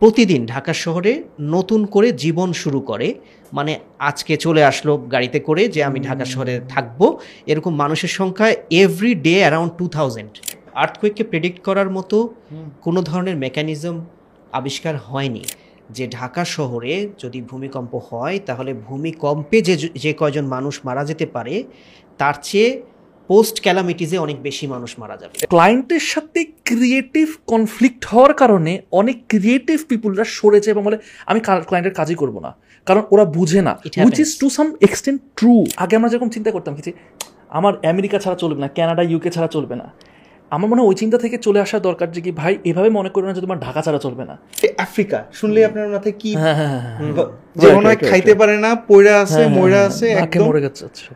প্রতিদিন ঢাকা শহরে নতুন করে জীবন শুরু করে মানে আজকে চলে আসলো গাড়িতে করে যে আমি ঢাকা শহরে থাকব। এরকম মানুষের সংখ্যা every day around two thousand আর্থকুইককে predict করার মতো কোনো ধরনের মেকানিজম আবিষ্কার হয়নি। যে ঢাকা শহরে যদি ভূমিকম্প হয় তাহলে ভূমিকম্পে যে যে কয়জন মানুষ মারা যেতে পারে তার চেয়ে পোস্ট ক্যালামিটিজে অনেক বেশি মানুষ মারা যাবে। ক্লায়েন্টের সাথে ক্রিয়েটিভ কনফ্লিক্ট হওয়ার কারণে অনেক ক্রিয়েটিভ পিপুলরা সরেছে এবং বলে আমি ক্লায়েন্টের কাজই করব না। কারণ ওরা বুঝে না। Which is to some extent true আগে আমরা যেরকম চিন্তা করতাম কি আমার আমেরিকা ছাড়া চলবে না কানাডা ইউকে ছাড়া চলবে না। আমার মনে হয় ওই চিন্তা থেকে চলে আসা দরকার যে কি ভাই এভাবে মনে করো না যে তোমার ঢাকা ছাড়া চলবে না। আফ্রিকা শুনলে আপনার মাথায় কি হ্যাঁ হ্যাঁ হ্যাঁ, যে মনে হয় খাইতে পারে না পয়রা আছে ময়রা আছে একদম। মরে গেছে আচ্ছা।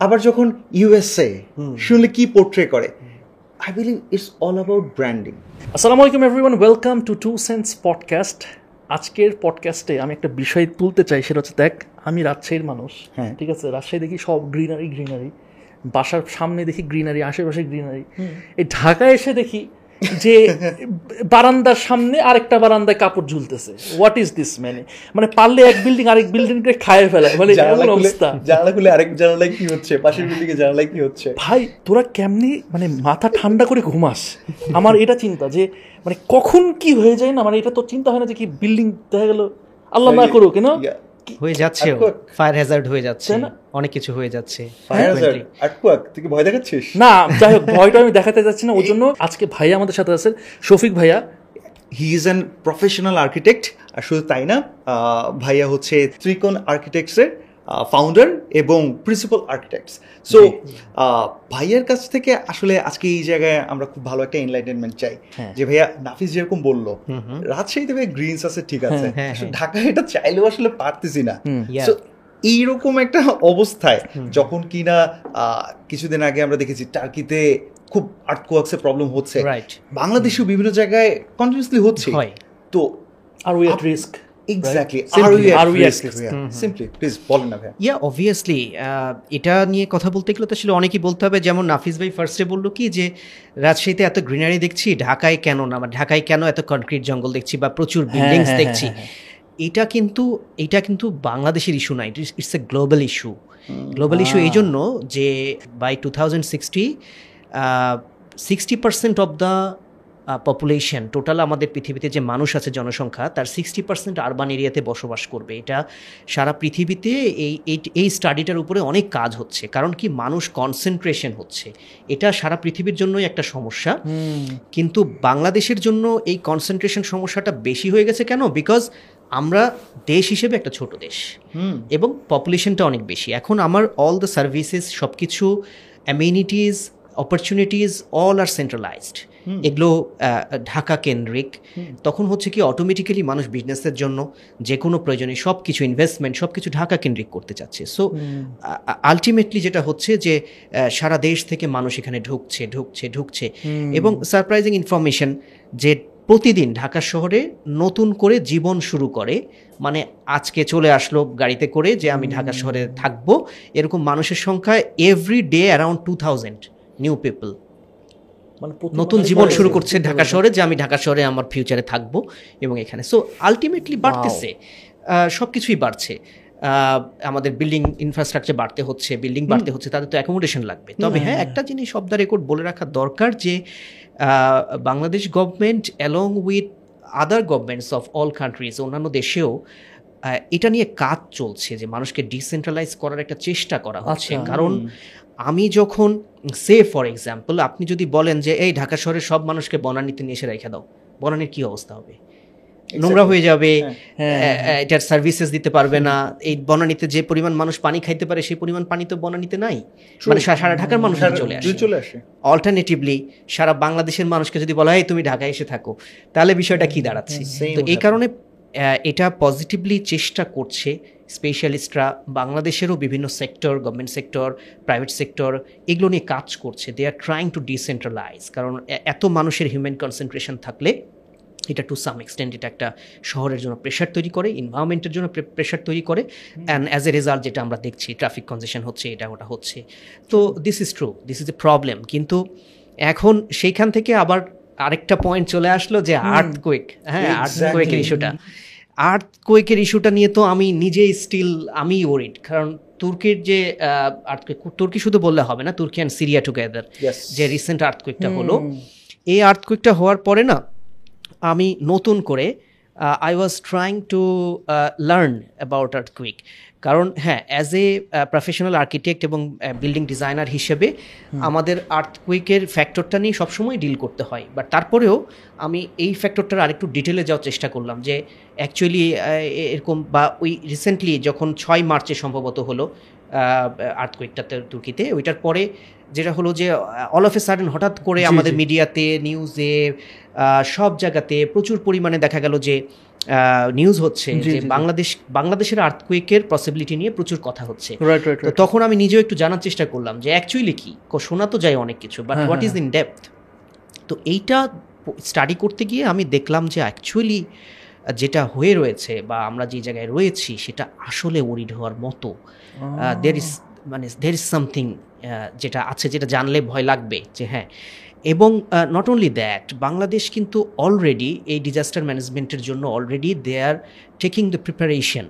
আবার যখন ইউএসএ শুনলে কি পোর্ট্রে করে? I believe it's all about branding আসসালামু আলাইকুম everyone welcome to Two Cents podcast আজকের পডকাস্টে আমি একটা বিষয় তুলতে চাই সেটা হচ্ছে দেখ আমি রাজশাহীর মানুষ হ্যাঁ। ঠিক আছে? রাজশাহী দেখি সব গ্রিনারি গ্রিনারি বাসার সামনে দেখি গ্রিনারি আশেপাশে গ্রিনারি এই ঢাকায় এসে দেখি যে বারান্দার সামনে আরেকটা বারান্দায় কাপড় ঝুলতেছে। হোয়াট ইজ দিস মানে মানে পারলে এক বিল্ডিং আরেক বিল্ডিংকে খায় ফেলায় মানে অবস্থা। জানালা খুলে আরেক জানালায় কি হচ্ছে? পাশের বিল্ডিং এ জানালায় কি হচ্ছে? ভাই তোরা কেমনি মানে মাথা ঠান্ডা করে ঘুমাস? আমার এটা চিন্তা যে মানে কখন কি হয়ে যায় না? মানে এটা তো চিন্তা হয় না যে কি বিল্ডিং দেখা গেল। আল্লাহ না করুক কেন. হয়ে যাচ্ছে ফায়ার হ্যাজার্ড হয়ে যাচ্ছে। অনেক কিছু হয়ে যাচ্ছে। তুই কি ভয় দেখাচ্ছিস? না যাই হোক ভয়টা আমি দেখাতে যাচ্ছি না। ওই জন্য আজকে ভাইয়া আমাদের সাথে আছে শফিক ভাইয়া। He is an professional architect আর শুধু তাই না আহ, ভাইয়া হচ্ছে ত্রিকোণ আর্কিটেক্টসের ফাউন্ডার এবং প্রিন্সিপাল আর্কিটেক্টস সো ভাইয়ার কাছ থেকে আসলে আজকে এই জায়গায় আমরা খুব ভালো একটা এনলাইটেনমেন্ট চাই। হ্যাঁ। যে ভাইয়া নাফিস যেরকম বলল রাজশাহীতে ভাই গ্রিনস আছে ঠিক আছে। হ্যাঁ, হ্যাঁ। ঢাকায় এটা চাইলেও আসলে পারতেছি না। এইরকম একটা অবস্থায় যখন কিনা কিছুদিন আগে আমরা দেখেছি টার্কিতে খুব আর্থকোয়াক্সে প্রবলেম হচ্ছে. বাংলাদেশেও বিভিন্ন জায়গায় কন্টিনিউসলি হচ্ছে। হয়। তো are we risk exactly Simply, are we are we simply please বলেন না ভাই ইয়া অবভিয়াসলি এটা নিয়ে কথা বলতে গেলে তো আসলে অনেকেই বলতে হবে যেমন নাফিস ভাই ফার্স্টে বলল কি যে রাজশাহীতে এত গ্রিনারি দেখছি ঢাকায় কেন না? বা ঢাকায় কেন এত কনক্রিট জঙ্গল দেখছি বা প্রচুর বিল্ডিংস হ্যাঁ, দেখছি? এটা কিন্তু এটা কিন্তু বাংলাদেশের ইস্যু না it's a global issue global issue এই জন্য যে by two thousand sixty sixty percent of the population total আমাদের পৃথিবীতে যে মানুষ আছে জনসংখ্যা তার সিক্সটি পার্সেন্ট আরবান এরিয়াতে বসবাস করবে। এটা সারা পৃথিবীতে এই এই- স্টাডিটার উপরে অনেক কাজ হচ্ছে। কারণ কি? মানুষ কনসেন্ট্রেশন হচ্ছে। এটা সারা পৃথিবীর জন্যই একটা সমস্যা। কিন্তু বাংলাদেশের জন্য এই কনসেন্ট্রেশন সমস্যাটা বেশি হয়ে গেছে কেন? বিকজ আমরা দেশ হিসেবে একটা ছোট দেশ। এবং পপুলেশনটা অনেক বেশি। এখন আমার অল দ্য সার্ভিসেস সব কিছু amenities opportunities all are centralised এগুলো ঢাকা কেন্দ্রিক। তখন হচ্ছে কি অটোমেটিক্যালি মানুষ বিজনেসের জন্য যে কোনো প্রয়োজনে সব কিছু ইনভেস্টমেন্ট সব কিছু ঢাকা কেন্দ্রিক করতে চাচ্ছে। সো আলটিমেটলি যেটা হচ্ছে যে সারা দেশ থেকে মানুষ এখানে ঢুকছে ঢুকছে ঢুকছে। এবং সারপ্রাইজিং ইনফরমেশন যে প্রতিদিন ঢাকা শহরে নতুন করে জীবন শুরু করে। মানে আজকে চলে আসলো গাড়িতে করে যে আমি ঢাকা শহরে থাকব। এরকম মানুষের সংখ্যা every day around two thousand new people নতুন জীবন শুরু করছে ঢাকা শহরে যে আমি ঢাকা শহরে আমার ফিউচারে থাকব এবং এখানে। সো আলটিমেটলি বাড়তেছে। সব কিছুই বাড়ছে। আমাদের বিল্ডিং ইনফ্রাস্ট্রাকচার বাড়তে হচ্ছে বিল্ডিং বাড়তে হচ্ছে তাদের তো অ্যাকোমোডেশন লাগবে। তবে হ্যাঁ একটা জিনিস অফ দ্য রেকর্ড বলে রাখা দরকার যে Bangladesh government along with other governments of all countries অন্যান্য দেশেও এটা নিয়ে কাজ চলছে যে মানুষকে ডিসেন্ট্রালাইজ করার একটা চেষ্টা করা হচ্ছে। আচ্ছা। কারণ আমি যখন সে ফর এক্সাম্পল আপনি যদি বলেন যে এই ঢাকা শহরের সব মানুষকে বনানীতে নিয়ে এসে রেখে দাও বনানীর কি অবস্থা হবে? নোংরা হয়ে যাবে হ্যাঁ, এ- এ- এটার সার্ভিসেস দিতে পারবে না। এই বনানীতে যে পরিমাণ মানুষ পানি খাইতে পারে সেই পরিমাণ পানি তো বনানীতে নাই। মানে সারা ঢাকার মানুষ চলে আসে। চলে আসে। অল্টারনেটিভলি সারা বাংলাদেশের মানুষকে যদি বলা হয় তুমি ঢাকায় এসে থাকো তাহলে বিষয়টা কি দাঁড়াচ্ছে? তো এই কারণে এটা পজিটিভলি চেষ্টা করছে স্পেশালিস্টরা বাংলাদেশেরও বিভিন্ন sector government sector private sector এগুলো নিয়ে কাজ করছে। They are trying to decentralise কারণ এত মানুষের হিউম্যান কনসেন্ট্রেশন থাকলে এটা টু সাম এক্সটেন্ট এটা একটা শহরের জন্য প্রেশার তৈরি করে ইনভায়রনমেন্টের জন্য প্রেশার তৈরি করে। অ্যান্ড অ্যাজ এ রেজাল্ট যেটা আমরা দেখছি ট্রাফিক কনজেশন হচ্ছে এটা ওটা হচ্ছে। তো this is true this is a problem কিন্তু এখন সেইখান থেকে আবার আরেকটা পয়েন্ট চলে আসলো যে আর্থ কুইক হ্যাঁ আর্থ. কুইকের ইস্যুটা আর্থ কোয়েকের ইস্যুটা নিয়ে তো আমি নিজেই স্টিল আমি ওরিড কারণ তুর্কির যে আর্থকুইক তুর্কি শুধু বললে হবে না তুর্কি অ্যান্ড সিরিয়া টুগেদার যে রিসেন্ট আর্থকুইকটা হলো এই আর্থকুইকটা হওয়ার পরে না আমি নতুন করে I was trying to learn about earthquake কারণ হ্যাঁ অ্যাজ এ প্রফেশনাল আর্কিটেক্ট এবং বিল্ডিং ডিজাইনার হিসেবে আমাদের আর্থকুইকের ফ্যাক্টরটা নিয়ে সবসময় ডিল করতে হয়। বাট তারপরেও আমি এই ফ্যাক্টরটার আরেকটু ডিটেলে যাওয়ার চেষ্টা করলাম যে অ্যাকচুয়ালি এরকম বা ওই রিসেন্টলি যখন ছয় মার্চে সম্ভবত হলো আর্থকুইকটাতে তুর্কিতে ওইটার পরে যেটা হলো যে অল অফ এ সাডেন হঠাৎ করে আমাদের মিডিয়াতে নিউজে সব জায়গাতে প্রচুর পরিমাণে দেখা গেল যে নিউজ হচ্ছে যে। বাংলাদেশ বাংলাদেশের আর্থকুইকের পসিবিলিটি নিয়ে প্রচুর কথা হচ্ছে। তো তখন আমি নিজেও একটু জানার চেষ্টা করলাম যে অ্যাকচুয়ালি কি? শোনা তো যায় অনেক কিছু বাট হ্যাঁ, হোয়াট হ্যাঁ, ইজ ইন ডেপথ তো এইটা স্টাডি করতে গিয়ে আমি দেখলাম যে অ্যাকচুয়ালি যেটা হয়ে রয়েছে বা আমরা যে জায়গায় রয়েছি সেটা আসলে ওরিড হওয়ার মতো। দের ইজ মানে দের ইজ সামথিং যেটা আছে যেটা জানলে ভয় লাগবে যে হ্যাঁ এবং নট অনলি দ্যাট বাংলাদেশ কিন্তু অলরেডি এই ডিজাস্টার ম্যানেজমেন্টের জন্য already they are taking the preparation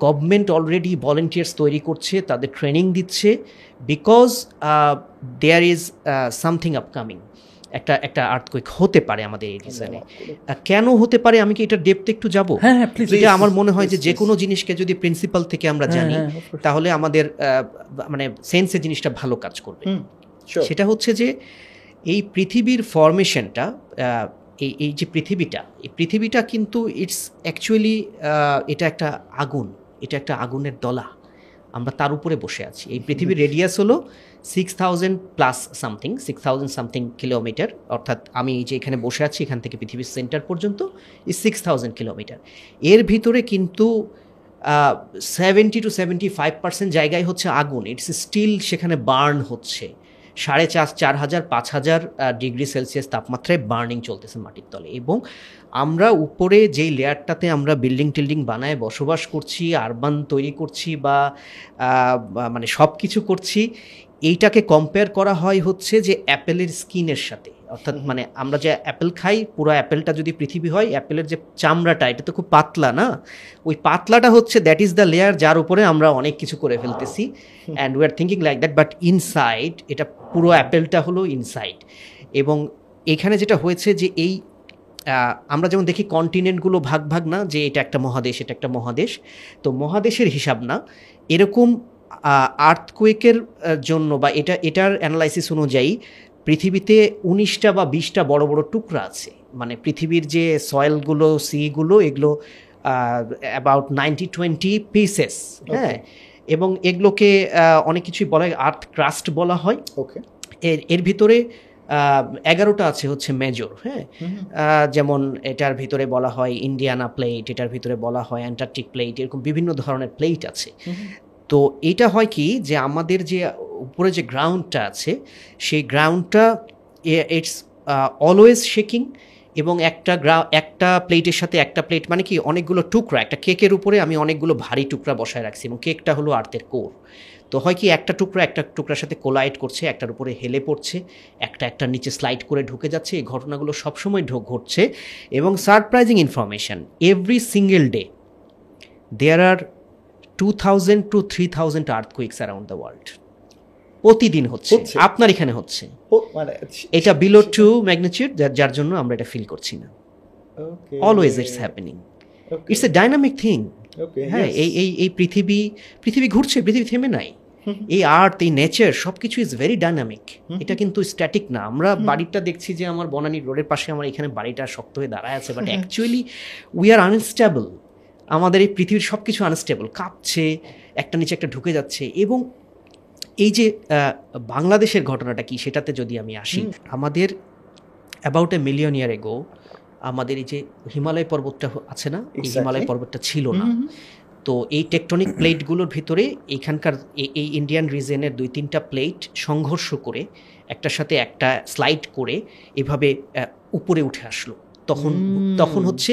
government already volunteers তৈরি করছে তাদের ট্রেনিং দিচ্ছে because there is something upcoming একটা একটা আর্থকুইক হতে পারে আমাদের এই রিজনে কেন হতে পারে আমি কি এটা ডেপতে একটু যাব? হ্যাঁ হ্যাঁ এটা আমার মনে হয় যে যে কোনো জিনিসকে যদি প্রিন্সিপাল থেকে আমরা হ্যাঁ, জানি হ্যাঁ. তাহলে আমাদের মানে সেন্সে জিনিসটা ভালো কাজ করবে। সেটা হচ্ছে যে এই পৃথিবীর ফরমেশনটা এই এই যে পৃথিবীটা এই পৃথিবীটা কিন্তু ইটস অ্যাকচুয়ালি এটা একটা আগুন এটা একটা আগুনের দলা। আমরা তার উপরে বসে আছি। এই পৃথিবীর রেডিয়াস হলো six thousand plus something six thousand something kilometre অর্থাৎ আমি এই যে এখানে বসে আছি এখান থেকে পৃথিবীর সেন্টার পর্যন্ত এই সিক্স থাউজেন্ড কিলোমিটার এর ভিতরে কিন্তু seventy two seventy five percent জায়গায় হচ্ছে আগুন। ইটস স্টিল সেখানে বার্ন হচ্ছে। সাড়ে চার চার হাজার, পাঁচ হাজার ডিগ্রি সেলসিয়াস তাপমাত্রায় বার্নিং চলতেছে মাটির তলে। এবং আমরা উপরে যেই লেয়ারটাতে আমরা বিল্ডিং টিল্ডিং বানায় বসবাস করছি, আরবান তৈরি করছি বা মানে সব কিছু করছি, এইটাকে কম্পেয়ার করা হয় হচ্ছে যে অ্যাপেলের স্কিনের সাথে। অর্থাৎ মানে আমরা যে অ্যাপেল খাই পুরো অ্যাপেলটা যদি পৃথিবী হয় অ্যাপেলের যে চামড়াটা এটা তো খুব পাতলা না? ওই পাতলাটা হচ্ছে দ্যাট ইজ দ্য লেয়ার যার উপরে আমরা অনেক কিছু করে ফেলতেছি। And we are thinking like that but inside এটা পুরো অ্যাপেলটা হলো ইনসাইড এবং এখানে যেটা হয়েছে যে এই আমরা যেমন দেখি কন্টিনেন্টগুলো ভাগ ভাগ না যে এটা একটা মহাদেশ এটা একটা মহাদেশ তো মহাদেশের হিসাব না। এরকম আর্থকুয়েকের জন্য বা এটা এটার অ্যানালাইসিস অনুযায়ী পৃথিবীতে উনিশটা বা বিশটা বড় বড় টুকরা আছে। মানে পৃথিবীর যে সয়েলগুলো সিগুলো এগুলো অ্যাবাউট নাইনটি টোয়েন্টি পিসেস হ্যাঁ? এবং এগুলোকে অনেক কিছুই বলা হয় আর্থ ক্রাস্ট বলা হয়। ওকে এর এর ভিতরে এগারোটা আছে হচ্ছে মেজর হ্যাঁ? যেমন এটার ভিতরে বলা হয় ইন্ডিয়ানা প্লেট এটার ভিতরে বলা হয় অ্যান্টার্কটিক প্লেট এরকম বিভিন্ন ধরনের প্লেট আছে। তো এটা হয় কি যে আমাদের যে উপরে যে গ্রাউন্ডটা আছে, সেই গ্রাউন্ডটা ইটস অলওয়েজ শেকিং এবং একটা গ্রা, একটা প্লেটের সাথে একটা প্লেট মানে কি অনেকগুলো টুকরা, একটা কেকের উপরে আমি অনেকগুলো ভারী টুকরা বসায় রাখছি এবং কেকটা হলো আর্থের কোর। তো হয় কি একটা টুকরা, একটা টুকরার সাথে কোলাইট করছে, একটার উপরে হেলে পড়ছে, একটা একটা নিচে স্লাইড করে ঢুকে যাচ্ছে, এই ঘটনাগুলো সবসময় ঢোক ঘটছে এবং surprising information every single day there are two thousand to three thousand earthquakes around the world প্রতিদিন হচ্ছে? আপনার এখানে হচ্ছে। মানে এটা বিলো টু ম্যাগনিচিউড যার জন্য আমরা এটা ফিল করছি না। Always it's happening it's a dynamic thing হ্যাঁ এই এই এই পৃথিবী পৃথিবী ঘুরছে পৃথিবী থেমে নাই। এই আর্ট এই নেচার সব কিছু ইজ ভেরি ডাইনামিক এটা কিন্তু স্ট্যাটিক না। আমরা বাড়িটা দেখছি যে আমার বনানী রোডের পাশে আমার এখানে বাড়িটা শক্ত হয়ে দাঁড়ায় আছে but actually we are unstable আমাদের এই পৃথিবীর সব কিছু আনস্টেবল কাঁপছে একটা নিচে একটা ঢুকে যাচ্ছে এবং এই যে বাংলাদেশের ঘটনাটা কি সেটাতে যদি আমি আসি আমাদের অ্যাবাউট এ মিলিয়ন ইয়ার এগো আমাদের এই যে হিমালয় পর্বতটা আছে না এই হিমালয় পর্বতটা ছিল না। তো এই টেকটনিক প্লেটগুলোর ভিতরে এখানকার এ- এই ইন্ডিয়ান রিজেনের দুই তিনটা প্লেট সংঘর্ষ করে একটার সাথে একটা স্লাইড করে এভাবে উপরে উঠে আসলো। তখন তখন হচ্ছে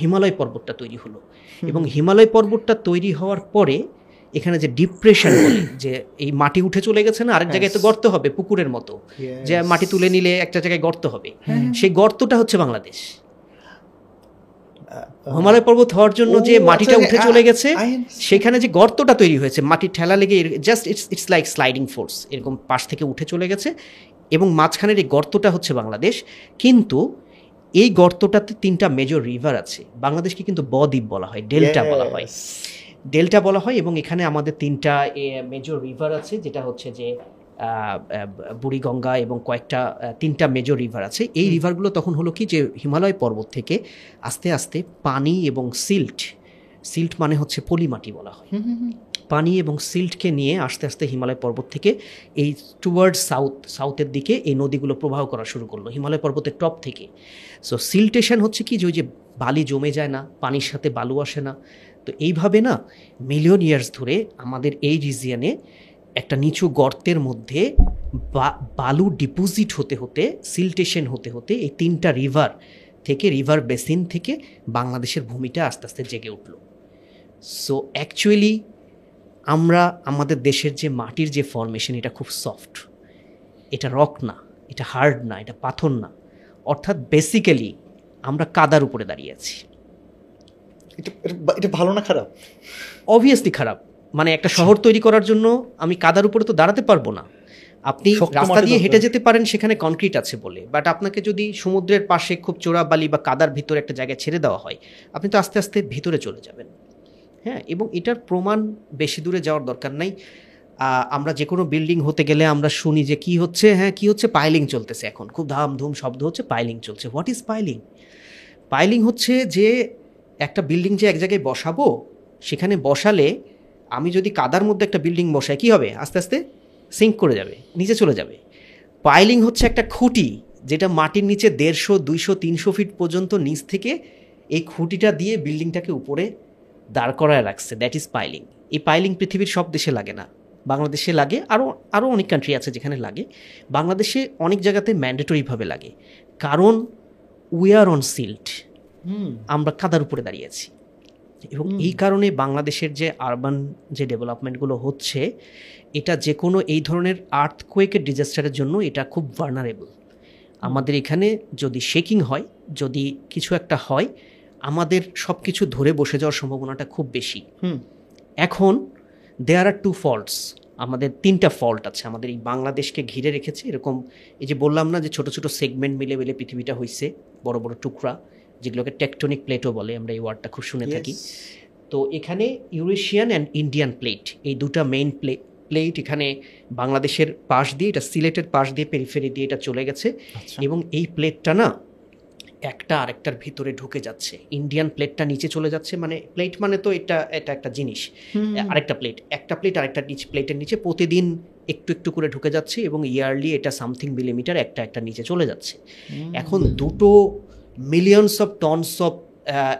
হিমালয় পর্বতটা তৈরি হলো। এবং হিমালয় পর্বতটা তৈরি হওয়ার পরে এখানে যে ডিপ্রেশন বলে যে এই মাটি উঠে চলে গেছে না আরেক জায়গায় তো গর্ত হবে পুকুরের মতো। যে মাটি তুলে নিলে একটা জায়গায় গর্ত হবে। সেই গর্তটা হচ্ছে বাংলাদেশ। হিমালয় পর্বত হওয়ার জন্য যে মাটিটা আচ্ছা, উঠে চলে গেছে সেখানে যে গর্তটা তৈরি হয়েছে মাটির ঠেলা লেগে just it's it's like sliding force এরকম পাশ থেকে উঠে চলে গেছে। এবং মাঝখানের এই গর্তটা হচ্ছে বাংলাদেশ। কিন্তু এই গর্তটাতে তিনটা মেজর রিভার আছে। বাংলাদেশকে কিন্তু বদ্বীপ বলা হয় ডেল্টা বলা হয়। ডেল্টা বলা হয় এবং এখানে আমাদের তিনটা মেজর রিভার আছে যেটা হচ্ছে যে বুড়িগঙ্গা এবং কয়েকটা তিনটা মেজর রিভার আছে। এই রিভারগুলো তখন হলো কি যে হিমালয় পর্বত থেকে আস্তে আস্তে পানি এবং সিল্ট সিল্ট মানে হচ্ছে পলিমাটি বলা হয়। পানি এবং সিল্টকে নিয়ে আস্তে আস্তে হিমালয় পর্বত থেকে এই টুয়ার্ড সাউথ সাউথের দিকে এই নদীগুলো প্রবাহ করা শুরু করল, হিমালয় পর্বতের টপ থেকে। সো সিল্টেশন হচ্ছে কি যে ওই যে বালি জমে যায় না, পানির সাথে বালু আসে না। তো এইভাবে না মিলিয়ন ইয়ার্স ধরে আমাদের এই রিজিয়নে একটা নিচু গর্তের মধ্যে বালু ডিপোজিট হতে হতে সিল্টেশন হতে হতে এই তিনটা রিভার থেকে রিভার বেসিন থেকে বাংলাদেশের ভূমিটা আস্তে আস্তে জেগে উঠল। সো অ্যাকচুয়ালি আমরা আমাদের দেশের যে মাটির যে ফর্মেশন এটা খুব সফট এটা রক না এটা হার্ড না এটা পাথর না। অর্থাৎ বেসিক্যালি আমরা কাদার উপরে দাঁড়িয়ে আছি। এটা ভালো না খারাপ? অবভিয়াসলি খারাপ। মানে একটা শহর তৈরি করার জন্য আমি কাদার উপরে তো দাঁড়াতে পারব না। আপনি রাস্তা দিয়ে হেঁটে যেতে পারেন সেখানে কনক্রিট আছে বলে। বাট আপনাকে যদি সমুদ্রের পাশে খুব চোরা বালি বা কাদার ভিতরে একটা জায়গায় ছেড়ে দেওয়া হয় আপনি তো আস্তে আস্তে ভিতরে চলে যাবেন। হ্যাঁ এবং এটার প্রমাণ বেশি দূরে যাওয়ার দরকার নাই। আমরা যে কোনো বিল্ডিং হতে গেলে আমরা শুনি যে কি হচ্ছে হ্যাঁ কি হচ্ছে? পাইলিং চলতেছে এখন। খুব ধাম ধুম শব্দ হচ্ছে পাইলিং চলছে। হোয়াট ইজ পাইলিং পাইলিং হচ্ছে যে একটা বিল্ডিং যে এক জায়গায় বসাবো, সেখানে বসালে আমি যদি কাদার মধ্যে একটা বিল্ডিং বসাই, কি হবে? আস্তে আস্তে সিঙ্ক করে যাবে, নিচে চলে যাবে। পাইলিং হচ্ছে একটা খুঁটি, যেটা মাটির নিচে দেড়শো, দুইশো, তিনশো ফিট পর্যন্ত নিচ থেকে এই খুঁটিটা দিয়ে বিল্ডিংটাকে উপরে দাঁড় করায় রাখছে দ্যাট ইজ পাইলিং এই পাইলিং পৃথিবীর সব দেশে লাগে না। বাংলাদেশে লাগে আরও আরও অনেক কান্ট্রি আছে যেখানে লাগে। বাংলাদেশে অনেক জায়গাতে ম্যান্ডেটরিভাবে লাগে। কারণ উই আর অন সিল্ট আমরা কাদার উপরে দাঁড়িয়ে আছি। এবং এই কারণে বাংলাদেশের যে আরবান যে ডেভেলপমেন্টগুলো হচ্ছে এটা যে কোনো এই ধরনের আর্থকোয়েকের ডিজাস্টারের জন্য এটা খুব ভার্নারেবল আমাদের এখানে যদি শেকিং হয় যদি কিছু একটা হয় আমাদের সব কিছু ধরে বসে যাওয়ার সম্ভাবনাটা খুব বেশি। হুম। এখন দেয়ার আর টু ফল্টস আমাদের তিনটা ফল্ট আছে। আমাদের এই বাংলাদেশকে ঘিরে রেখেছে। এরকম এই যে বললাম না যে ছোট ছোট সেগমেন্ট মিলে মিলে পৃথিবীটা হয়েছে বড় বড় টুকরা যেগুলোকে টেকটনিক প্লেটও বলে আমরা এই ওয়ার্ডটা খুব শুনে থাকি। তো এখানে ইউরেশিয়ান অ্যান্ড ইন্ডিয়ান প্লেট এই দুটা মেইন প্লে প্লেট এখানে বাংলাদেশের পাশ দিয়ে এটা সিলেটের পাশ দিয়ে পেরিফেরি দিয়ে এটা চলে গেছে। আচ্ছা। এবং এই প্লেটটা না একটা আরেকটার ভিতরে ঢুকে যাচ্ছে। ইন্ডিয়ান প্লেটটা নিচে চলে যাচ্ছে মানে প্লেট মানে তো এটা এটা একটা জিনিস। আরেকটা প্লেট একটা প্লেট আরেকটা নিচে প্লেটের নিচে প্রতিদিন একটু একটু করে ঢুকে যাচ্ছে এবং ইয়ারলি এটা সামথিং মিলিমিটার একটা একটা নিচে চলে যাচ্ছে। এখন দুটো মিলিয়নস অফ টনস অফ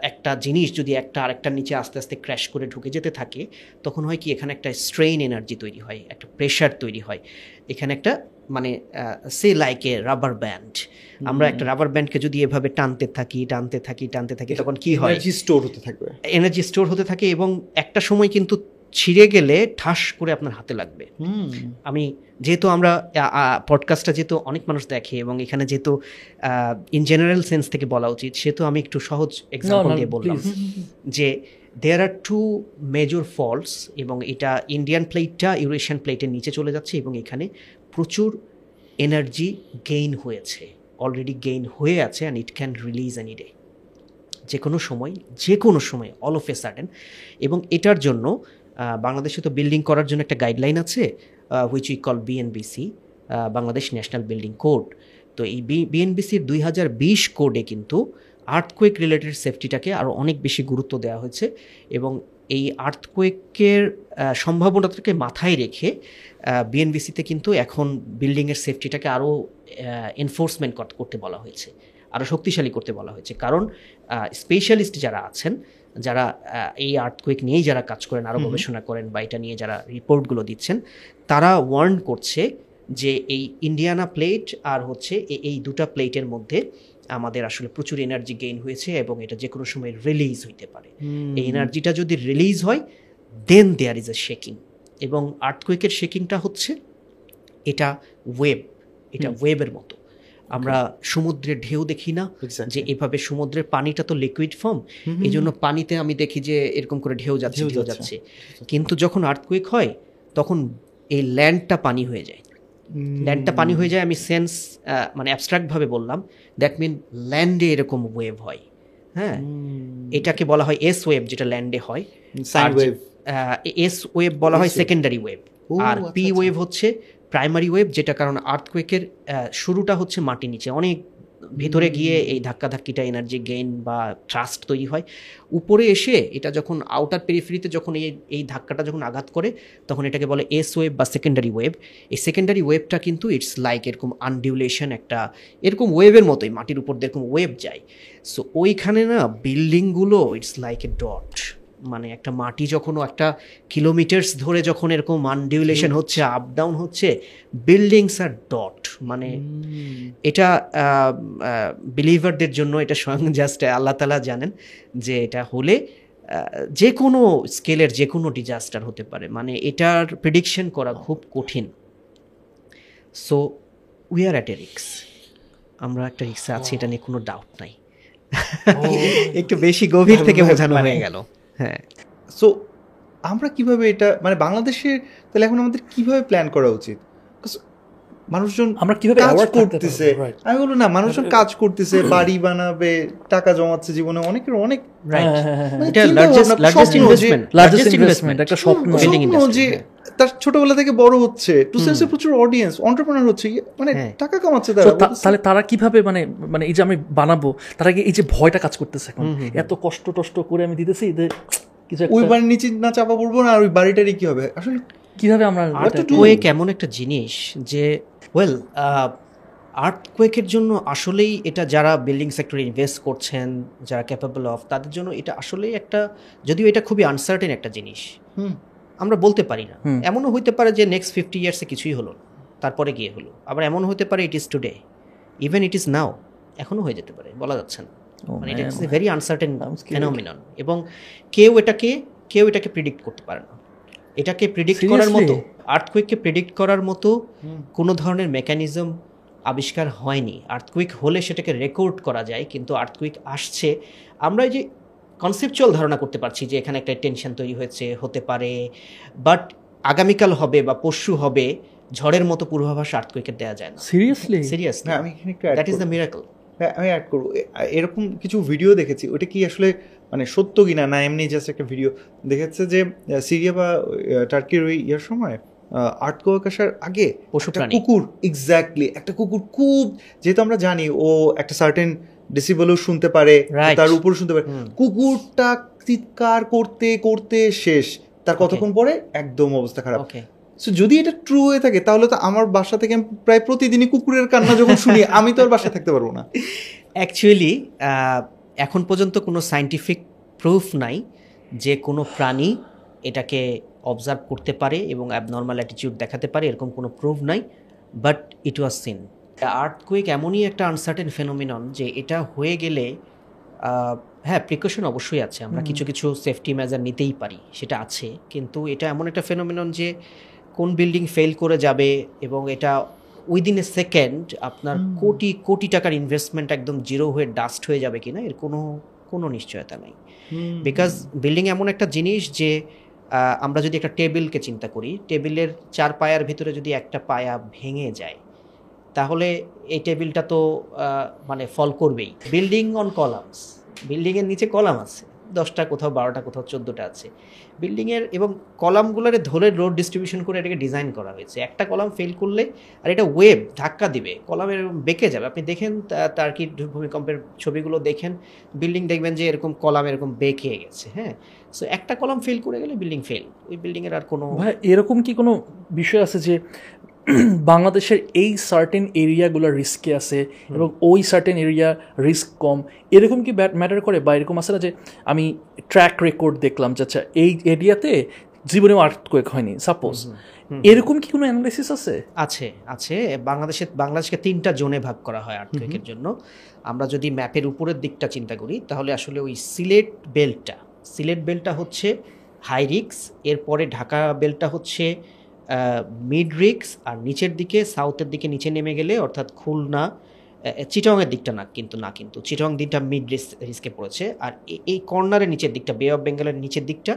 একটা জিনিস যদি একটা আরেকটার নিচে আস্তে আস্তে ক্র্যাশ করে ঢুকে যেতে থাকে তখন হয় কি এখানে একটা স্ট্রেইন এনার্জি তৈরি হয় একটা প্রেশার তৈরি হয়। এখানে একটা মানে সে লাইক এ রাবার ব্যান্ড আমরা একটা রাবার ব্যান্ডকে যদি এভাবে টানতে থাকি টানতে থাকি টানতে থাকি তখন কি হয়? এনার্জি স্টোর হতে থাকবে। এনার্জি স্টোর হতে থাকে এবং একটা সময় কিন্তু ছিঁড়ে গেলে ঠাস করে আপনার হাতে লাগবে। হুম। আমি যেহেতু আমরা পডকাস্টটা যেহেতু অনেক মানুষ দেখে এবং এখানে যেহেতু ইন জেনারেল সেন্স থেকে বলা উচিত সেহেতু আমি একটু সহজ এক্সাম্পল দিয়ে বললাম যে there are two major falls এবং এটা ইন্ডিয়ান প্লেটটা ইউরেশিয়ান প্লেটের নিচে চলে যাচ্ছে এবং এখানে প্রচুর এনার্জি গেইন হয়েছে অলরেডি গেইন হয়ে আছে and it can release any day যে কোনো সময় যে কোনো সময় অল অফ এ সাডেন এবং এটার জন্য বাংলাদেশে তো বিল্ডিং করার জন্য একটা গাইডলাইন আছে which we call BNBC Bangladesh national building code তো এই বিএনবিসির দুই হাজার বিশ কোডে কিন্তু আর্থকোয়েক রিলেটেড সেফটিটাকে আরও অনেক বেশি গুরুত্ব দেওয়া হয়েছে এবং এই আর্থকোয়েকের সম্ভাবনাটাকে মাথায় রেখে বিএনবিসিতে কিন্তু এখন বিল্ডিংয়ের সেফটিটাকে আরও এনফোর্সমেন্ট করতে বলা হয়েছে আরও শক্তিশালী করতে বলা হয়েছে। কারণ স্পেশালিস্ট যারা আছেন যারা এই আর্থকোয়েক নিয়েই যারা কাজ করেন আরও গবেষণা করেন বা এটা নিয়ে যারা রিপোর্টগুলো দিচ্ছেন তারা ওয়ার্ন করছে যে এই ইন্ডিয়ানা প্লেট আর হচ্ছে এই দুটা প্লেটের মধ্যে আমাদের আসলে প্রচুর এনার্জি গেইন হয়েছে এবং এটা যে কোনো সময় রিলিজ হইতে পারে। এই এনার্জিটা যদি রিলিজ হয় দেন দেয়ার ইজ এ শেকিং এবং আর্থকুইকের শেকিংটা হচ্ছে এটা ওয়েব এটা ওয়েবের মতো। আমরা সমুদ্রের ঢেউ দেখি না যে এভাবে সমুদ্রের পানিটা তো লিকুইড ফর্ম এই জন্য পানিতে আমি দেখি যে এরকম করে ঢেউ যাচ্ছে ঢেউ যাচ্ছে। কিন্তু যখন আর্থকুইক হয় তখন এই ল্যান্ডটা পানি হয়ে যায়। ল্যান্ডটা পানি হয়ে যায় আমি সেন্স মানে অ্যাবস্ট্রাক্টভাবে বললাম দ্যাট মিন ল্যান্ডে এরকম ওয়েভ হয়। হ্যাঁ? এটাকে বলা হয় এস ওয়েভ যেটা ল্যান্ডে হয়. এস ওয়েভ বলা হয় সেকেন্ডারি ওয়েভ আর আচ্ছা, পি আচ্ছা। ওয়েভ হচ্ছে প্রাইমারি ওয়েভ, যেটা কারণ আর্থকুয়েকের শুরুটা হচ্ছে মাটি নিচে। অনেক ভেতরে গিয়ে এই ধাক্কাধাক্কিটা এনার্জি গেইন বা ট্রাস্ট তৈরি হয়। উপরে এসে এটা যখন আউটার পেরিফেরিতে যখন এই এই ধাক্কাটা যখন আঘাত করে, তখন এটাকে বলে এস ওয়েভ বা সেকেন্ডারি ওয়েভ এই সেকেন্ডারি ওয়েভটা কিন্তু ইটস লাইক এরকম আনডিউলেশন একটা, এরকম ওয়েভের মতোই, মাটির উপর এরকম ওয়েভ যায়। সো ওইখানে না বিল্ডিংগুলো ইটস লাইক এ ডট মানে একটা মাটি যখন একটা কিলোমিটার্স ধরে যখন এরকম আনডিউলেশন হচ্ছে আপ ডাউন হচ্ছে বিল্ডিংস আর ডট মানে এটা বিলিভারদের জন্য এটা স্বয়ং জাস্ট আল্লাহ তালা জানেন যে এটা হলে যে কোনো স্কেলের যে কোনো ডিজাস্টার হতে পারে। মানে এটার প্রিডিকশন করা খুব কঠিন। So we are at a রিক্স আমরা একটা রিক্সে আছি এটা নিয়ে কোনো ডাউট নাই। একটু বেশি গভীর থেকে বোঝানো হয়ে গেল। হ্যাঁ। সো আমরা কীভাবে এটা মানে বাংলাদেশের তাহলে এখন আমাদের কীভাবে প্ল্যান করা উচিত? মানুষজন আমরা কীভাবে কাজ? করতেছে। আমি বলব না মানুষজন কাজ করতেছে বাড়ি বানাবে টাকা জমাচ্ছে জীবনে অনেকের অনেক একটা স্বপ্ন। যে তার ছোটবেলা থেকে বড় হচ্ছে টু সেন্সে প্রচুর অডিয়েন্স অন্টারপ্রেনার হচ্ছে মানে হ্যাঁ। টাকা কামাচ্ছে তারা তাহলে তারা কীভাবে মানে মানে এই যে আমি বানাবো তার আগে এই যে ভয়টা কাজ করতেছে এখন? এত কষ্ট টষ্ট করে আমি দিতেছি যে ওই বাড়ির নিচে না চাপা পড়ব না আর ওই বাড়িটারই কি হবে? আসলে কীভাবে আমরা এমন একটা জিনিস যে ওয়েল আর্থকুয়েকের জন্য আসলেই এটা যারা বিল্ডিং সেক্টরে ইনভেস্ট করছেন যারা ক্যাপাবল অফ তাদের জন্য এটা আসলেই একটা যদিও এটা খুবই আনসার্টেন একটা জিনিস। হুম। আমরা বলতে পারি না। এমনও হইতে পারে যে নেক্সট ফিফটি ইয়ার্সে কিছুই হলো তারপরে গিয়ে হলো। আবার এমন হতে পারে it is today even it is now এখনও হয়ে যেতে পারে বলা যাচ্ছে না। Oh, মানে man. It's a very uncertain phenomenon এবং কেউ এটাকে কেউ এটাকে প্রিডিক্ট করতে পারে না। এটাকে প্রিডিক্ট করার মতো আর্থকুইককে প্রেডিক্ট করার মতো কোনো ধরনের মেকানিজম আবিষ্কার হয়নি। আর্থকুইক হলে সেটাকে রেকর্ড করা যায় কিন্তু আর্থকুইক আসছে। আমরা যে কনসেপচুয়াল ধারণা করতে পারছি যে এখানে একটা টেনশন তৈরি হয়েছে হতে পারে বাট আগামীকাল হবে বা পরশু হবে ঝড়ের মতো পূর্বাভাস আর্থকুইকে দেওয়া যায় না। সিরিয়াসলি সিরিয়াস হ্যাঁ আমি এখানে একটু দ্যাট ইজ দ্য মিরাকল হ্যাঁ আমি অ্যাড করব। এরকম কিছু ভিডিও দেখেছি ওটা কি আসলে মানে সত্য কিনা না এমনি জাস্ট একটা ভিডিও দেখেছে যে সিরিয়া বা টার্কির ওই ইয়ার সময় আর্ট আসার আগে পশু কুকুর এক্স্যাক্টলি একটা কুকুর খুব যেহেতু আমরা জানি ও একটা সার্টেন ডেসিবেলও শুনতে পারে. তার উপর শুনতে পারে। কুকুরটা চিৎকার করতে করতে শেষ তার কতক্ষণ পরে একদম অবস্থা খারাপ। সো যদি এটা ট্রু হয়ে থাকে তাহলে তো আমার বাসা থেকে প্রায় প্রতিদিনই কুকুরের কান্না যখন শুনি আমি তো আর বাসায় থাকতে পারব না। অ্যাকচুয়ালি এখন পর্যন্ত কোনো সাইন্টিফিক প্রুফ নাই যে কোনো প্রাণী এটাকে অবজার্ভ করতে পারে এবং অ্যাবনর্মাল অ্যাটিটিউড দেখাতে পারে এরকম কোনো প্রুফ নাই but it was seen earthquake এমনই একটা আনসার্টেন ফেনোমিনন যে এটা হয়ে গেলে হ্যাঁ প্রিকশন অবশ্যই আছে। আমরা কিছু কিছু সেফটি মেজার নিতেই পারি সেটা আছে। কিন্তু এটা এমন একটা ফেনোমিনন যে কোন বিল্ডিং ফেল করে যাবে এবং এটা উইদিন এ সেকেন্ড আপনার কোটি কোটি টাকার ইনভেস্টমেন্ট একদম জিরো হয়ে ডাস্ট হয়ে যাবে কিনা এর কোনো কোনো নিশ্চয়তা নেই। বিকজ বিল্ডিং এমন একটা জিনিস যে আমরা যদি একটা টেবিলকে চিন্তা করি, টেবিলের চার পায়ার ভিতরে যদি একটা পায়া ভেঙে যায়, তাহলে এই টেবিলটা তো মানে ফল করবেই। বিল্ডিং অন কলামস বিল্ডিংয়ের নিচে কলাম আছে। দশটা কোথাও, বারোটা কোথাও, চোদ্দোটা আছে। বিল্ডিংয়ের এবং কলামগুলোরে ধরে রোড ডিস্ট্রিবিউশন করে এটাকে ডিজাইন করা হয়েছে। একটা কলাম ফেল করলে আর এটা ওয়েব ধাক্কা দিবে, কলামের বেঁকে যাবে। আপনি দেখেন তার কি ভূমিকম্পের ছবিগুলো দেখেন বিল্ডিং দেখবেন যে এরকম কলাম এরকম বেঁকে গেছে হ্যাঁ? সো একটা কলাম ফেল করে গেলে বিল্ডিং ফেল ওই বিল্ডিংয়ের আর কোনো এরকম কি কোনো বিষয় আছে যে বাংলাদেশের এই সার্টেন এরিয়াগুলো রিস্কে আছে এবং ওই সার্টেন এরিয়া রিস্ক কম। এরকম কি ম্যাটার করে? বা এরকম আছে না যে আমি ট্র্যাক রেকর্ড দেখলাম যে আচ্ছা এই এরিয়াতে জীবনেও আর্থকোয়েক হয়নি সাপোজ এরকম কি কোনো অ্যানালাইসিস আছে? আছে আছে। বাংলাদেশে বাংলাদেশকে তিনটা জোনে ভাগ করা হয় আর্থকুইকের জন্য। আমরা যদি ম্যাপের উপরের দিকটা চিন্তা করি তাহলে আসলে ওই সিলেট বেল্টটা সিলেট বেল্টটা হচ্ছে হাই রিক্স এরপরে ঢাকা বেল্টটা হচ্ছে মিড রিক্স আর নিচের দিকে সাউথের দিকে নিচে নেমে গেলে অর্থাৎ খুলনা চিটংয়ের দিকটা না কিন্তু না কিন্তু। চিটং দিকটা মিড রিস্কে পড়েছে। আর এই কর্নারের নিচের দিকটা বে অফ বেঙ্গলের নিচের দিকটা,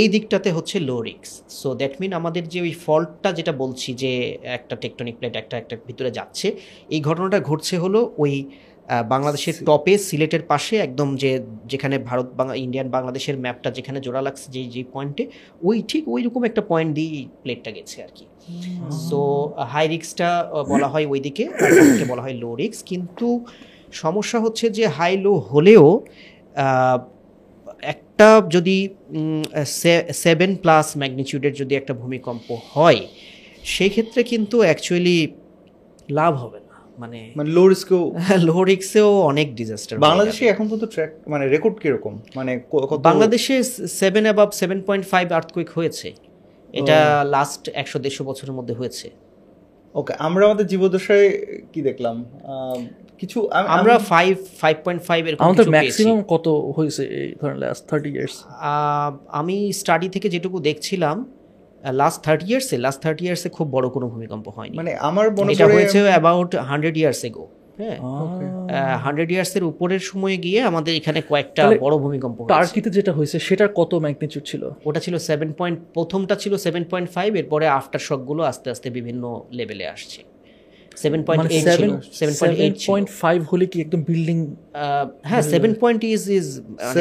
এই দিকটাতে হচ্ছে লো রিক্স সো দ্যাট মিন আমাদের যে ওই ফল্টটা যেটা বলছি যে একটা টেকটনিক প্লেট একটা একটা ভিতরে যাচ্ছে, এই ঘটনাটা ঘটছে হলো ওই বাংলাদেশের টপে সিলেটের পাশে একদম যে যেখানে ভারত বাংলা ইন্ডিয়ান বাংলাদেশের ম্যাপটা যেখানে জোড়া লাগছে যে যে পয়েন্টে ওই ঠিক ওই রকম একটা পয়েন্ট দিয়ে প্লেটটা গেছে আর কি। সো হাই রিক্সটা বলা হয় ওইদিকে বলা হয় লো রিক্স কিন্তু সমস্যা হচ্ছে যে হাই লো হলেও একটা যদি সেভেন প্লাস ম্যাগনিটিউডের যদি একটা ভূমিকম্প হয় সেই ক্ষেত্রে কিন্তু অ্যাকচুয়ালি লাভ হবে না। মানে মানে লো রিস্কেও লো রিক্সেও অনেক ডিজাস্টার বাংলাদেশে এখন পর্যন্ত ট্র্যাক মানে রেকর্ড কীরকম? মানে বাংলাদেশে seven above seven point five earthquake হয়েছে। এটা লাস্ট একশো দেড়শো বছরের মধ্যে হয়েছে। ওকে আমরা আমাদের জীবদশায় কি দেখলাম? আহ, কিছু আমরা আমি- ফাইভ ফাইভ পয়েন্ট ফাইভ এরকম আমাদের ম্যাক্সিমাম কত হয়েছে এই ধরেন লাস্ট থার্টি ইয়ার্স আহ, আমি স্টাডি থেকে যেটুকু দেখছিলাম লাস্ট থার্টি ইয়ার্সে লাস্ট থার্টি ইয়ার্সে খুব বড় কোনো ভূমিকম্প হয়নি। মানে আমার মনে এটা হয়েছে অ্যাবাউট হান্ড্রেড ইয়ার্স এগো হ্যাঁ? হান্ড্রেড ইয়ার্সের উপরের সময়ে গিয়ে আমাদের এখানে কয়েকটা বড় ভূমিকম্প। টার্কিতে যেটা হয়েছে সেটার কত ম্যাগনিটিউড ছিল? ওটা ছিল সেভেন পয়েন্ট প্রথমটা ছিল সেভেন পয়েন্ট ফাইভ এরপরে আফটার শকগুলো আস্তে আস্তে বিভিন্ন লেভেলে আসছে। সেভেন পয়েন্ট এইট সেভেন ছিল seven point eight point five হলে কি একদম বিল্ডিং হ্যাঁ সেভেন পয়েন্ট ইজ ইজ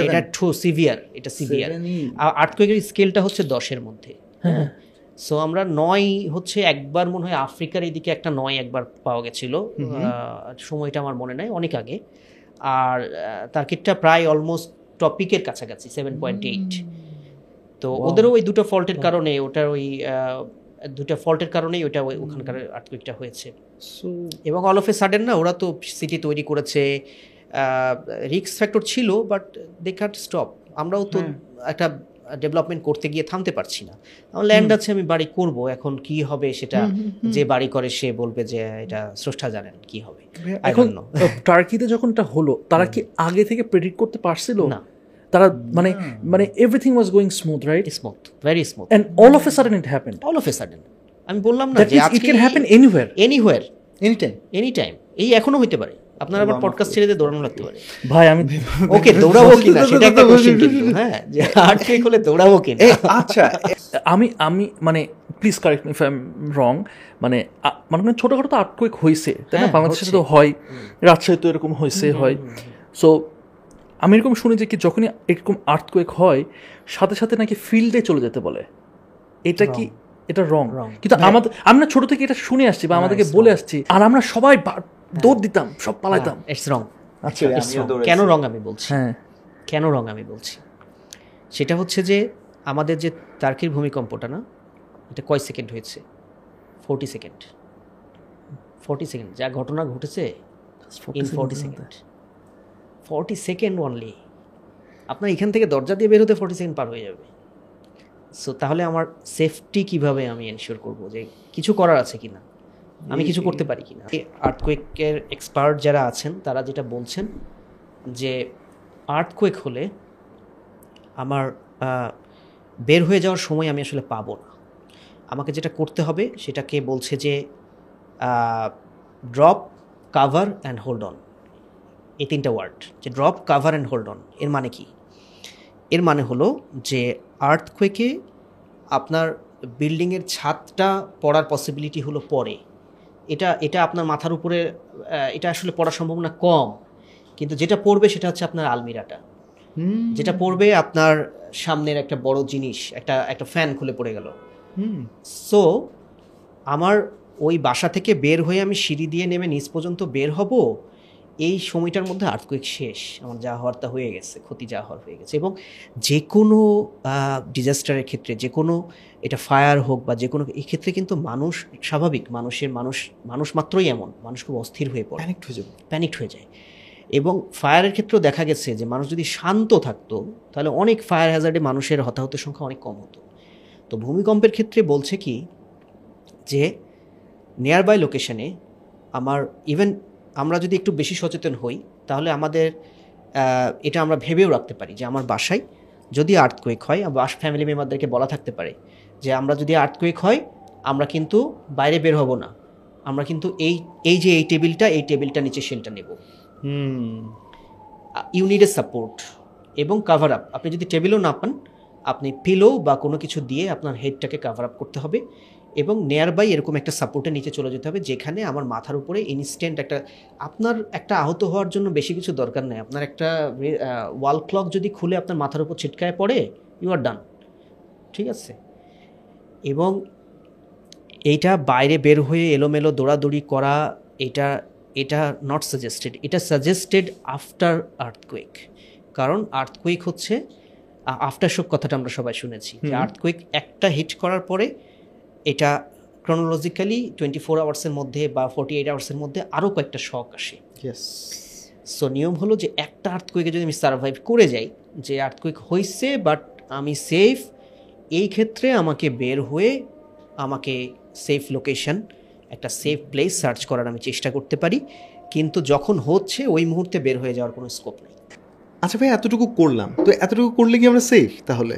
এটা সিভিয়ার এটা সিভিয়ার আর্থকুয়েকের স্কেলটা হচ্ছে দশের মধ্যে। সো আমরা নয় হচ্ছে একবার মনে হয় আফ্রিকার এইদিকে একটা নয় একবার পাওয়া গেছিল। সময়টা আমার মনে নাই অনেক আগে। আর তার্কিটটা প্রায় অলমোস্ট টপিকের কাছাকাছি সেভেন পয়েন্ট এইট তো ওদেরও ওই দুটো ফল্টের কারণে ওটার ওই দুটো ফল্টের কারণেই ওটা ওখানকার আর্থকুইকটা হয়েছে। এবং অল অফ এ সাডেন না ওরা তো সিটি তৈরি করেছে রিক্স ফ্যাক্টর ছিল বাট দে কাট স্টপ আমরাও তো একটা ডেভেলপমেন্ট করতে গিয়ে থামতে পারছি না। আমার ল্যান্ড আছে আমি বাড়ি করব এখন কি হবে সেটা যে বাড়ি করে সে বলবে যে এটা স্রষ্টা জানেন কি হবে। এখন don't know. টার্কিতে যখন এটা হলো তারা কি আগে থেকে প্রেডিক্ট করতে পারছিল? না। তারা মানে মানে everything was going smooth right smooth very smooth and all of a sudden it happened all of a sudden আমি বললাম না যে it can happen anywhere anywhere anytime. Any time এই এখনও হইতে পারে। আপনার আবার পডকাস্ট ছেড়ে দিয়ে দৌড়ানো লাগতে পারে। ভাই আমি ওকে দৌড়াবো কিনা? সেটা একটা কোশ্চেন কিন্তু হ্যাঁ যে আর্টকেক হলে দৌড়াবো কিনা? আচ্ছা আমি আমি মানে please correct me if I am wrong মানে মানে ছোটখাটো তো আর্টকুইক হয়েছে তাই না? হ্যাঁ, বাংলাদেশে তো হয় রাজশাহী তো এরকম হয়েছে হয়। সো আমি এরকম শুনি যে কি যখনই এরকম আর্থকুয়েক হয় সাথে সাথে নাকি ফিল্ডে চলে যেতে বলে। এটা কি এটা রং. কিন্তু আমাদের আমরা ছোট থেকে এটা শুনে আসছি বা আমাদেরকে বলে আসছি। আর আমরা সবাই বা- দৌড় দিতাম সব পালাইতাম। It's wrong. আচ্ছা কেন রং আমি বলছি? হ্যাঁ। কেন রং আমি বলছি? সেটা হচ্ছে যে আমাদের যে তার্কির ভূমিকম্পটা না এটা কয় সেকেন্ড হয়েছে? Forty second. Forty second. যা ঘটনা ঘটেছে in forty second forty second only আপনার এখান থেকে দরজা দিয়ে বেরোতে ফোরটি সেকেন্ড পার হয়ে যাবে। সো তাহলে আমার সেফটি কীভাবে আমি এনশিওর করব যে কিছু করার আছে কিনা? আমি কিছু করতে পারি কিনা? আর্থকুয়েকের এক্সপার্ট যারা আছেন তারা যেটা বলছেন যে আর্থকুয়েক হলে আমার বের হয়ে যাওয়ার সময় আমি আসলে পাবো না। আমাকে যেটা করতে হবে সেটাকে বলছে যে drop cover and hold on এই তিনটা ওয়ার্ড যে drop cover and hold on এর মানে কি? এর মানে হলো যে আর্থকুয়েকে আপনার বিল্ডিংয়ের ছাদটা পড়ার পসিবিলিটি হলো পরে। এটা এটা আপনার মাথার উপরে এটা আসলে পড়ার সম্ভাবনা কম। কিন্তু যেটা পড়বে সেটা হচ্ছে আপনার আলমিরাটা। যেটা পড়বে আপনার সামনের একটা বড় জিনিস একটা একটা ফ্যান খুলে পড়ে গেল। হুম। সো আমার ওই বাসা থেকে বের হয়ে আমি সিঁড়ি দিয়ে নেমে নিচ পর্যন্ত বের হব এই সময়টার মধ্যে আর্থকুইক শেষ। আমার যা হওয়ার তা হয়ে গেছে ক্ষতি যা হওয়ার হয়ে গেছে। এবং যে কোনো ডিজাস্টারের ক্ষেত্রে যে কোনো এটা ফায়ার হোক বা যে কোনো এই ক্ষেত্রে কিন্তু মানুষ স্বাভাবিক মানুষের মানুষ মানুষ মাত্রই এমন মানুষ খুব অস্থির হয়ে পড়ে। Panicked হয়ে যায় প্যানিকড হয়ে যায়। এবং ফায়ারের ক্ষেত্রেও দেখা গেছে যে মানুষ যদি শান্ত থাকতো তাহলে অনেক ফায়ার হ্যাজার্ডে মানুষের হতাহতের সংখ্যা অনেক কম হতো। তো ভূমিকম্পের ক্ষেত্রে বলছে কি যে নিয়ার বাই লোকেশনে আমার ইভেন আমরা যদি একটু বেশি সচেতন হই তাহলে আমাদের এটা আমরা ভেবেও রাখতে পারি যে আমার বাসায় যদি আর্থকুয়েক হয় বা ফ্যামিলি মেম্বারদেরকে বলা থাকতে পারে যে আমরা যদি আর্থকুয়েক হয় আমরা কিন্তু বাইরে বের হব না। আমরা কিন্তু এই এই যে এই টেবিলটা এই টেবিলটা নিচে শেলটা নেব। হুম। ইউনিডের সাপোর্ট এবং কাভার আপ আপনি যদি টেবিলও না পান আপনি পিলো বা কোনো কিছু দিয়ে আপনার হেডটাকে কাভার আপ করতে হবে এবং নেয়ার বাই এরকম একটা সাপোর্টের নিচে চলে যেতে হবে যেখানে আমার মাথার উপরে ইনস্ট্যান্ট একটা আপনার একটা আহত হওয়ার জন্য বেশি কিছু দরকার নেই। আপনার একটা ওয়াল ক্লক যদি খুলে আপনার মাথার উপর ছিটকায় পড়ে ইউ আর ডান ঠিক আছে? এবং এইটা বাইরে বের হয়ে এলোমেলো দৌড়াদৌড়ি করা এটা এটা নট সাজেস্টেড এটা সাজেস্টেড আফটার আর্থকুয়েক কারণ আর্থকুয়েক হচ্ছে আফটার শোক কথাটা আমরা সবাই শুনেছি। যে আর্থকুয়েক একটা হিট করার পরে এটা ক্রনোলজিক্যালি টোয়েন্টি ফোর আওয়ার্সের মধ্যে বা ফোর্টি এইট আওয়ার্সের মধ্যে আরও কয়েকটা শখ আসে। ইয়েস সো নিয়ম হলো যে একটা আর্থকুয়েকে যদি আমি সার্ভাইভ করে যাই যে আর্থকুয়েক হয়েছে বাট আমি সেফ এই ক্ষেত্রে আমাকে বের হয়ে আমাকে সেফ লোকেশন একটা সেফ প্লেস সার্চ করার আমি চেষ্টা করতে পারি। কিন্তু যখন হচ্ছে ওই মুহূর্তে বের হয়ে যাওয়ার কোনো স্কোপ নেই। আচ্ছা ভাই এতটুকু করলাম। তো এতটুকু করলে কি আমরা সেফ তাহলে?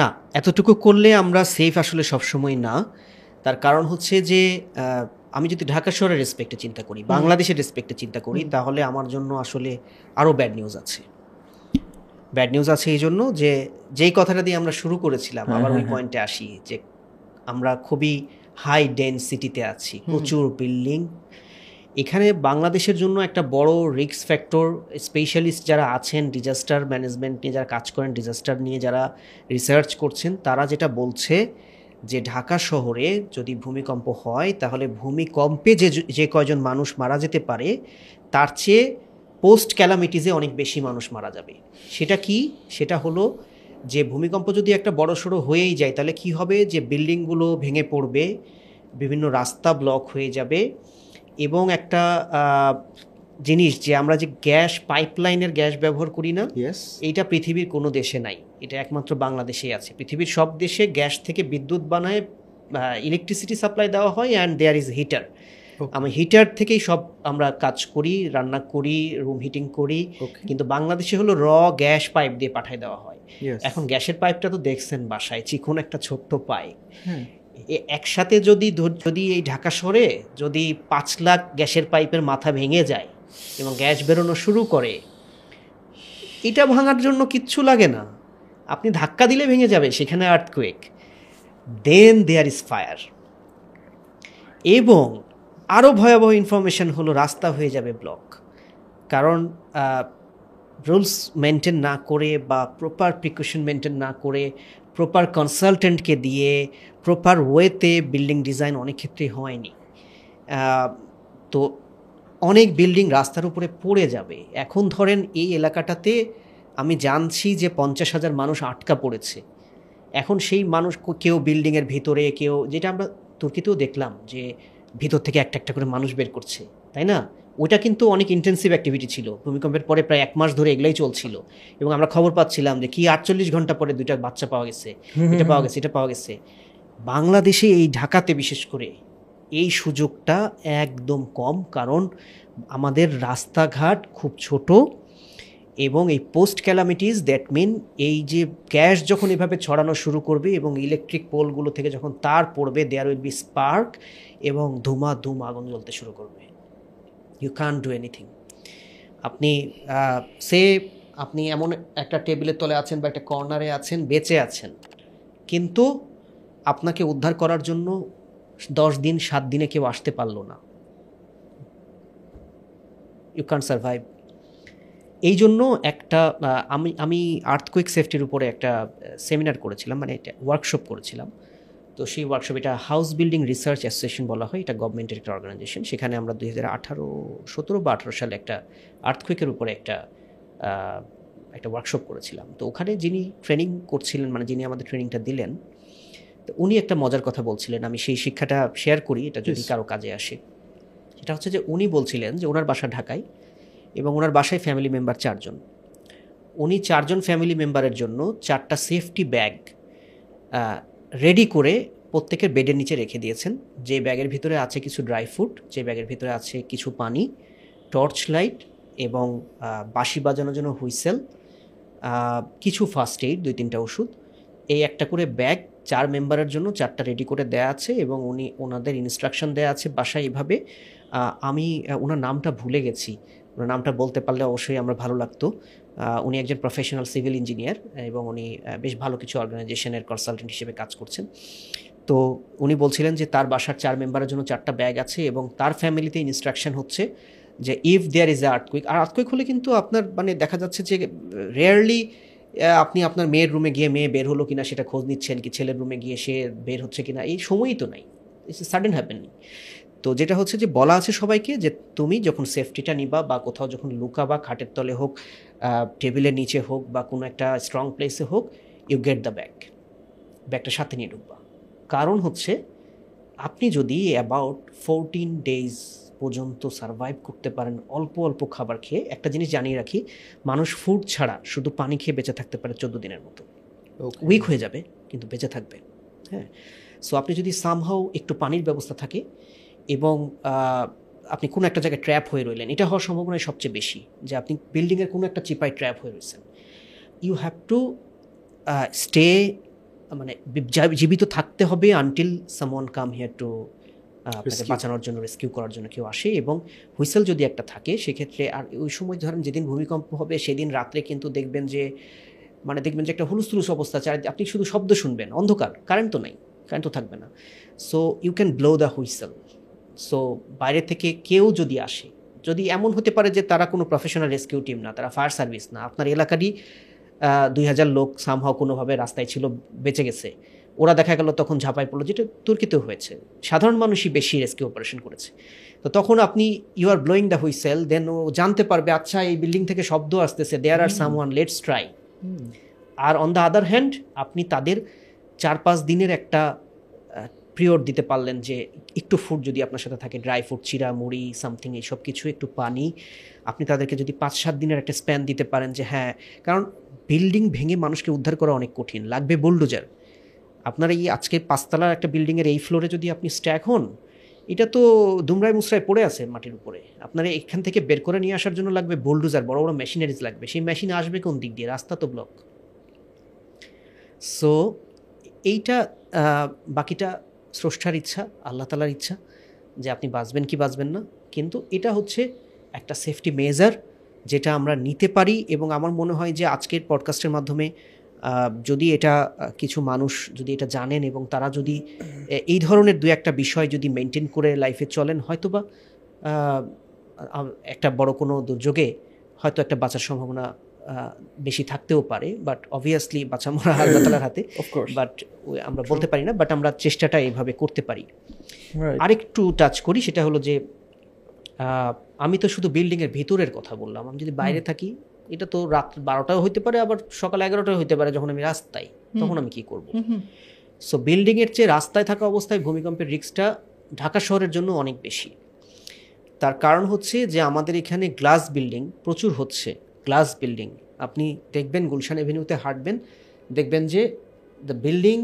না এতটুকু করলে আমরা সেফ আসলে সবসময় না। তার কারণ হচ্ছে যে আমি যদি ঢাকা শহরের রেসপেক্টে চিন্তা করি বাংলাদেশের রেসপেক্টে চিন্তা করি তাহলে আমার জন্য আসলে আরও ব্যাড নিউজ আছে। ব্যাড নিউজ আছে এই জন্য যে যেই কথাটা দিয়ে আমরা শুরু করেছিলাম আবার ওই পয়েন্টে আসি যে আমরা খুবই হাই ডেন্সিটিতে আছি প্রচুর বিল্ডিং এখানে বাংলাদেশের জন্য একটা বড় রিস্ক ফ্যাক্টর স্পেশালিস্ট যারা আছেন ডিজাস্টার ম্যানেজমেন্ট নিয়ে যারা কাজ করেন ডিজাস্টার নিয়ে যারা রিসার্চ করছেন তারা যেটা বলছে যে ঢাকা শহরে যদি ভূমিকম্প হয় তাহলে ভূমিকম্পে যে যে কয়জন মানুষ মারা যেতে পারে তার চেয়ে পোস্ট ক্যালামিটিসে অনেক বেশি মানুষ মারা যাবে। সেটা কি? সেটা হলো যে ভূমিকম্প যদি একটা বড় সড়ো হয়েই যায় তাহলে কি হবে? যে বিল্ডিংগুলো ভেঙে পড়বে বিভিন্ন রাস্তা ব্লক হয়ে যাবে এবং একটা জিনিস যে আমরা যে গ্যাস পাইপলাইনের গ্যাস ব্যবহার করি না এইটা পৃথিবীর কোনো দেশে নাই। এটা একমাত্র বাংলাদেশেই আছে। পৃথিবীর সব দেশে গ্যাস থেকে বিদ্যুৎ বানায় ইলেকট্রিসিটি সাপ্লাই দেওয়া হয় অ্যান্ড দেয়ার ইজ হিটার আমি হিটার থেকেই সব আমরা কাজ করি রান্না করি রুম হিটিং করি। কিন্তু বাংলাদেশে হলো র গ্যাস পাইপ দিয়ে পাঠায় দেওয়া হয়। এখন গ্যাসের পাইপটা তো দেখছেন বাসায় চিকন একটা ছোট্ট পাইপ একসাথে যদি যদি এই ঢাকা শহরে যদি পাঁচ লাখ গ্যাসের পাইপের মাথা ভেঙে যায় এবং গ্যাস বেরোনো শুরু করে এটা ভাঙার জন্য কিচ্ছু লাগে না। আপনি ধাক্কা দিলে ভেঙে যাবে সেখানে earthquake then there is fire এবং আরও ভয়াবহ ইনফরমেশন হলো রাস্তা হয়ে যাবে ব্লক কারণ রুলস মেনটেন না করে বা প্রপার প্রিকশন মেনটেন না করে প্রপার কনসালটেন্টকে দিয়ে প্রপার ওয়েতে বিল্ডিং ডিজাইন অনেক ক্ষেত্রেই হয়নি। তো অনেক বিল্ডিং রাস্তার উপরে পড়ে যাবে। এখন ধরেন এই এলাকাটাতে আমি জানছি যে পঞ্চাশ হাজার মানুষ আটকা পড়েছে। এখন সেই মানুষ কেউ বিল্ডিংয়ের ভিতরে, কেউ, যেটা আমরা তুর্কিতেও দেখলাম যে ভিতর থেকে একটা একটা করে মানুষ বের করছে তাই না? ওটা কিন্তু অনেক ইন্টেন্সিভ অ্যাক্টিভিটি ছিল। ভূমিকম্পের পরে প্রায় এক মাস ধরে এগুলাই চলছিল। এবং আমরা খবর পাচ্ছিলাম যে কি আটচল্লিশ ঘণ্টা পরে দুইটা বাচ্চা পাওয়া গেছে। এটা পাওয়া গেছে এটা পাওয়া গেছে। বাংলাদেশে এই ঢাকাতে বিশেষ করে এই সুযোগটা একদম কম। কারণ আমাদের রাস্তাঘাট খুব ছোট এবং এই পোস্ট ক্যালামিটিস দ্যাট মিন এই যে গ্যাস যখন এভাবে ছড়ানো শুরু করবে এবং ইলেকট্রিক পোলগুলো থেকে যখন তার পড়বে দেয়ার উইল বি স্পার্ক এবং ধুমা ধুম আগুন জ্বলতে শুরু করবে। ইউ ক্যান ডু এনিথিং আপনি সে আপনি এমন একটা টেবিলের তলে আছেন বা একটা কর্নারে আছেন, বেঁচে আছেন। কিন্তু আপনাকে উদ্ধার করার জন্য দশ দিন, সাত দিনে কেউ আসতে পারল না। ইউ ক্যান সার্ভাইভ এই জন্য একটা আমি আমি আর্থকুইক সেফটির উপরে একটা সেমিনার করেছিলাম মানে একটা ওয়ার্কশপ করেছিলাম। তো সেই ওয়ার্কশপ এটা হাউস বিল্ডিং রিসার্চ অ্যাসোসিয়েশন বলা হয় এটা গভর্নমেন্টের একটা অর্গানাইজেশন সেখানে আমরা দুই হাজার আঠারো সতেরো বা আঠারো সালে একটা আর্থকুইকের উপরে একটা একটা ওয়ার্কশপ করেছিলাম। তো ওখানে যিনি ট্রেনিং করছিলেন মানে যিনি আমাদের ট্রেনিংটা দিলেন তো উনি একটা মজার কথা বলছিলেন। আমি সেই শিক্ষাটা শেয়ার করি এটা যদি কারও কাজে আসে। সেটা হচ্ছে যে উনি বলছিলেন যে ওনার বাসা ঢাকায় এবং ওনার বাসায় ফ্যামিলি মেম্বার চারজন। উনি চারজন ফ্যামিলি মেম্বারের জন্য চারটা সেফটি ব্যাগ রেডি করে প্রত্যেকের বেডের নিচে রেখে দিয়েছেন। যে ব্যাগের ভিতরে আছে কিছু ড্রাই ফ্রুট যে ব্যাগের ভিতরে আছে কিছু পানি টর্চ লাইট এবং বাঁশি বাজানোর জন্য হুইসেল কিছু ফার্স্ট এইড দুই তিনটা ওষুধ। এই একটা করে ব্যাগ চার মেম্বারের জন্য চারটা রেডি করে দেয়া আছে এবং উনি, ওনাদের ইনস্ট্রাকশন দেওয়া আছে বাসায় এভাবে। আমি ওনার নামটা ভুলে গেছি। ওনার নামটা বলতে পারলে অবশ্যই আমরা ভালো লাগতো। উনি একজন প্রফেশনাল সিভিল ইঞ্জিনিয়ার এবং উনি বেশ ভালো কিছু অর্গানাইজেশনের কনসালটেন্ট হিসেবে কাজ করছেন। তো উনি বলছিলেন যে তার বাসার চার মেম্বারের জন্য চারটা ব্যাগ আছে এবং তার ফ্যামিলিতে ইনস্ট্রাকশন হচ্ছে যে if there is a earthquake R earthquake হলে কিন্তু আপনার মানে দেখা যাচ্ছে যে রেয়ারলি আপনি আপনার মেয়ের রুমে গিয়ে মেয়ে বের হলো কিনা সেটা খোঁজ নিচ্ছেন কি ছেলের রুমে গিয়ে সে বের হচ্ছে কিনা, এই সময়ই তো নাই। ইটস সাডেন হ্যাপেনিং তো যেটা হচ্ছে যে বলা আছে সবাইকে যে তুমি যখন সেফটিটা নিবা বা কোথাও যখন লুকাবা খাটের তলে হোক টেবিলের নিচে হোক বা কোনো একটা স্ট্রং প্লেসে হোক ইউ গেট দ্য ব্যাগ ব্যাগটা সাথে নিয়ে ঢুকবা। কারণ হচ্ছে আপনি যদি অ্যাবাউট ফোরটিন ডেজ পর্যন্ত সার্ভাইভ করতে পারেন অল্প অল্প খাবার খেয়ে একটা জিনিস জানিয়ে রাখি মানুষ ফুড ছাড়া শুধু পানি খেয়ে বেঁচে থাকতে পারে চোদ্দ দিনের মতো। উইক হয়ে যাবে কিন্তু বেঁচে থাকবে। হ্যাঁ। সো আপনি যদি সামহাও একটু পানির ব্যবস্থা থাকে এবং আপনি কোনো একটা জায়গায় ট্র্যাপ হয়ে রইলেন। এটা হওয়ার সম্ভাবনাই সবচেয়ে বেশি যে আপনি বিল্ডিংয়ের কোনো একটা চিপায় ট্র্যাপ হয়ে রয়েছেন। ইউ হ্যাভ টু স্টে মানে জীবিত থাকতে হবে until someone come here to আপনাকে বাঁচানোর জন্য রেস্কিউ করার জন্য কেউ আসে এবং হুইসেল যদি একটা থাকে সেক্ষেত্রে আর ওই সময় ধরেন যেদিন ভূমিকম্প হবে সেদিন রাত্রে কিন্তু দেখবেন যে মানে দেখবেন যে একটা হুলুস তুলুস অবস্থা চারিদিকে আপনি শুধু শব্দ শুনবেন অন্ধকার কারেন্ট তো নাই কারেন্ট তো থাকবে না। So you can blow the whistle so বাইরে থেকে কেউ যদি আসে যদি এমন হতে পারে যে তারা কোনো প্রফেশনাল রেস্কিউ টিম না তারা ফায়ার সার্ভিস না আপনার এলাকারই দুই হাজার লোক সামহাও কোনোভাবে রাস্তায় ছিল বেঁচে গেছে ওরা দেখা গেল তখন ঝাঁপাই পড়ল যেটা তুর্কিতেও হয়েছে। সাধারণ মানুষই বেশি রেস্কিউ অপারেশন করেছে। তো তখন আপনি you are blowing the whistle then ও জানতে পারবে আচ্ছা এই বিল্ডিং থেকে শব্দ আসতেছে there are someone let's try R on the other hand আপনি তাদের চার পাঁচ দিনের একটা পিরিয়ড দিতে পারলেন যে একটু ফুড যদি আপনার সাথে থাকে ড্রাই ফুড চিরা, মুড়ি সামথিং এইসব কিছু, একটু পানি, আপনি তাদেরকে যদি পাঁচ সাত দিনের একটা স্প্যান দিতে পারেন যে হ্যাঁ কারণ বিল্ডিং ভেঙে মানুষকে উদ্ধার করা অনেক কঠিন, লাগবে বোল্ডোজার আপনার এই আজকে পাঁচতলার একটা বিল্ডিংয়ের এই ফ্লোরে যদি আপনি স্ট্যাক হন, এটা তো দুমরায় মুসরায় পড়ে আছে মাটির উপরে। আপনার এখান থেকে বের করে নিয়ে আসার জন্য লাগবে বোল্ডোজার বড় বড় মেশিনারিজ লাগবে। সেই মেশিন আসবে কোন দিক দিয়ে? রাস্তা তো ব্লক সো এইটা বাকিটা স্রষ্টার ইচ্ছা আল্লাহ তালার ইচ্ছা যে আপনি বাঁচবেন কি বাঁচবেন না। কিন্তু এটা হচ্ছে একটা সেফটি মেজার যেটা আমরা নিতে পারি এবং আমার মনে হয় যে আজকের পডকাস্টের মাধ্যমে যদি এটা কিছু মানুষ যদি এটা জানেন এবং তারা যদি এই ধরনের দু একটা বিষয় যদি মেনটেন করে লাইফে চলেন হয়তোবা আহ, আহ, একটা বড় কোনো দুর্যোগে হয়তো একটা বাঁচার সম্ভাবনা বেশি থাকতেও পারে বাট অবভিয়াসলি বাঁচা মরা আল্লাহ তালার হাতে বাট আমরা বলতে পারি না বাট আমরা চেষ্টাটা এইভাবে করতে পারি। আরেকটু টাচ করি সেটা হলো যে আমি তো শুধু বিল্ডিংয়ের ভিতরের কথা বললাম। আমি যদি বাইরে থাকি এটা তো রাত বারোটাও হতে পারে আবার সকাল এগারোটাও হইতে পারে যখন আমি রাস্তায় তখন আমি কি করব? সো বিল্ডিংয়ের চেয়ে রাস্তায় থাকা অবস্থায় ভূমিকম্পের রিস্কটা ঢাকা শহরের জন্য অনেক বেশি। তার কারণ হচ্ছে যে আমাদের এখানে গ্লাস বিল্ডিং প্রচুর হচ্ছে। গ্লাস বিল্ডিং আপনি দেখবেন গুলশান এভিনিউতে হাঁটবেন, দেখবেন যে দ্য বিল্ডিং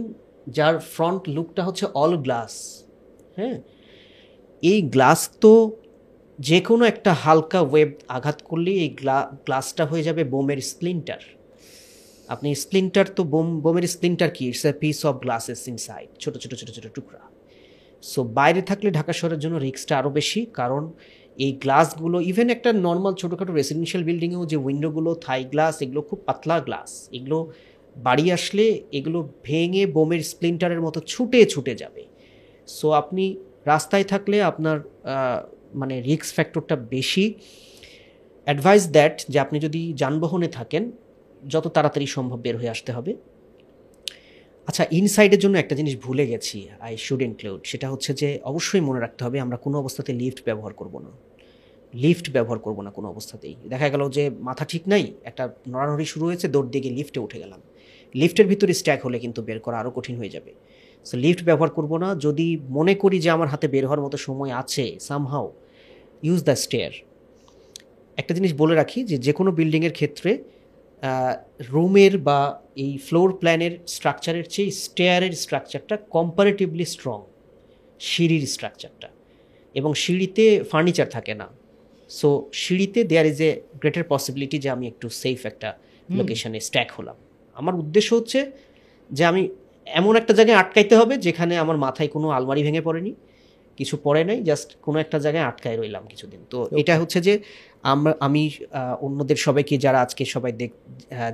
যার ফ্রন্ট লুকটা হচ্ছে অল গ্লাস হ্যাঁ? এই গ্লাস তো যে কোনো একটা হালকা ওয়েব আঘাত করলেই এই গ্লা গ্লাসটা হয়ে যাবে বোমের স্প্লিন্টার আপনি স্প্লিন্টার তো বোম, বোমের স্প্লিন্টার কি? It's a piece of glasses inside ছোটো ছোটো ছোটো ছোটো টুকরা। সো বাইরে থাকলে ঢাকা শহরের জন্য রিস্কটা আরও বেশি, কারণ এই গ্লাসগুলো ইভেন একটা নর্মাল ছোটোখাটো রেসিডেন্সিয়াল বিল্ডিংয়েও যে উইন্ডোগুলো থাই গ্লাস এগুলো খুব পাতলা গ্লাস এগুলো বাড়ি আসলে এগুলো ভেঙে বোমের স্প্লিন্টারের মতো ছুটে ছুটে যাবে। সো আপনি রাস্তায় থাকলে আপনার মানে রিস্ক ফ্যাক্টরটা বেশি। অ্যাডভাইস দ্যাট যে আপনি যদি যানবাহনে থাকেন, যত তাড়াতাড়ি সম্ভব বের হয়ে আসতে হবে। আচ্ছা ইনসাইডের জন্য একটা জিনিস ভুলে গেছি আই শুড ইনক্লুড সেটা হচ্ছে যে, অবশ্যই মনে রাখতে হবে, আমরা কোনো অবস্থাতে লিফট ব্যবহার করব না। লিফট ব্যবহার করব না কোনো অবস্থাতেই। দেখা গেল যে মাথা ঠিক নাই, একটা নড়ানড়ি শুরু হয়েছে, দৌড় দিয়ে গিয়ে লিফটে উঠে গেলাম। লিফটের ভিতরে স্ট্যাক হলে কিন্তু বের করা আরও কঠিন হয়ে যাবে। সো লিফট ব্যবহার করব না, যদি মনে করি যে আমার হাতে বের হওয়ার মতো সময় আছে সামহাও ইউজ দ্য স্টেয়ার একটা জিনিস বলে রাখি যে যে কোনো বিল্ডিংয়ের ক্ষেত্রে রুমের বা এই ফ্লোর প্ল্যানের স্ট্রাকচারের চেয়ে স্টেয়ারের স্ট্রাকচারটা কম্পারেটিভলি স্ট্রং সিঁড়ির স্ট্রাকচারটা এবং সিঁড়িতে ফার্নিচার থাকে না। সো সিঁড়িতে there is a greater possibility যে আমি একটু সেফ একটা লোকেশনে স্ট্যাক হলাম। আমার উদ্দেশ্য হচ্ছে যে আমি এমন একটা জায়গায় আটকাইতে হবে যেখানে আমার মাথায় কোনো আলমারি ভেঙে পড়েনি কিছু পড়ে নাই জাস্ট কোনো একটা জায়গায় আটকায় রইলাম কিছুদিন। তো এটা হচ্ছে যে আমরা আমি অন্যদের সবাইকে যারা আজকে সবাই দেখ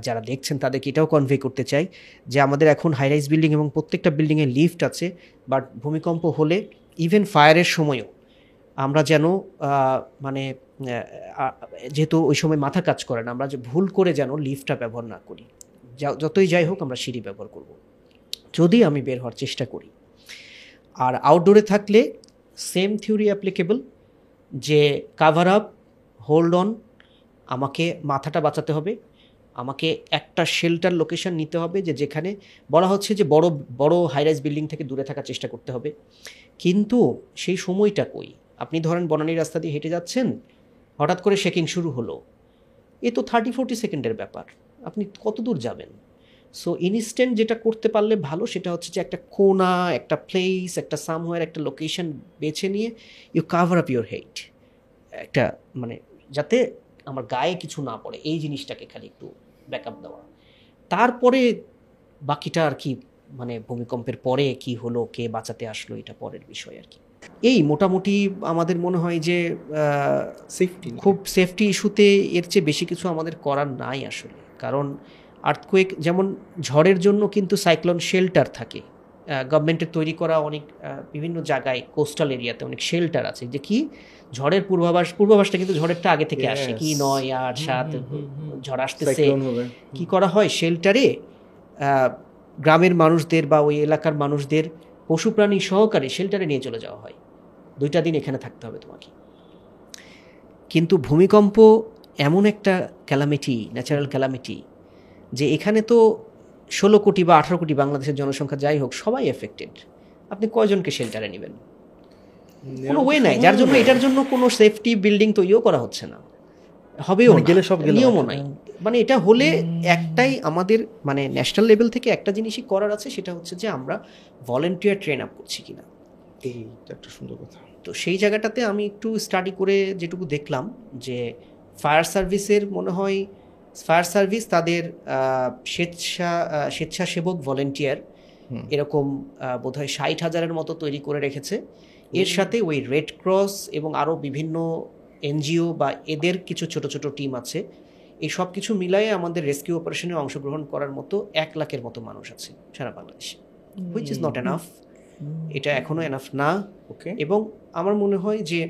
যারা দেখছেন তাদেরকে এটাও কনভে করতে চাই যে আমাদের এখন হাই রাইজ বিল্ডিং এবং প্রত্যেকটা বিল্ডিংয়ে লিফট আছে বাট ভূমিকম্প হলে ইভেন ফায়ারের সময়ও আমরা যেন মানে যেহেতু ওই সময় মাথা কাজ করে না, আমরা যে ভুল করে যেন লিফটটা ব্যবহার না করি। যতই যাই হোক আমরা সিঁড়ি ব্যবহার করব। যদি আমি বের হওয়ার চেষ্টা করি। আর আউটডোরে থাকলে সেম থিওরি অ্যাপ্লিকেবল যে কাভার আপ হোল্ড অন আমাকে মাথাটা বাঁচাতে হবে। আমাকে একটা শেল্টার লোকেশন নিতে হবে যে যেখানে বলা হচ্ছে যে বড় বড় হাইরাইজ বিল্ডিং থেকে দূরে থাকার চেষ্টা করতে হবে। কিন্তু সেই সময়টা কই? আপনি ধরেন বনানী রাস্তা দিয়ে হেঁটে যাচ্ছেন, হঠাৎ করে শেকিং শুরু হলো। এ তো থার্টি ফোর্টি সেকেন্ডের ব্যাপার। আপনি কত দূর যাবেন? সো ইনস্ট্যান্ট যেটা করতে পারলে ভালো সেটা হচ্ছে যে একটা কোনা, একটা প্লেস একটা সামওয়্যার একটা লোকেশন বেছে নিয়ে you cover up your head একটা মানে যাতে আমার গায়ে কিছু না পড়ে, এই জিনিসটাকে খালি একটু ব্যাকআপ দেওয়া। তারপরে বাকিটা আর কি মানে ভূমিকম্পের পরে কি হলো, কে বাঁচাতে আসলো, এটা পরের বিষয় আর কি। এই মোটামুটি আমাদের মনে হয় যে সেফটি খুব সেফটি ইস্যুতে এর চেয়ে বেশি কিছু আমাদের করার নাই আসলে। কারণ আর্থকুয়েক যেমন ঝড়ের জন্য কিন্তু সাইক্লোন শেল্টার থাকে। গভর্নমেন্টের তৈরি করা অনেক বিভিন্ন জায়গায় কোস্টাল এরিয়াতে অনেক শেল্টার আছে। যে কি? ঝড়ের পূর্বাভাস পূর্বাভাসটা কিন্তু ঝড়েরটা আগে থেকে আসে। কি নয় আট সাত ঝড় আসতেছে। কি করা হয়? শেল্টারে গ্রামের মানুষদের বা ওই এলাকার মানুষদের পশু প্রাণী সহকারে শেল্টারে নিয়ে চলে যাওয়া হয়। দুইটা দিন এখানে থাকতে হবে তোমাকে। কিন্তু ভূমিকম্প এমন একটা ক্যালামিটি ন্যাচারাল ক্যালামিটি যে এখানে তো ষোলো কোটি বা আঠারো কোটি বাংলাদেশের জনসংখ্যা যাই হোক সবাই এফেক্টেড আপনি কয়জনকে শেল্টারে নেবেন? কোনো ওয়ে নাই। যার জন্য এটার জন্য কোনো সেফটি বিল্ডিং তৈরিও করা হচ্ছে না। হবেও মানে গেলে সব নিয়মও নাই। মানে এটা হলে একটাই আমাদের মানে ন্যাশনাল লেভেল থেকে একটা জিনিসই করার আছে সেটা হচ্ছে যে আমরা ভলেন্টিয়ার ট্রেন আপ করছি কিনা। এইটা একটা সুন্দর কথা। তো সেই জায়গাটাতে আমি একটু স্টাডি করে যেটুকু দেখলাম যে ফায়ার সার্ভিসের মনে হয় ফায়ার সার্ভিস তাদের স্বেচ্ছা স্বেচ্ছাসেবক ভলেন্টিয়ার এরকম বোধ হয় ষাট হাজারের মতো তৈরি করে রেখেছে। এর সাথে ওই রেড ক্রস এবং আরও বিভিন্ন এনজিও বা এদের কিছু ছোট ছোট টিম আছে এই সব কিছু মিলায়ে আমাদের রেস্কিউ অপারেশনে অংশগ্রহণ করার মতো এক লাখের মতো মানুষ আছে সারা বাংলাদেশে হুইচ ইজ নট এনাফ এটা এখনও এনাফ না। ওকে এবং আমার মনে হয় যে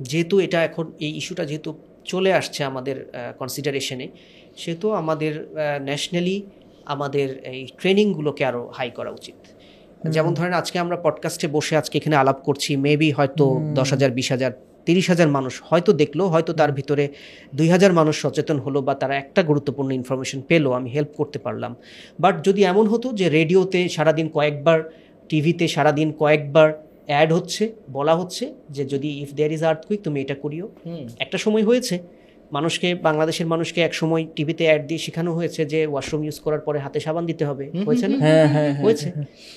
যেহেতু এটা এখন এই ইস্যুটা যেহেতু চলে আসছে আমাদের কনসিডারেশনে সেহেতু আমাদের ন্যাশনালি আমাদের এই ট্রেনিংগুলোকে আরও হাই করা উচিত। যেমন ধরেন আজকে আমরা পডকাস্টে বসে আজকে এখানে আলাপ করছি মেবি হয়তো দশ হাজার বিশ হাজার তিরিশ হাজার মানুষ হয়তো দেখল হয়তো তার ভিতরে দুই হাজার মানুষ সচেতন হলো বা তারা একটা গুরুত্বপূর্ণ ইনফরমেশন পেল আমি হেল্প করতে পারলাম। বাট যদি এমন হতো যে রেডিওতে সারাদিন কয়েকবার টিভিতে সারাদিন কয়েকবার অ্যাড হচ্ছে বলা হচ্ছে যে যদি ইফ দেয়ার ইজ আর্থকুইক তুমি এটা করিও। একটা সময় হয়েছে মানুষকে বাংলাদেশের মানুষকে এক সময় টিভিতে অ্যাড দিয়ে শেখানো হয়েছে যে ওয়াশরুম ইউজ করার পরে হাতে সাবান দিতে হবে। হয়েছে না? হ্যাঁ হ্যাঁ হ্যাঁ হয়েছে।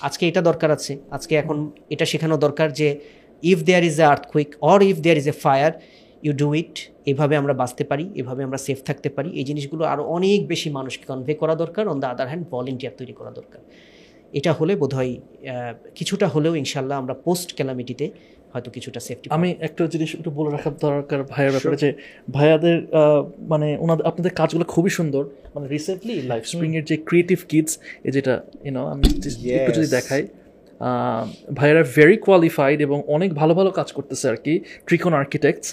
আজকে এটা দরকার আছে। আজকে এখন এটা শেখানো দরকার যে if there is a earthquake or if there is a fire you do it এভাবে আমরা বাঁচতে পারি এভাবে আমরা সেফ থাকতে পারি। এই জিনিসগুলো আরও অনেক বেশি মানুষকে কনভে করা দরকার on the other hand volunteer তৈরি করা দরকার। এটা হলে বোধহয় কিছুটা হলেও ইনশাল্লাহ আমরা পোস্ট ক্যালামিটিতে হয়তো কিছুটা সেফটি আমি একটা জিনিস একটু বলে রাখার দরকার ভাইয়ের ব্যাপারে যে ভাইয়াদের মানে ওনাদের আপনাদের কাজগুলো খুবই সুন্দর। মানে রিসেন্টলি লাইফ স্প্রিং এর যে ক্রিয়েটিভ কিডস এই যেটা ইউনো আমি একটু যদি দেখাই। ভাইয়ারা ভেরি কোয়ালিফাইড এবং অনেক ভালো ভালো কাজ করতেছে আর কি ট্রিকন আর্কিটেক্টস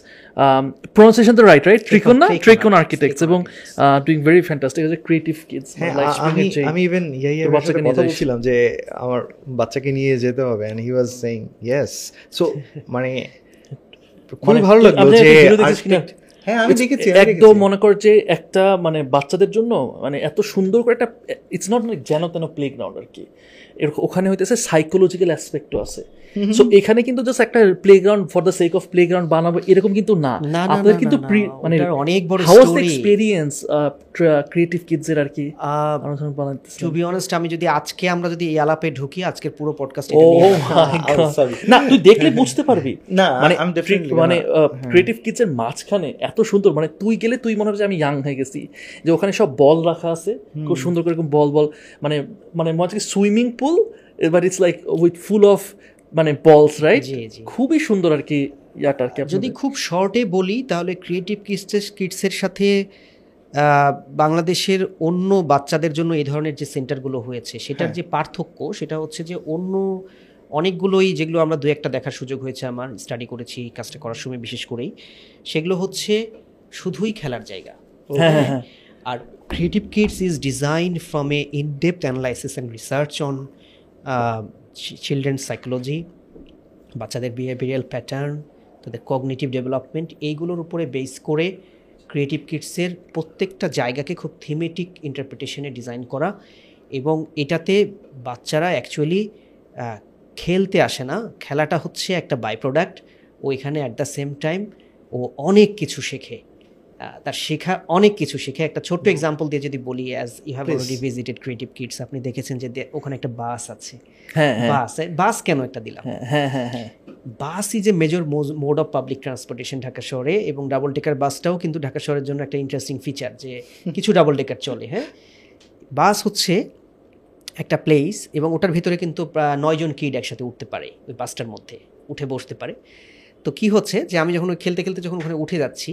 প্রনাউন্সিয়েশন তো রাইট রাইট ট্রিকন না? ট্রিকন আর্কিটেক্টস এবং doing very fantastic as a Creative Kids আমি আমি ইভেন ইয়াইয়ের তোর বাচ্চাকে নিয়ে কথা বলছিলাম যে আমার বাচ্চাকে নিয়ে যেতে হবে and he was saying yes so মানে খুবই মানে ভালো লাগল যে হ্যাঁ আমি দেখেছি একদম মনে কর যে একটা মানে বাচ্চাদের জন্য মানে এত সুন্দর করে একটা ইটস নট লাইক যেন তেন প্লে গ্রাউন্ড আর কি। এর ওখানে হইতেছে সাইকোলজিক্যাল অ্যাসপেক্টও আছে। সো এখানে কিন্তু জাস্ট একটা playground for the sake of playground বানাবো এরকম কিন্তু না। আপনাদের কিন্তু মানে অনেক বড় হাউস এক্সপেরিয়েন্স ক্রিয়েটিভ কিডস এর আর কি? টু বি অনেস্ট আমি যদি আজকে আমরা যদি এই আলাপে ঢুকি আজকের পুরো পডকাস্ট গড sorry. না তুই দেখলে বুঝতে পারবি। না, মানে মানে ক্রিয়েটিভ কিডস এর মাঝখানে এত সুন্দর মানে তুই গেলে তুই মনে হয় যে আমি ইয়াং হয়ে গেছি। যে ওখানে সব বল রাখা আছে খুব সুন্দর করে এরকম বল বল মানে মানে মনে swimming pool but it's like with full of মানে বলস রাইট। খুবই সুন্দর আর কি ইয়াটা আর কি যদি খুব শর্টে বলি তাহলে ক্রিয়েটিভ কিডসের কিডসের সাথে বাংলাদেশের অন্য বাচ্চাদের জন্য এই ধরনের যে সেন্টারগুলো হয়েছে সেটার হ্যাঁ। যে পার্থক্য সেটা হচ্ছে যে অন্য অনেকগুলোই যেগুলো আমরা দু একটা দেখার সুযোগ হয়েছে আমার স্টাডি করেছি কাজটা করার সময় বিশেষ করেই সেগুলো হচ্ছে শুধুই খেলার জায়গা। হ্যাঁ হ্যাঁ আর Creative Kids is design from a in depth analysis and research on children psychology বাচ্চাদের বিহেভিয়ারাল প্যাটার্ন তাদের কগনিটিভ ডেভেলপমেন্ট এইগুলোর উপরে বেস করে ক্রিয়েটিভ কিডসের প্রত্যেকটা জায়গাকে খুব থিমেটিক ইন্টারপ্রিটেশনে ডিজাইন করা এবং এটাতে বাচ্চারা অ্যাকচুয়ালি খেলতে আসে না। খেলাটা হচ্ছে একটা বাই প্রোডাক্ট ও এখানে অ্যাট দ্য সেম টাইম ও অনেক কিছু শেখে। তার শেখা অনেক কিছু শেখে। একটা ছোট্ট এক্সাম্পল দিয়ে যদি বলি as you have already visited Creative Kids আপনি দেখেছেন যে ওখানে একটা বাস আছে। হ্যাঁ হ্যাঁ। বাস বাস কেন একটা দিলাম? হ্যাঁ bus is a major mode of public transportation Dhaka শহরে এবং ডাবল টেকার বাসটাও কিন্তু ঢাকা শহরের জন্য একটা ইন্টারেস্টিং ফিচার যে কিছু ডাবল টেকার চলে হ্যাঁ? বাস হচ্ছে একটা প্লেস এবং ওটার ভিতরে কিন্তু নয়জন কিড একসাথে উঠতে পারে ওই বাসটার মধ্যে উঠে বসতে পারে। তো কি হচ্ছে যে আমি যখন খেলতে খেলতে যখন ওখানে উঠে যাচ্ছি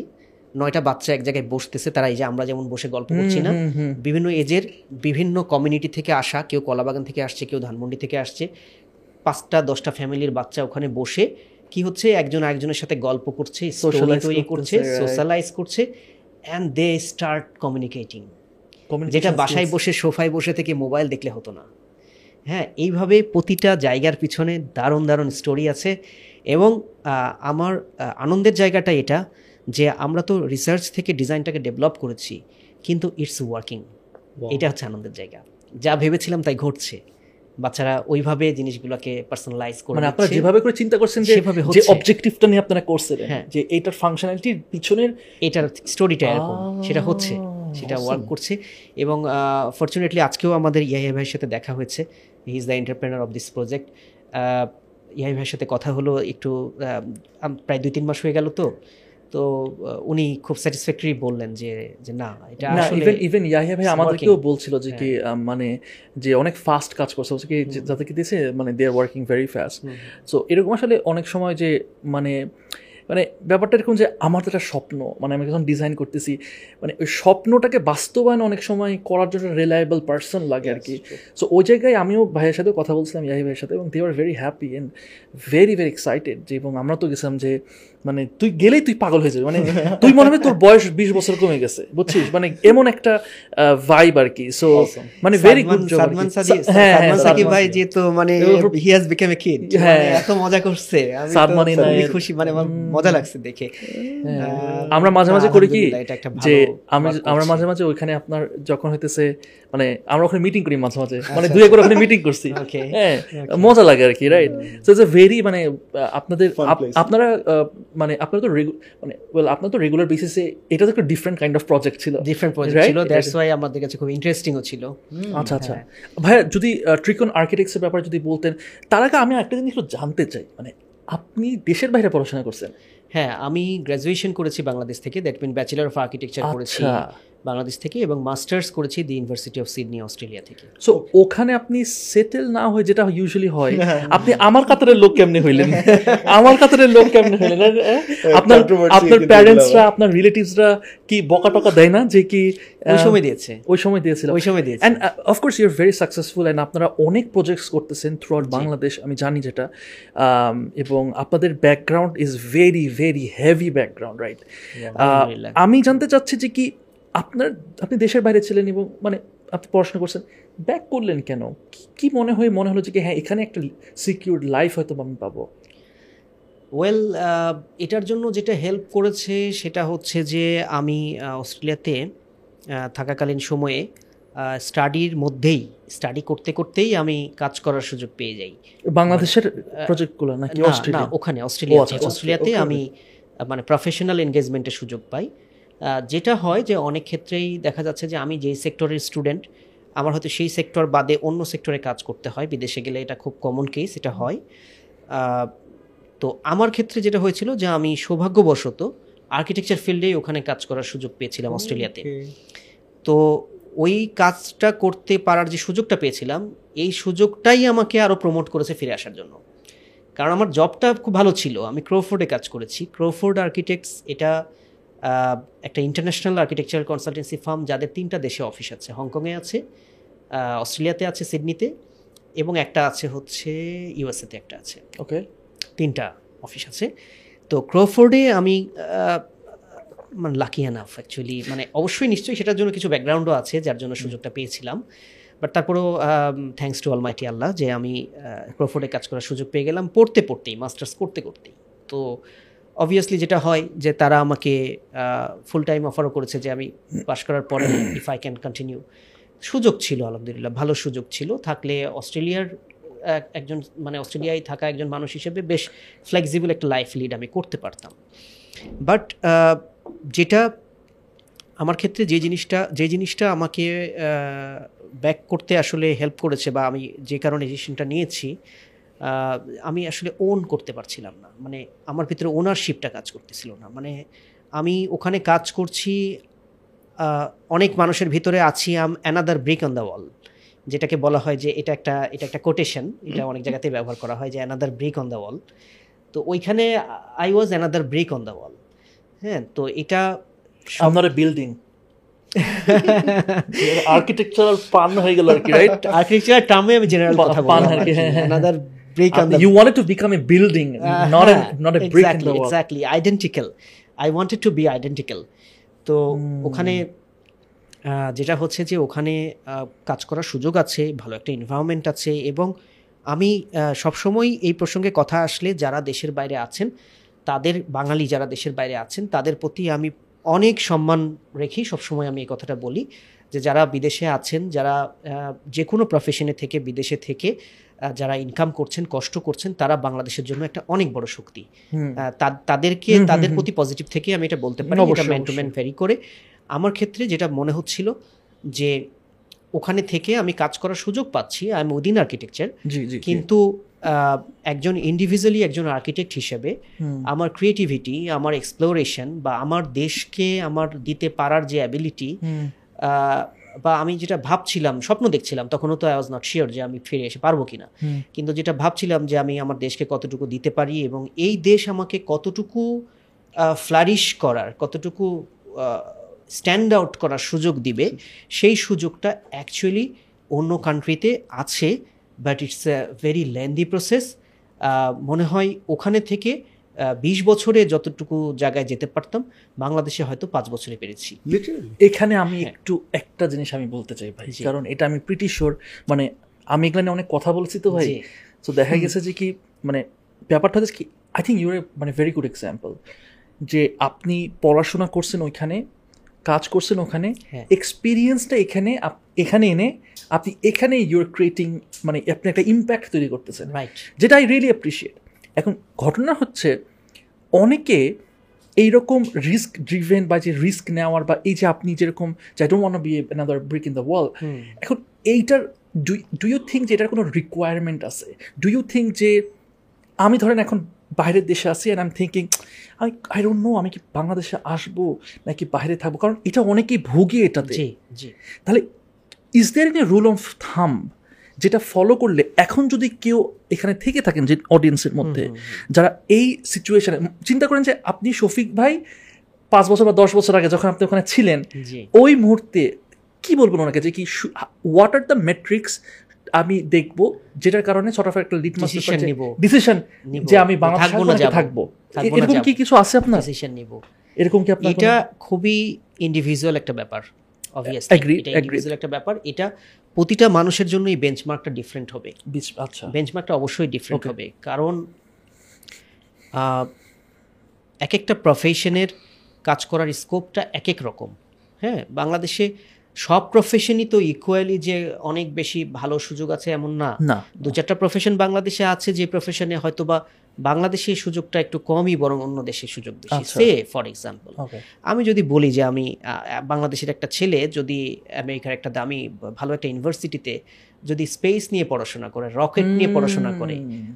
নয়টা বাচ্চা এক জায়গায় বসতেছে তারা এই যে আমরা যেমন বসে গল্প করছি না। বিভিন্ন এজের বিভিন্ন কমিউনিটি থেকে আসা কেউ কলাবাগান থেকে আসছে কেউ ধানমন্ডি থেকে আসছে পাঁচটা দশটা ফ্যামিলির বাচ্চা ওখানে বসে কি হচ্ছে একজন আরেকজনের সাথে গল্প করছে তৈরি করছে সোশ্যালাইজ করছে অ্যান্ড দে স্টার্ট কমিউনিকেটিং যেটা বাসায় বসে সোফায় বসে থেকে মোবাইল দেখলে হতো না। হ্যাঁ এইভাবে প্রতিটা জায়গার পিছনে দারুণ দারুণ স্টোরি আছে এবং আমার আনন্দের জায়গাটা এটা যে আমরা তো রিসার্চ থেকে ডিজাইনটাকে ডেভেলপ করেছি কিন্তু ইটস ওয়ার্কিং এটা হচ্ছে আনন্দের জায়গা। যা ভেবেছিলাম তাই ঘটছে। বাচ্চারা ওইভাবে জিনিসগুলোকে পার্সোনালাইজ করে মানে আপনারা যেভাবে করে চিন্তা করছেন যে যে। অবজেক্টিভটা নিয়ে আপনারা করছেন হ্যাঁ। যে এইটার ফাংশনালিটির পিছনের এটার স্টোরিটা এরকম। সেটা হচ্ছে। সেটা ওয়ার্ক করছে। এবং ফর্চুনেটলি আজকেও আমাদের ইয়াহিয়া ভাইয়ের সাথে দেখা হয়েছে। He is the entrepreneur of this project Yahya ভাইয়ের সাথে কথা হলো একটু প্রায় দুই তিন মাস হয়ে গেল তো। তো উনি খুব স্যাটিসফ্যাক্টরি বললেন যে যে না এটা ইভেন ইভেন ইয়াহিয়া ভাই আমাদেরকেও বলছিল যে কি মানে যে অনেক ফাস্ট কাজ করছে কি যে- যাতে কি দিয়েছে মানে they are working very fast so এরকম আসলে অনেক সময় যে মানে মানে ব্যাপারটা এরকম যে আমার তো একটা স্বপ্ন মানে আমি যখন ডিজাইন করতেছি মানে ওই স্বপ্নটাকে বাস্তবায়ন অনেক সময় করার জন্য রিলায়েবল পার্সন লাগে আর কি সো ওই জায়গায় আমিও ভাইয়ের সাথেও কথা বলছিলাম ইয়াহি ভাইয়ের সাথে এবং they are very happy and very very excited যে এবং আমরা তো গেছিলাম যে মানে তুই গেলেই তুই পাগল হয়ে যাবে। মানে তুই মনে হবে তোর বয়স বিশ বছর কমে গেছে বুঝছিস? মানে এমন একটা ভাইব আর কি। সো মানে ভেরি গুড সালমান- সালমান হ্যাঁ সাকিব ভাই যে তো মানে he has become a kid হ্যাঁ। এত মজা করছে। আমি তো সালমান খুশি মানে আমার মজা লাগছে দেখে। হ্যাঁ। আমরা মাঝে মাঝে করি কি যে আমি আমরা মাঝে মাঝে ওইখানে আপনার যখন হইতেছে মানে আমরা ওখানে মিটিং করি মাঝে মাঝে। মানে আচ্ছা, দুই একবার ওখানে মিটিং করছি। Okay. হ্যাঁ মজা লাগে আর কি right so it's a very মানে আপনাদের. আপনারা মানে আপনার তো মানে ওয়েল আপনার তো রেগুলার বেসিসে এটা তো একটা ডিফারেন্ট কাইন্ড অফ প্রজেক্ট ছিল। ডিফারেন্ট প্রজেক্ট ছিল দ্যাটস ওয়াই আমাদের কাছে খুব ইন্টারেস্টিংও ছিল। আচ্ছা আচ্ছা। ভাই যদি ট্রিকন আর্কিটেক্টসের ব্যাপারে যদি বলতেন তার আগে আমি একটা জিনিস জানতে চাই। মানে আপনি দেশের বাইরে পড়াশোনা করছেন? হ্যাঁ আমি গ্রাজুয়েশন করেছি বাংলাদেশ থেকে that mean bachelor of architecture করেছি। আচ্ছা। বাংলাদেশ থেকে এবং মাস্টার্স করেছি the university of Sydney Australia থেকে। সো ওখানে আপনি সেটেল না হয়ে যেটা ইউজুয়ালি হয় আপনি আমার কাতারের লোক কেমনে হইলেন? আমার কাতারের লোক কেমনে হইলেন? আপনার আপনার প্যারেন্টসরা আপনার রিলেটিভসরা কি বকা টকা দেয় না যে কি ওই সময় দিয়েছে। ওই সময় দিয়েছিল? ওই সময় দিয়েছে। And of course your very successful and আপনারা অনেক প্রজেক্টস করতেছেন থ্রু আউট বাংলাদেশ আমি জানি যেটা। Um, এবং আপনাদের background is very very heavy background right. আমি জানতে চাচ্ছি যে কি আপনার আপনি দেশের বাইরে ছিলেন এবং মানে আপনি পড়াশোনা করছেন ব্যাক করলেন কেন? কি- মনে হয় মনে হলো যে হ্যাঁ এখানে একটা সিকিউর লাইফ হয়তো আমি পাবো? ওয়েল এটার জন্য যেটা হেল্প করেছে সেটা হচ্ছে যে আমি অস্ট্রেলিয়াতে থাকাকালীন সময়ে স্টাডির মধ্যেই স্টাডি করতে করতেই আমি কাজ করার সুযোগ পেয়ে যাই। বাংলাদেশের প্রজেক্টগুলো নাকি না, না অস্ট্রেলিয়া? ওখানে অস্ট্রেলিয়াতে আচ্ছা, আচ্ছা, অস্ট্রেলিয়াতে আমি মানে প্রফেশনাল এনগেজমেন্টের সুযোগ পাই। যেটা হয় যে অনেক ক্ষেত্রেই দেখা যাচ্ছে যে আমি যেই সেক্টরের স্টুডেন্ট আমার হয়তো সেই সেক্টর বাদে অন্য সেক্টরে কাজ করতে হয়। বিদেশে গেলে এটা খুব কমন কেস এটা হয়। তো আমার ক্ষেত্রে যেটা হয়েছিল যে আমি সৌভাগ্যবশত আর্কিটেকচার ফিল্ডেই ওখানে কাজ করার সুযোগ পেয়েছিলাম অস্ট্রেলিয়াতে। তো ওই কাজটা করতে পারার যে সুযোগটা পেয়েছিলাম এই সুযোগটাই আমাকে আরও প্রমোট করেছে ফিরে আসার জন্য। কারণ আমার জবটা খুব ভালো ছিল। আমি ক্রোফোর্ডে কাজ করেছি। ক্রোফোর্ড আর্কিটেক্টস এটা একটা ইন্টারন্যাশনাল আর্কিটেকচারাল কনসালটেন্সি ফার্ম যাদের তিনটা দেশে অফিস আছে। হংকংয়ে আছে অস্ট্রেলিয়াতে আছে সিডনিতে এবং একটা আছে হচ্ছে ইউএসএতে একটা আছে। ওকে তিনটা অফিস আছে। তো ক্রোফোর্ডে আমি মানে লাকি এনাফ অ্যাকচুয়ালি মানে অবশ্যই নিশ্চয়ই সেটার জন্য কিছু ব্যাকগ্রাউন্ডও আছে যার জন্য সুযোগটা পেয়েছিলাম। বাট তারপরেও থ্যাংকস টু অল অলমাইটি আল্লাহ যে আমি ক্রোফোর্ডে কাজ করার সুযোগ পেয়ে গেলাম। পড়তে পড়তেই মাস্টার্স করতে করতেই। তো অবভিয়াসলি যেটা হয় যে তারা আমাকে ফুল টাইম অফারও করেছে যে আমি পাশ করার পরে ইফ আই ক্যান কন্টিনিউ সুযোগ ছিল, আলহামদুলিল্লাহ, ভালো সুযোগ ছিল। থাকলে অস্ট্রেলিয়ার, এক- একজন মানে অস্ট্রেলিয়ায় থাকা একজন মানুষ হিসেবে বেশ ফ্লেক্সিবল একটা লাইফ লিড আমি করতে পারতাম। বাট যেটা আমার ক্ষেত্রে যে জিনিসটা যে জিনিসটা আমাকে ব্যাক করতে আসলে হেল্প করেছে বা আমি যে কারণে ডিসিশনটা নিয়েছি আমি আসলে ওন করতে পারছিলাম না। মানে আমার ভিতরে ওনারশিপটা কাজ করতেছিল না। মানে আমি ওখানে কাজ করছি অনেক মানুষের ভিতরে আছি আম another brick on the wall যেটাকে বলা হয় যে এটা একটা এটা একটা কোটেশন এটা অনেক জায়গাতে ব্যবহার করা হয় যে another brick on the wall তো ওইখানে I was another brick on the wall হ্যাঁ তো এটা আপনার বিল্ডিং আর্কিটেকচারাল পান হয়ে গেল আর কি রাইট আর্কিটেকচার টার্মে আমি জেনারেল কথা পান বললাম হ্যাঁ, হ্যাঁ। Another brick on the you wanted to become a building not a not a brick in the wall exactly identical I wanted to be identical তো ওখানে আহ, যেটা হচ্ছে যে ওখানে কাজ করার সুযোগ আছে ভালো একটা এনভায়রনমেন্ট আছে এবং আমি সবসময় এই প্রসঙ্গে কথা আসলে যারা দেশের বাইরে আছেন তাদের বাঙালি যারা দেশের বাইরে আছেন তাদের প্রতি আমি অনেক সম্মান রেখেই সবসময় আমি এই কথাটা বলি যে যারা বিদেশে আছেন যারা যে কোনো প্রফেশনে থেকে বিদেশে থেকে যারা ইনকাম করছেন কষ্ট করছেন তারা বাংলাদেশের জন্য একটা অনেক বড় শক্তি। তাদেরকে তাদের প্রতি পজিটিভ থেকে আমি এটা বলতে পারি এটা ম্যান টু ম্যান ভ্যারি করে। আমার ক্ষেত্রে যেটা মনে হচ্ছিল যে ওখানে থেকে আমি কাজ করার সুযোগ পাচ্ছি আই এম উইদিন আর্কিটেকচার কিন্তু একজন ইন্ডিভিজুয়ালি একজন আর্কিটেক্ট হিসেবে আমার ক্রিয়েটিভিটি আমার এক্সপ্লোরেশন বা আমার দেশকে আমার দিতে পারার যে অ্যাবিলিটি। বা আমি যেটা ভাবছিলাম স্বপ্ন দেখছিলাম তখনও তো আই ওয়াজ নট শিওর যে আমি ফিরে এসে পারব কিনা। কিন্তু যেটা ভাবছিলাম যে আমি আমার দেশকে কতটুকু দিতে পারি এবং এই দেশ আমাকে কতটুকু ফ্লারিশ করার কতটুকু স্ট্যান্ড আউট করার সুযোগ দিবে সেই সুযোগটা অ্যাকচুয়ালি অন্য কান্ট্রিতে আছে but it's a very lengthy process মনে হয় ওখানে থেকে বিশ বছরে যতটুকু জায়গায় যেতে পারতাম বাংলাদেশে হয়তো পাঁচ বছরে পেরেছি। এখানে আমি একটু একটা জিনিস আমি বলতে চাই ভাই কারণ এটা আমি প্রিটি শিওর মানে আমি এখানে অনেক কথা বলছি তো ভাই। তো দেখা গেছে যে কি মানে ব্যাপারটা হচ্ছে কি আই থিঙ্ক ইউর মানে ভেরি গুড এক্সাম্পল যে আপনি পড়াশোনা করছেন ওইখানে কাজ করছেন ওখানে হ্যাঁ। এক্সপিরিয়েন্সটা এখানে আপ- এখানে এনে আপনি এখানে ইউর ক্রিয়েটিং মানে আপনি একটা ইম্প্যাক্ট তৈরি করতেছেন। রাইট যেটা আই রিয়েলি অ্যাপ্রিসিয়েট এখন ঘটনা হচ্ছে অনেকে এইরকম রিস্ক ড্রিভেন বা যে রিস্ক নেওয়ার বা এই যে আপনি যেরকম যে I don't want be another brick in the wall এখন এইটার ডু ইউ থিঙ্ক যে এটার কোনো রিকোয়ারমেন্ট আছে? ডু ইউ থিঙ্ক যে আমি ধরেন এখন বাইরের দেশে আছি অ্যান্ড আই এম থিঙ্কিং আমি আই ডোন্ট নো আমি কি বাংলাদেশে আসব নাকি বাইরে থাকব? কারণ এটা অনেকেই ভুগে এটাতে। তাহলে is there in a rule of thumb যেটা ফলো করলে এখন যদি কেউ এখানে থেকে থাকেন যে অডিয়েন্সের মধ্যে যারা এই সিচুয়েশনে চিন্তা করেন যে আপনি শফিক ভাই পাঁচ বছর বা দশ বছর আগে যখন আপনি ওখানে ছিলেন ওই মুহূর্তে কি বলবেন ওনাকে যে কি হোয়াট আর দ্য মেট্রিক্স আমি দেখব যেটার কারণে ছোট একটা লিটমাস। ডিসিশন যে আমি বাংলাদেশে থাকব এরকম কি কিছু আছে আপনার? ডিসিশন নিব। এরকম কি আপনার এটা খুবই ইন্ডিভিজুয়াল একটা ব্যাপার অবভিয়াসলি এটা ইন্ডিভিজুয়াল একটা ব্যাপার। এটা প্রতিটা মানুষের জন্য এই বেঞ্চমার্কটা ডিফারেন্ট হবে আচ্ছা। বেঞ্চমার্কটা অবশ্যই ডিফারেন্ট হবে। কারণ এক একটা প্রফেশনের কাজ করার স্কোপটা এক এক রকম। হ্যাঁ বাংলাদেশে সব প্রফেশনই তো ইকুয়ালি যে অনেক বেশি ভালো সুযোগ আছে এমন না। দু চারটা প্রফেশন বাংলাদেশে আছে যে প্রফেশনে হয়তো বা বাংলাদেশে সুযোগটা একটু কমই বরং অন্য দেশে সুযোগ বেশি। সে ফর এক্সাম্পল আমি যদি বলি যে আমি বাংলাদেশের একটা ছেলে যদি আমেরিকার একটা দামি ভালো একটা ইউনিভার্সিটিতে যদি স্পেস নিয়ে পড়াশোনা করে রকেট নিয়ে পড়াশোনা করে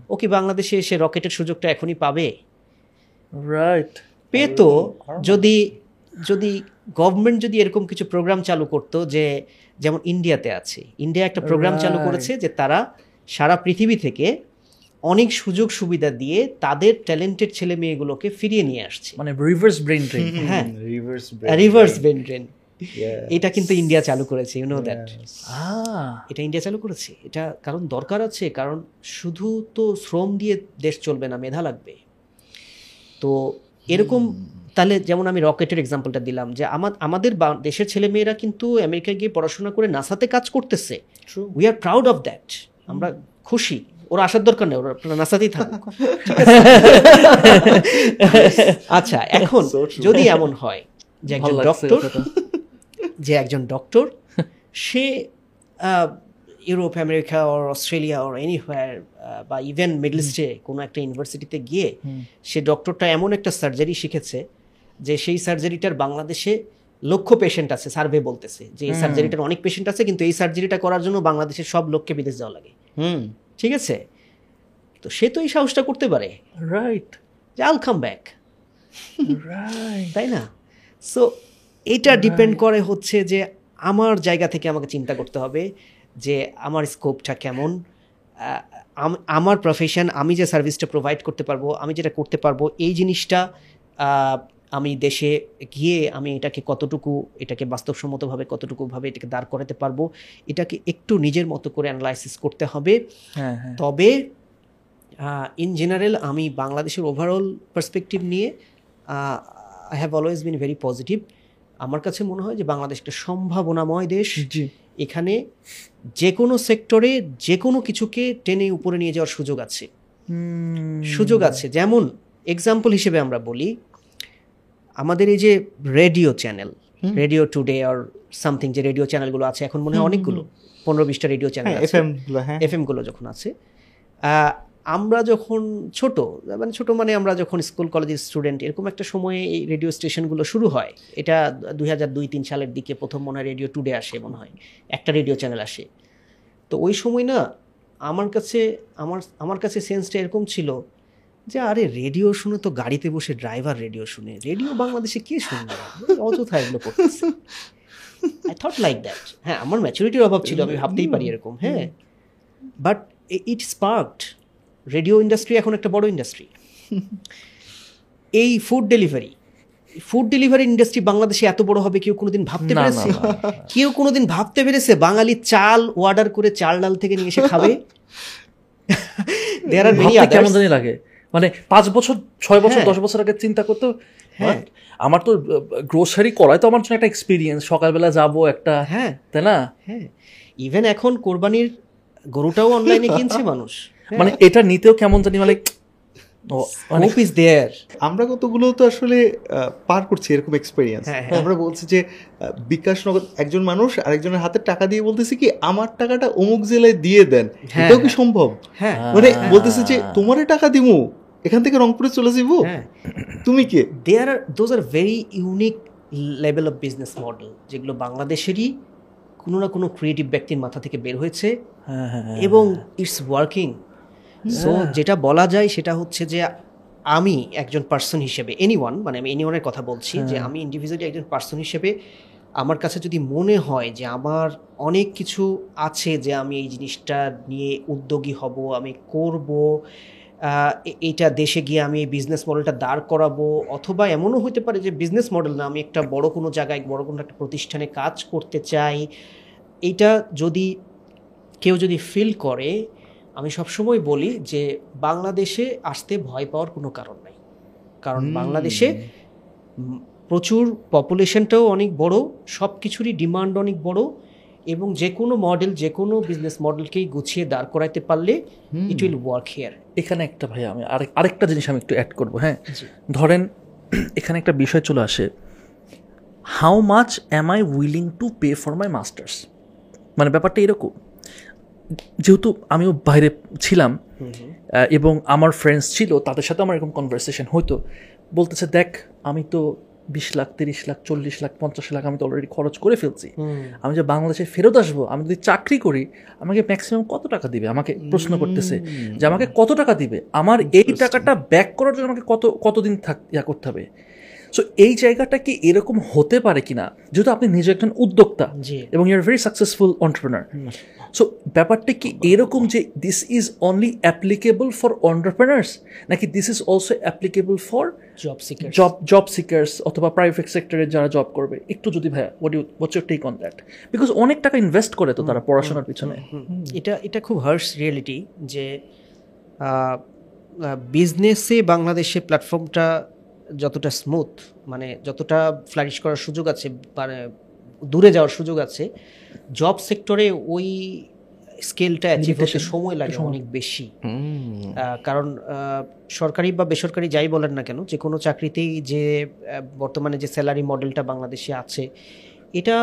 ও কি বাংলাদেশে এসে রকেটের সুযোগটা এখনই পাবে? রাইট পেতো যদি যদি গভর্নমেন্ট যদি এরকম কিছু প্রোগ্রাম চালু করতো যে যেমন ইন্ডিয়াতে আছে ইন্ডিয়া একটা প্রোগ্রাম চালু করেছে যে তারা সারা পৃথিবী থেকে অনেক সুযোগ সুবিধা দিয়ে তাদের ট্যালেন্টেড ছেলে মেয়েগুলোকে ফিরিয়ে নিয়ে আসছে। মানে রিভার্স ব্রেন ড্রেন হ্যাঁ। রিভার্স রিভার্স বেন ড্রেন এটা কিন্তু ইন্ডিয়া চালু করেছে ইউ নো দ্যাট এটা ইন্ডিয়া চালু করেছে। এটা কারণ দরকার আছে কারণ শুধু তো শ্রম দিয়ে দেশ চলবে না মেধা লাগবে। তো এরকম তাহলে যেমন আমি রকেটের এক্সাম্পলটা দিলাম যে আমাদের দেশের ছেলে মেয়েরা কিন্তু আমেরিকায় গিয়ে পড়াশোনা করে নাসাতে কাজ করতেছে। We are proud of that আমরা খুশি। ওরা আসার দরকার নেই ওরা নাসাতেই থাকুক। আচ্ছা এখন যদি এমন হয় যে একজন ডক্টর যে একজন doctor say Europe America or Australia or anywhere বা ইভেন মিডল ইস্টে কোনো একটা ইউনিভার্সিটিতে গিয়ে সে ডক্টরটা এমন একটা সার্জারি শিখেছে যে সেই সার্জারিটার বাংলাদেশে লক্ষ পেশেন্ট আছে সার্ভে বলতেছে। যে এই সার্জারিটার অনেক পেশেন্ট আছে কিন্তু এই সার্জারিটা করার জন্য বাংলাদেশের সব লোককে বিদেশ যাওয়া লাগে। হুম। ঠিক আছে? তো সে তো এই সাহসটা করতে পারে। রাইট যে আল কাম ব্যাক রাইট তাই না? সো এটা ডিপেন্ড করে হচ্ছে যে আমার জায়গা থেকে আমাকে চিন্তা করতে হবে যে আমার স্কোপটা কেমন। আমার প্রফেশন আমি যে সার্ভিসটা প্রোভাইড করতে পারব আমি যেটা করতে পারব এই জিনিসটা আমি দেশে গিয়ে আমি এটাকে কতটুকু এটাকে বাস্তবসম্মতভাবে কতটুকুভাবে এটাকে দাঁড় করাতে পারব এটাকে একটু নিজের মতো করে অ্যানালাইসিস করতে হবে। হ্যাঁ হ্যাঁ। তবে ইন জেনারেল আমি বাংলাদেশের ওভারঅল পার্সপেক্টিভ নিয়ে I have always been very positive আমার কাছে মনে হয় যে বাংলাদেশ একটা সম্ভাবনাময় দেশ। এখানে যে কোনো সেক্টরে যে কোনো কিছুকে টেনে উপরে নিয়ে যাওয়ার সুযোগ আছে। সুযোগ আছে। যেমন এক্সাম্পল হিসেবে আমরা বলি আমাদের এই যে রেডিও চ্যানেল রেডিও টুডে আর সামথিং যে রেডিও চ্যানেলগুলো আছে এখন মনে হয় অনেকগুলো পনেরো বিশটা রেডিও চ্যানেল আছে এফএমগুলো হ্যাঁ। এফএমগুলো যখন আছে আমরা যখন ছোট মানে ছোট মানে আমরা যখন স্কুল কলেজের স্টুডেন্ট এরকম একটা সময়ে এই রেডিও স্টেশনগুলো শুরু হয় এটা দুই হাজার দুই তিন সালের দিকে প্রথম মনে হয় রেডিও টুডে আসে মনে হয় একটা রেডিও চ্যানেল আসে। তো ওই সময় না আমার কাছে আমার আমার কাছে সেন্সটা এরকম ছিল যে আরে রেডিও শুনে তো গাড়িতে বসে ড্রাইভার রেডিও শুনে। রেডিও বাংলাদেশে কে শুনবে? অযথা এগুলো করতেছে। আই থট লাইক দ্যাট হ্যাঁ আমার ম্যাচুরিটির অভাব ছিল আমি ভাবতেই পারি এরকম হ্যাঁ। But it sparked radio industry এখন একটা বড় ইন্ডাস্ট্রি এই food delivery food delivery industry বাংলাদেশে এত বড় হবে কেউ কোনোদিন ভাবতে পেরেছে? কেউ কোনোদিন ভাবতে পেরেছে বাঙালি চাল অর্ডার করে চাল ডাল থেকে নিয়ে এসে খাবে? দেয়ার আর মেনি লাগে। মানে পাঁচ বছর ছয় বছর হ্যাঁ। দশ বছর আগে চিন্তা করতো হ্যাঁ। আমার তো গ্রোসারি করাই তো আমার জন্য একটা এক্সপিরিয়েন্স সকালবেলা যাব একটা হ্যাঁ। তাই না? হ্যাঁ। ইভেন এখন কোরবানির গরুটাও অনলাইনে কিনছে মানুষ। মানে এটা নিতেও কেমন জানি মানে মানে হোপ ইজ দেয়ার আমরা কতগুলো তো আসলে আহ, পার করছি এরকম এক্সপিরিয়েন্স হ্যাঁ, হ্যাঁ। আমরা বলছি যে আহ, বিকাশ নগদ একজন মানুষ আরেকজনের হাতে টাকা দিয়ে বলতেছে কি আমার টাকাটা অমুক জেলায় দিয়ে দেন। হ্যাঁ, এটাও কি হ্যাঁ। সম্ভব? হ্যাঁ। মানে বলতেছে যে তোমারে টাকা দিমু। এখান থেকে রংপুরে চলে যাব হ্যাঁ। তুমি কে? There are those are very unique level of business model যেগুলো বাংলাদেশেরই কোনো না কোনো ক্রিয়েটিভ ব্যক্তির মাথা থেকে বের হয়েছে। হ্যাঁ, হ্যাঁ। এবং ইটস ওয়ার্কিং সো যেটা বলা যায় সেটা হচ্ছে যে আমি একজন পার্সন হিসেবে এনিওয়ান মানে আমি এনি ওয়ানের কথা বলছি যে আমি ইন্ডিভিজুয়ালি একজন পার্সন হিসেবে আমার কাছে যদি মনে হয় যে আমার অনেক কিছু আছে যে আমি এই জিনিসটা নিয়ে উদ্যোগী হব আমি করব আহ, এ- এইটা দেশে গিয়ে আমি এই বিজনেস মডেলটা দাঁড় করাবো অথবা এমনও হতে পারে যে বিজনেস মডেল না আমি একটা বড় কোনো জায়গায় বড় কোনো একটা প্রতিষ্ঠানে কাজ করতে চাই। এটা যদি কেউ যদি ফিল করে আমি সবসময় বলি যে বাংলাদেশে আসতে ভয় পাওয়ার কোনো কারণ নাই। কারণ বাংলাদেশে প্রচুর পপুলেশনটাও অনেক বড় সব কিছুরই ডিমান্ড অনেক বড় এবং যে কোনো মডেল যে কোনো বিজনেস মডেলকেই গুছিয়ে দাঁড় করাইতে পারলে ইট উইল ওয়ার্ক হেয়ার এখানে একটা ভাই আমি আরেক আরেকটা জিনিস আমি একটু অ্যাড করব হ্যাঁ? ধরেন এখানে একটা বিষয় চলে আসে। How much am I willing to pay for my masters মানে ব্যাপারটা এরকম। যেহেতু আমিও বাইরে ছিলাম এবং আমার ফ্রেন্ডস ছিল তাদের সাথে আমার এরকম কনভারসেশন হতো বলতেছে দেখ আমি তো বিশ লাখ তিরিশ লাখ চল্লিশ লাখ পঞ্চাশ লাখ আমি তো অলরেডি খরচ করে ফেলছি। আমি যে বাংলাদেশে ফেরত আসব আমি যদি চাকরি করি আমাকে ম্যাক্সিমাম কত টাকা দিবে? আমাকে প্রশ্ন করতেছে যে আমাকে কত টাকা দিবে? আমার এই টাকাটা ব্যাক করার জন্য আমাকে কত কতদিন থাক ইয়া করতে হবে? সো এই জায়গাটা কি এরকম হতে পারে কিনা? যেহেতু আপনি নিজে একজন উদ্যোক্তা। এবং you're very successful entrepreneur so ব্যাপারটা কি এরকম যে this is only applicable for entrepreneurs নাকি this is also applicable for job seeker job job seekers অথবা প্রাইভেট সেক্টরে যারা জব করবে? একটু যদি ভাইয়া what you what's your take on that because অনেক টাকা ইনভেস্ট করে তো তারা পড়াশোনার পিছনে। এটা এটা খুব হার্স রিয়েলিটি যে বিজনেসে বাংলাদেশে প্ল্যাটফর্মটা যতটা স্মুথ মানে যতটা ফ্লারিশ করার সুযোগ আছে মানে দূরে যাওয়ার সুযোগ আছে জব সেক্টরে ওই স্কেলটা অ্যাচিভ হতে সময় লাগে অনেক বেশি। কারণ সরকারি বা বেসরকারি যাই বলেন না কেন যে কোনো চাকরিতেই যে বর্তমানে যে স্যালারি মডেলটা বাংলাদেশে আছে এটা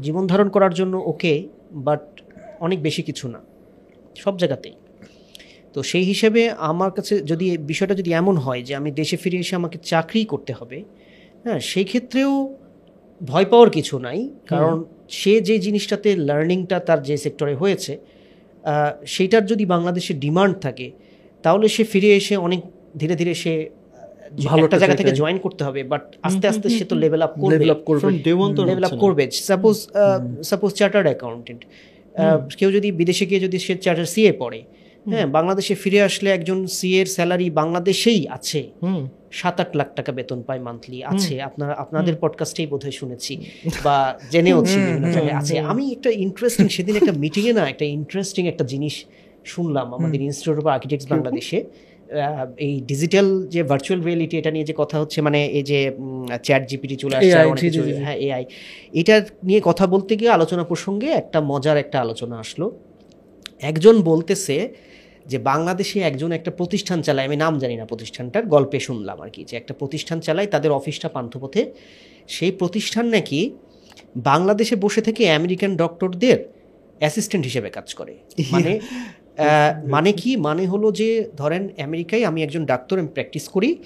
জীবন ধারণ করার জন্য ওকে বাট অনেক বেশি কিছু না। সব জায়গাতেই। তো সেই হিসেবে আমার কাছে যদি বিষয়টা যদি এমন হয় যে আমি দেশে ফিরে এসে আমাকে চাকরি করতে হবে হ্যাঁ সেই ক্ষেত্রেও ভয় পাওয়ার কিছু নাই। কারণ সে যে জিনিসটাতে লার্নিংটা তার যে সেক্টরে হয়েছে সেইটার যদি বাংলাদেশে ডিমান্ড থাকে তাহলে সে ফিরে এসে অনেক ধীরে ধীরে সে ভালো একটা জায়গা থেকে জয়েন করতে হবে। বাট আস্তে আস্তে সে তো লেভেল আপ করবে। লেভেল আপ করবে। হচ্ছে না। করবে। সাপোজ সাপোজ চার্টার্ড অ্যাকাউন্টেন্ট কেউ যদি বিদেশে গিয়ে যদি সে চার্টার সিএ পড়ে হ্যাঁ বাংলাদেশে ফিরে আসলে একজন সিএ এর স্যালারি বাংলাদেশেই আছে। সাত আট লাখ টাকা বেতন পায় মান্থলি আছে। আপনারা আপনাদের পডকাস্টেই বোধহয় শুনেছি বা জেনেওছি বিভিন্ন জায়গায়। আছে আমি একটা ইন্টারেস্টিং সেদিন একটা মিটিংয়ে না একটা ইন্টারেস্টিং একটা জিনিস শুনলাম আমাদের ইনস্টিটিউট অফ আর্কিটেক্টস বাংলাদেশে এই ডিজিটাল যে ভার্চুয়াল রিয়েলিটি এটা নিয়ে যে কথা হচ্ছে মানে এই যে চ্যাট জিপিটি চলে আসছে। হ্যাঁ এআই এটা নিয়ে কথা বলতে গিয়ে আলোচনা প্রসঙ্গে একটা মজার একটা আলোচনা আসলো। একজন বলতেছে যে বাংলাদেশে একজন একটা প্রতিষ্ঠান চালায় আমি নাম জানি না প্রতিষ্ঠানটার গল্পে শুনলাম আর কি যে একটা প্রতিষ্ঠান চালায় তাদের অফিসটা পান্থপথে। সেই প্রতিষ্ঠান নাকি বাংলাদেশে বসে থেকে আমেরিকান ডক্টরদের অ্যাসিস্ট্যান্ট হিসেবে কাজ করে। মানে মানে কি? মানে হলো যে ধরেন আমেরিকায় আমি একজন ডাক্তার আমি প্র্যাকটিস করি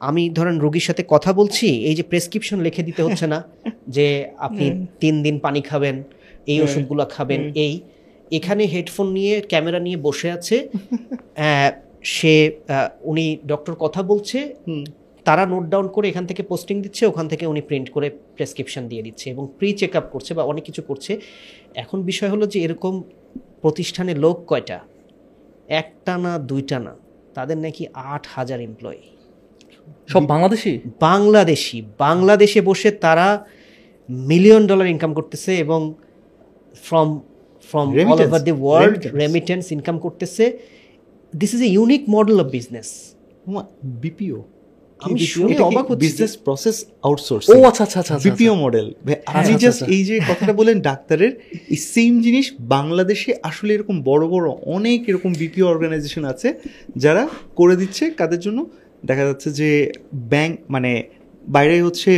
আমি ধরেন রোগীর সাথে কথা বলছি এই যে প্রেসক্রিপশন লিখে দিতে হচ্ছে না যে আপনি তিন দিন পানি খাবেন এই ওষুধগুলো খাবেন এই এখানে হেডফোন নিয়ে ক্যামেরা নিয়ে বসে আছে। সে উনি ডক্টর কথা বলছে। তারা নোট ডাউন করে এখান থেকে পোস্টিং দিচ্ছে। ওখান থেকে উনি প্রিন্ট করে প্রেসক্রিপশন দিয়ে দিচ্ছে এবং প্রি চেক আপ করছে বা অনেক কিছু করছে। এখন বিষয় হলো যে এরকম প্রতিষ্ঠানে লোক কয়টা? একটা না দুইটা না? তাদের নাকি আট হাজার এমপ্লয়ি সব বাংলাদেশি? বাংলাদেশি। বাংলাদেশে বসে তারা মিলিয়ন ডলার ইনকাম করতেছে এবং from from all over the world remittance income করতেছে। This is a unique model of business BPO আমি শুনে অবাক হচ্ছি বিজনেস প্রসেস আউটসোর্স ও আচ্ছা আচ্ছা আচ্ছা বিপিও মডেল আমি আচ্ছা, জাস্ট আচ্ছা। এই যে কথাটা বলেন ডাক্তারের এই সেম জিনিস বাংলাদেশে আসলে এরকম বড় বড় অনেক এরকম বিপিও অর্গানাইজেশন আছে যারা করে দিচ্ছে। কাদের জন্য? দেখা যাচ্ছে যে ব্যাংক মানে বাইরে হচ্ছে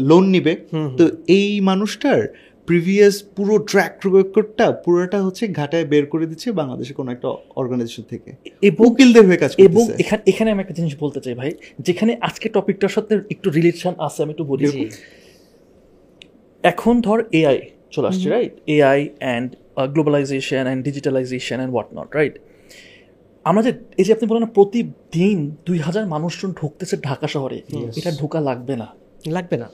লোন নিবে। তো এই মানুষটার প্রিভিয়াস পুরো ট্র্যাক রেকর্ডটা পুরোটা হচ্ছে ঘাটায় বের করে দিচ্ছে বাংলাদেশে কোনো একটা অর্গানাইজেশন থেকে। এবং উকিলদের হয়ে কাজ এবং এখানে এখানে আমি একটা জিনিস বলতে চাই ভাই যেখানে আজকে টপিকটার সাথে একটু রিলেশন আছে আমি একটু বলি। এখন ধর এআই চলে আসছে right AI and globalization and digitalization and what not right আমরা যে এই যে আপনি বলেন না, প্রতিদিন দুই হাজার মানুষজন ঢুকতেছে ঢাকা শহরে এটা ঢোকা লাগবে না। লাগবে না।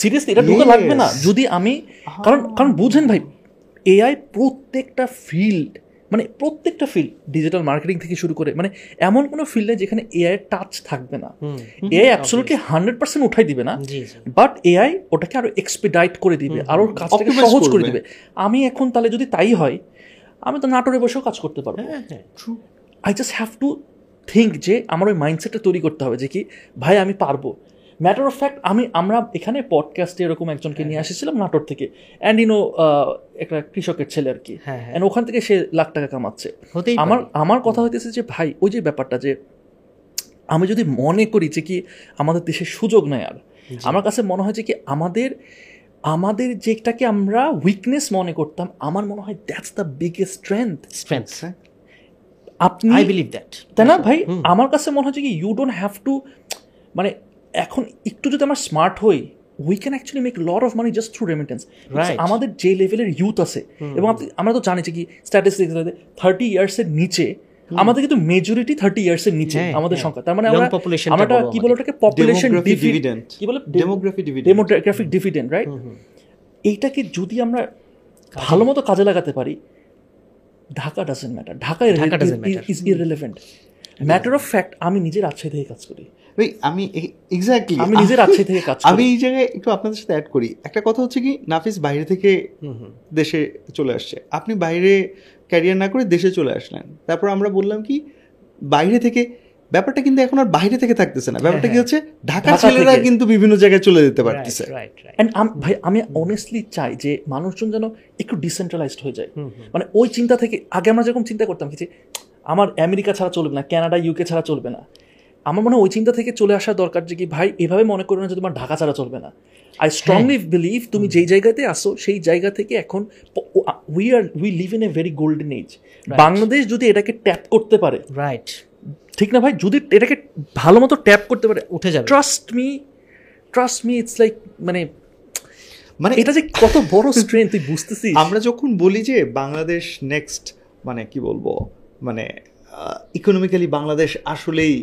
সিরিয়াসলি এটা ঢোকা লাগবে না। যদি আমি কারণ কারণ বুঝেন ভাই এআই প্রত্যেকটা ফিল্ড মানে প্রত্যেকটা ফিল্ড ডিজিটাল মার্কেটিং থেকে শুরু করে মানে এমন কোনো ফিল্ডে যেখানে এআই টাচ থাকবে না। এআই অ্যাবসলুটলি হান্ড্রেড পার্সেন্ট উঠাই দিবে না। বাট এআই ওটাকে আরও এক্সপিডাইট করে দিবে আরও কাজটাকে সহজ করে দিবে। আমি এখন তাহলে যদি তাই হয় আমি তো নাটোরে বসেও কাজ করতে পারব। I just have to think যে আমার ওই মাইন্ডসেটটা তৈরি করতে হবে যে কি ভাই আমি পারব। ম্যাটার অফ ফ্যাক্ট আমি আমরা এখানে পডকাস্টে এরকম একজনকে নিয়ে এসেছিলাম নাটোর থেকে। অ্যান্ড ইনো একটা কৃষকের ছেলে আর কি। হ্যাঁ, হ্যাঁ। অ্যান্ড ওখান থেকে সে লাখ টাকা কামাচ্ছে। আমার আমার কথা হইতেছে যে ভাই ওই যে ব্যাপারটা যে আমি যদি মনে করি যে কি আমাদের দেশে সুযোগ নেই আর। আমার কাছে মনে হয় যে কি আমাদের আমাদের যেটাকে আমরা উইকনেস মনে করতাম আমার মনে হয় that's the biggest strength strength আপনি আই বিলিভ দ্যাট তাই না ভাই? আমার কাছে মনে হচ্ছে কি ইউ ডোন্ট হ্যাভ টু মানে এখন একটু যদি আমরা স্মার্ট হই we can actually make lot of money just through remittance আমাদের যে লেভেলের ইউথ আছে এবং আমরা তো জানি যে কি স্ট্যাটিস্টিক্স থার্টি ইয়ার্সের নিচে আমাদের কিন্তু মেজরিটি থার্টি ইয়ার্স এর নিচে হ্যাঁ, আমাদের হ্যাঁ। সংখ্যা। তার মানে আমরা আমরা কি বলে ওটাকে পপুলেশন dividend. কি বলে? Demography dividend. Demographic dividend right এইটাকে যদি আমরা ভালো মতো কাজে লাগাতে পারি Dhaka doesn't matter Dhaka. Is irrelevant matter of fact আমি নিজের রাজশাহী থেকে কাজ করি। আমি এক্স্যাক্টলি আমি নিজের থেকে কাজ আমি এই জায়গায় একটু আপনাদের সাথে অ্যাড করি। একটা কথা হচ্ছে কি নাফিস বাইরে থেকে দেশে চলে আসছে। আপনি বাইরে ক্যারিয়ার না করে দেশে চলে আসলেন। তারপর আমরা বললাম কি বাইরে থেকে ব্যাপারটা কিন্তু এখন আর বাইরে থেকে থাকতেছে না। ব্যাপারটা কি হচ্ছে ঢাকা ছেলেরা কিন্তু বিভিন্ন জায়গায় চলে যেতে পারতেছে। ভাই আমি অনেস্টলি চাই যে মানুষজন যেন একটু ডিসেন্ট্রালাইজড হয়ে যায়। মানে ওই চিন্তা থেকে আগে আমরা যেরকম চিন্তা করতাম কি যে আমার আমেরিকা ছাড়া চলবে না কানাডা ইউকে ছাড়া চলবে না। আমার মনে হয় ওই চিন্তা থেকে চলে আসা দরকার যে কি ভাই এভাবে মনে করো না যে তোমার ঢাকা ছাড়া চলবে না। আই স্ট্রংলি বিলিভ তুমি যেই জায়গাতে আসো সেই জায়গা থেকে এখন we are we live in a very golden age Bangladesh যদি এটাকে ট্যাপ করতে পারে রাইট ঠিক না ভাই? যদি এটাকে ভালো মতো ট্যাপ করতে পারে উঠে যাবে। Trust me trust me it's like মানে মানে এটা যে কত বড় স্ট্রেন তুই বুঝতেছিস? আমরা যখন বলি যে বাংলাদেশ নেক্সট মানে কি বলব মানে ইকোনমিক্যালি বাংলাদেশ আসলেই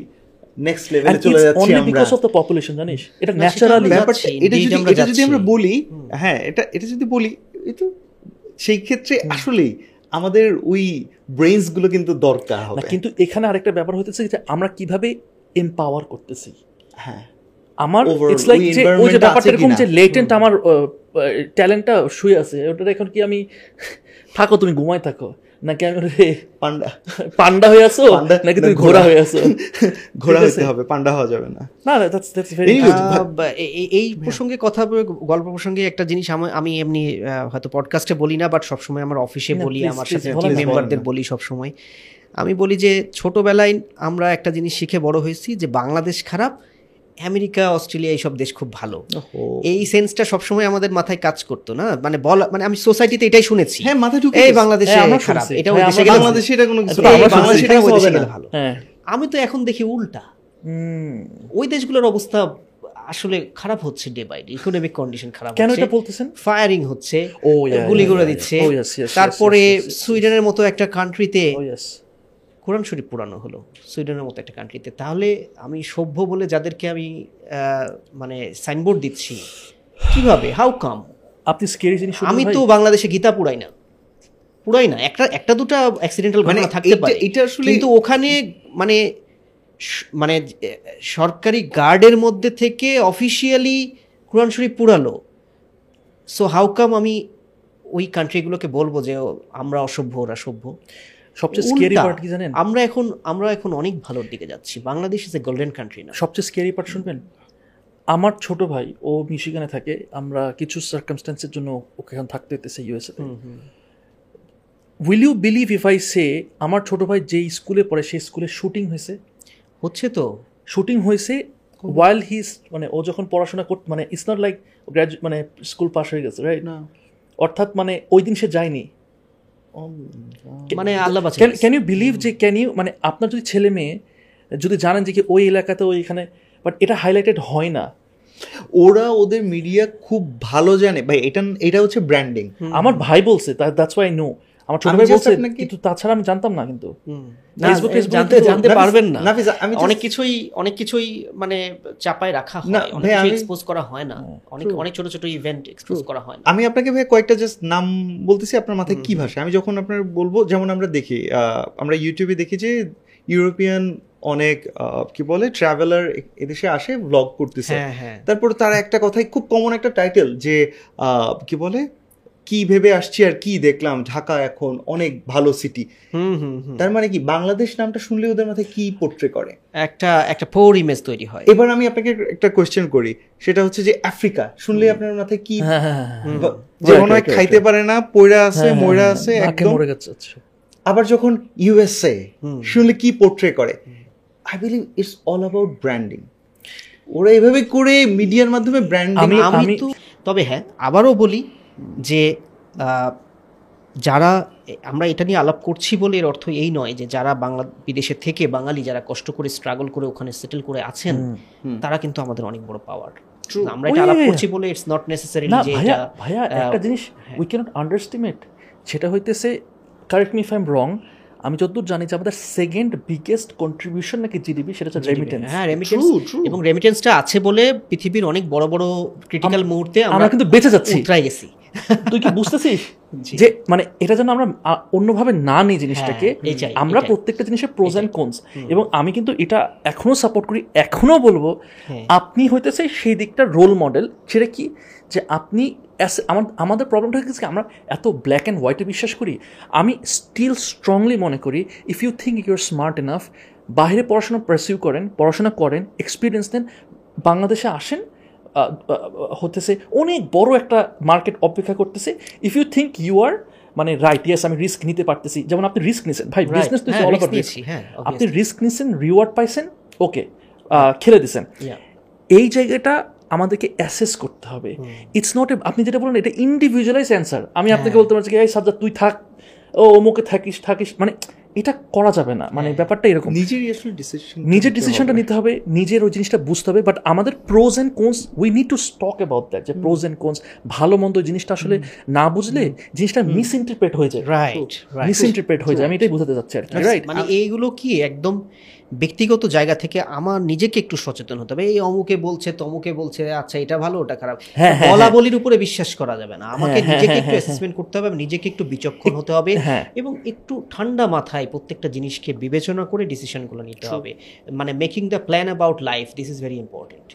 নেক্সট লেভেলে চলে যাচ্ছি আমরা। বিকজ অফ দ্য পপুলেশন জানিস? এটা ন্যাচারালি ব্যাপারটা এটা যদি এটা যদি আমরা বলি হ্যাঁ এটা এটা যদি বলি এই তো সেই ক্ষেত্রে আসলেই আমাদের ওই ব্রেইনসগুলো কিন্তু দরকার না হবে। কিন্তু এখানে আরেকটা ব্যাপার হতেছে যে আমরা কীভাবে এম্পাওয়ার করতেছি? হ্যাঁ। আমার ইটস লাইক ওই যে ওই যে ব্যাপারটা এরকম যে লেটেন্ট আমার ট্যালেন্টটা শুয়ে আছে ওটা এখন কি আমি থাকো তুমি ঘুমাই থাকো। নাকি আমি পান্ডা। পান্ডা হয়ে পান্ডা নাকি তুমি ঘোড়া ঘোড়া। হয়ে আছো? ঘোরা হতে হবে পান্ডা হওয়া যাবে না। না দ্যাটস দ্যাটস ভেরি এই প্রসঙ্গে কথা গল্প প্রসঙ্গে একটা জিনিস আমি- আমি এমনি আহ, হয়তো পডকাস্টে বলি না বাট সবসময় আমার অফিসে বলি আমার সাথে টিম মেম্বারদের বলি সবসময়। আমি বলি যে ছোটবেলায় আমরা একটা জিনিস শিখে বড় হয়েছি যে বাংলাদেশ খারাপ আমেরিকা অস্ট্রেলিয়া এইসব দেশ খুব ভালো। এই সেন্সটা সবসময় আমাদের মাথায় কাজ করতো না। মানে বলা মানে আমি সোসাইটিতে এটাই শুনেছি। হ্যাঁ মাথায় ঢুকে এই বাংলাদেশে হ্যাঁ, খারাপ। এটা হ্যাঁ, ওই দেশে গেলে বাংলাদেশে এটা কোনো কিছু এটা না। আমরা বাংলাদেশে এটা এটা ওই দেশে গেলে ভালো। হ্যাঁ। আমি তো এখন দেখি উল্টা। হুম। ওই দেশগুলোর অবস্থা আসলে খারাপ হচ্ছে day by day economic condition খারাপ কেন এটা বলতেছেন? ফায়ারিং হচ্ছে। ও, গুলি করে দিচ্ছে. Oh, তারপরে yes, yes, yes. সুইডেনের মতো একটা কান্ট্রিতে ও ইয়েস কোরআন শরীফ পুরানো হলো সুইডেনের মতো একটা কান্ট্রিতে তাহলে আমি সভ্য বলে যাদেরকে আমি মানে সাইনবোর্ড দিচ্ছি কীভাবে? হাউ কাম আপনি স্কেরি জিনিস আমি তো বাংলাদেশে গীতা পুরাই না। পুরাই না। একটা একটা দুটা অ্যাক্সিডেন্টাল মানে ঘটনা থাকতে পারে। এইটা আসলে- কিন্তু ওখানে মানে মানে সরকারি গার্ডের মধ্যে থেকে অফিসিয়ালি কোরআন শরীফ পুরালো। সো হাউ কাম আমি ওই কান্ট্রিগুলোকে বলব যে আমরা অসভ্য ওরা সভ্য? সবচেয়ে স্কেরি পার্ট কি জানেন? আমরা এখন আমরা এখন অনেক ভালোর দিকে যাচ্ছি। Bangladesh is a golden country না সবচেয়ে স্কেরি পার্ট শুনবেন? আমার ছোট ভাই ও মিশিগানে থাকে। আমরা কিছু সার্কামস্টেন্সের জন্য ওকে এখন থাকতে হতেছে USA will you believe if I say আমার ছোট ভাই যেই স্কুলে পড়ে সেই স্কুলে শুটিং হয়েছে? হচ্ছে তো। শুটিং হয়েছে ওয়াইল হিজ মানে ও যখন পড়াশোনা করত মানে ইটস নট লাইক গ্র্যাজুয়েট মানে স্কুল পাস হয়ে গেছে রাইট না। অর্থাৎ মানে ওই দিন সে যায়নি। মানে আল্লাহ ক্যান ইউ বিলিভ যে ক্যান ইউ মানে আপনার যদি ছেলে মেয়ে যদি জানেন যে কি ওই এলাকাতে ওই এখানে বাট এটা হাইলাইটেড হয় না। ওরা ওদের মিডিয়া খুব ভালো জানে। ভাই এটা এটা হচ্ছে ব্র্যান্ডিং আমার ভাই বলছে দ্যাটস ওয়াই নো আমার ছোট ভাই বলছে কিন্তু তাছাড়া আমি জানতাম না কিন্তু। জানতে জানতে পারবেন না। আমি অনেক কিছুই অনেক কিছুই মানে চাপায় রাখা হয় অনেক কিছু এক্সপোজ করা হয় না। অনেক অনেক ছোট ছোট ইভেন্ট এক্সপোজ করা হয় না। আমি আপনাকে ভাই কয়েকটা জাস্ট নাম বলতেছি আপনার মাথায় কি ভাষা। আমি যখন আপনার বলব যেমন আমরা দেখি আমরা ইউটিউবে দেখি যে ইউরোপিয়ান অনেক কি বলে ট্রাভেলার এদেশে আসে ব্লগ করতেছে। হ্যাঁ হ্যাঁ। তারপর তার একটা কথাই খুব কমন একটা টাইটেল যে আহ, কি বলে কি ভেবে আসছি আর কি দেখলাম? ঢাকা এখন অনেক ভালো সিটি তার মানে কি বাংলাদেশ নামটা শুনলে ওদের মাথায় কি পোর্ট্রে করে? একটা একটা পোর ইমেজ তৈরি হয়। এবার আমি আপনাকে একটা কোয়েশ্চেন করি। সেটা হচ্ছে যে আফ্রিকা শুনলে আপনার মাথায় কি হ্যাঁ হ্যাঁ হ্যাঁ যে মনে হয় খাইতে পারে না পয়রা আছে ময়রা আছে একদম। আচ্ছা। আবার যখন ইউএসএ শুনলে কি পোর্ট্রে করে? I believe it's all about branding ওরা এভাবে করে মিডিয়ার মাধ্যমে ব্র্যান্ডিং আমি- তো তবে হ্যাঁ আবারও বলি যে যারা আমরা এটা নিয়ে আলাপ করছি বলে এর অর্থ এই নয় যে যারা বাংলা বিদেশে থেকে বাঙালি যারা কষ্ট করে স্ট্রাগল করে ওখানে সেটেল করে আছেন তারা কিন্তু আমাদের অনেক বড় পাওয়ার আমরা এটা Oh, আলাপ করছি বলে ইটস নট নেসেসারি যে এটা ভাইয়া একটা জিনিস উই ক্যানট আন্ডারস্টিমেট সেটা হইতেছে correct me if I am wrong আমি যতদূর জানি যে আমাদের সেকেন্ড বিগেস্ট কন্ট্রিবিউশন নাকি জিডিপি সেটা হচ্ছে রেমিটেন্স হ্যাঁ রেমিটেন্স. এবং রেমিটেন্সটা আছে বলে পৃথিবীর অনেক বড় বড় ক্রিটিক্যাল মুহূর্তে আমরা কিন্তু বেঁচে যাচ্ছি। উতরাই গেছি। তুই কি বুঝতেছিস? যে মানে এটা যেন আমরা অন্যভাবে না নিই জিনিসটাকে হ্যাঁ, আমরা প্রত্যেকটা জিনিসের প্রোজ অ্যান্ড কোনস এবং আমি কিন্তু এটা এখনও সাপোর্ট করি এখনও বলব হ্যাঁ। আপনি হইতেছে সেই দিকটা রোল মডেল সেটা কি? যে আপনি আমাদের প্রবলেমটা হচ্ছে আমরা এত ব্ল্যাক অ্যান্ড হোয়াইটে বিশ্বাস করি আমি স্টিল স্ট্রংলি মনে করি if you think you're smart enough বাইরে পড়াশোনা পারসিউ করেন পড়াশোনা করেন এক্সপিরিয়েন্স নেন বাংলাদেশে আসেন হতেছে অনেক বড় একটা মার্কেট অপেক্ষা করতেছে। If you think you are মানে রাইট ইয়েস আমি রিস্ক নিতে পারতেছি। যেমন আপনি রিস্ক নিছেন। ভাই. বিজনেস তো হ্যাঁ, অল ওভার নিয়েছি, হ্যাঁ, আপনি রিস্ক নিছেন রিওয়ার্ড পাইছেন ওকে খেলে দিছেন। এই জায়গাটা আমাদেরকে অ্যাসেস করতে হবে। ইটস নট আপনি যেটা বলেন এটা ইন্ডিভিজুয়ালাইজ অ্যান্সার আমি আপনাকে হ্যাঁ। বলতে পারছি কি এই সাবজেক্ট তুই থাক। ও অমুকে থাকিস থাকিস। মানে এটা করা যাবে না। মানে হ্যাঁ। ব্যাপারটা এরকম। নিজের আসলে ডিসিশন নিজের ডিসিশনটা নিতে হবে নিজের ওই জিনিসটা বুঝতে হবে বাট আমাদের pros and cons we need to talk about that যে প্রোজ অ্যান্ড কোনস ভালো মন্দ জিনিসটা আসলে না বুঝলে জিনিসটা মিস ইন্টারপ্রেট হয়ে যায়। রাইট মিস ইন্টারপ্রেট হয়ে যায়। আমি এটাই বোঝাতে চাচ্ছি আর কি। রাইট মানে এইগুলো কি একদম ব্যক্তিগত জায়গা থেকে আমার নিজেকে একটু সচেতন হতে হবে। এই অমুকে বলছে তমুকে বলছে আচ্ছা এটা ভালো ওটা খারাপ। হ্যাঁ, হ্যাঁ, বলা বলির উপরে বিশ্বাস করা যাবে না। আমাকে হ্যাঁ, নিজেকে হ্যাঁ, একটু হ্যাঁ, অ্যাসেসমেন্ট করতে হবে নিজেকে একটু বিচক্ষণ হতে হবে হ্যাঁ। এবং একটু ঠান্ডা মাথায় প্রত্যেকটা জিনিসকে বিবেচনা করে ডিসিশনগুলো নিতে হবে। মানে making the plan about life this is very important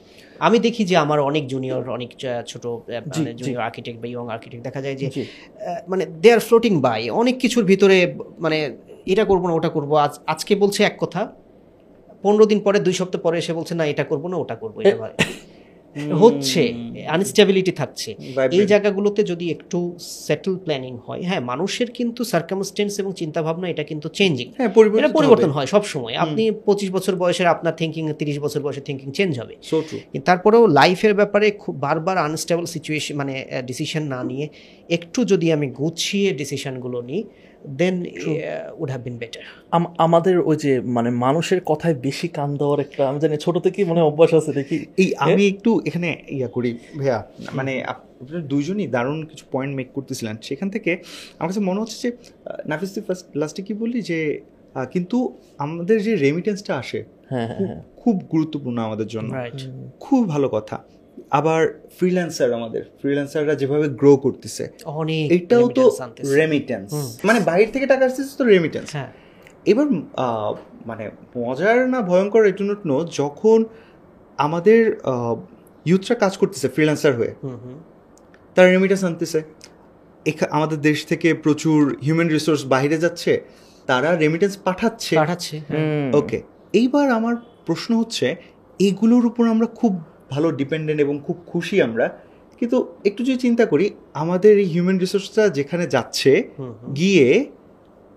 আমি দেখি যে আমার অনেক জুনিয়র অনেক ছোট জুনিয়র আর্কিটেক্ট বা ইয়ং আর্কিটেক্ট দেখা যায় যে মানে দে আর ফ্লোটিং বাই অনেক কিছুর ভিতরে মানে এটা করব না ওটা করব। আজ আজকে বলছে এক কথা পনেরো দিন পরে দুই সপ্তাহ পরে এসে বলছে না এটা করব না ওটা করব এটা হচ্ছে আনস্টেবিলিটি থাকছে। এই জায়গাগুলোতে যদি একটু সেটেল প্ল্যানিং হয় হ্যাঁ মানুষের কিন্তু সার্কামস্টেন্স এবং চিন্তা ভাবনা এটা কিন্তু চেঞ্জিং হ্যাঁ পরিবর্তন এটা পরিবর্তন হয় সব সময় আপনি পঁচিশ বছর বয়সের আপনার থিঙ্কিং তিরিশ বছর বয়সের থিঙ্কিং চেঞ্জ হবে। তারপরেও লাইফের ব্যাপারে খুব বারবার আনস্টেবল সিচুয়েশন মানে ডিসিশন না নিয়ে একটু যদি আমি গুছিয়ে ডিসিশনগুলো নিই then would have been better আমাদের ওই যে মানে মানুষের কথায় বেশি কান দেওয়ার একটা আমি জানি ছোট থেকেই মনে হয় অভ্যাস আছে দেখি। এই আমি একটু এখানে ইয়া করি ভাইয়া মানে আপ- আপনারা দুইজনই দারুণ কিছু পয়েন্ট মেক করতেছিলেন। সেখান থেকে আমার কাছে মনে হচ্ছে যে নাফিস ফার্স্ট লাস্টে কি বললি যে কিন্তু আমাদের যে রেমিটেন্সটা আসে হ্যাঁ হ্যাঁ হ্যাঁ। খুব গুরুত্বপূর্ণ আমাদের জন্য। খুব ভালো কথা। আবার ফ্রিল্যান্সার আমাদের ফ্রিল্যান্সাররা যেভাবে গ্রো করতেছে অনেক এটাও তো রেমিটেন্স মানে বাইরে থেকে টাকা আসতেছে তো রেমিটেন্স হ্যাঁ। এবার মানে মজার না ভয়ঙ্কর এটু নট নো যখন আমাদের ইউথরা কাজ করতেছে ফ্রিল্যান্সার হয়ে তারা রেমিটেন্স আনতেছে। আমাদের দেশ থেকে প্রচুর হিউম্যান রিসোর্স বাইরে যাচ্ছে তারা রেমিটেন্স পাঠাচ্ছে। পাঠাচ্ছে হ্যাঁ। ওকে এইবার আমার প্রশ্ন হচ্ছে এগুলোর উপর আমরা খুব ভালো ডিপেন্ডেন্ট এবং খুব খুশি আমরা। কিন্তু একটু যদি চিন্তা করি আমাদের এই হিউম্যান রিসোর্সটা যেখানে যাচ্ছে। গিয়ে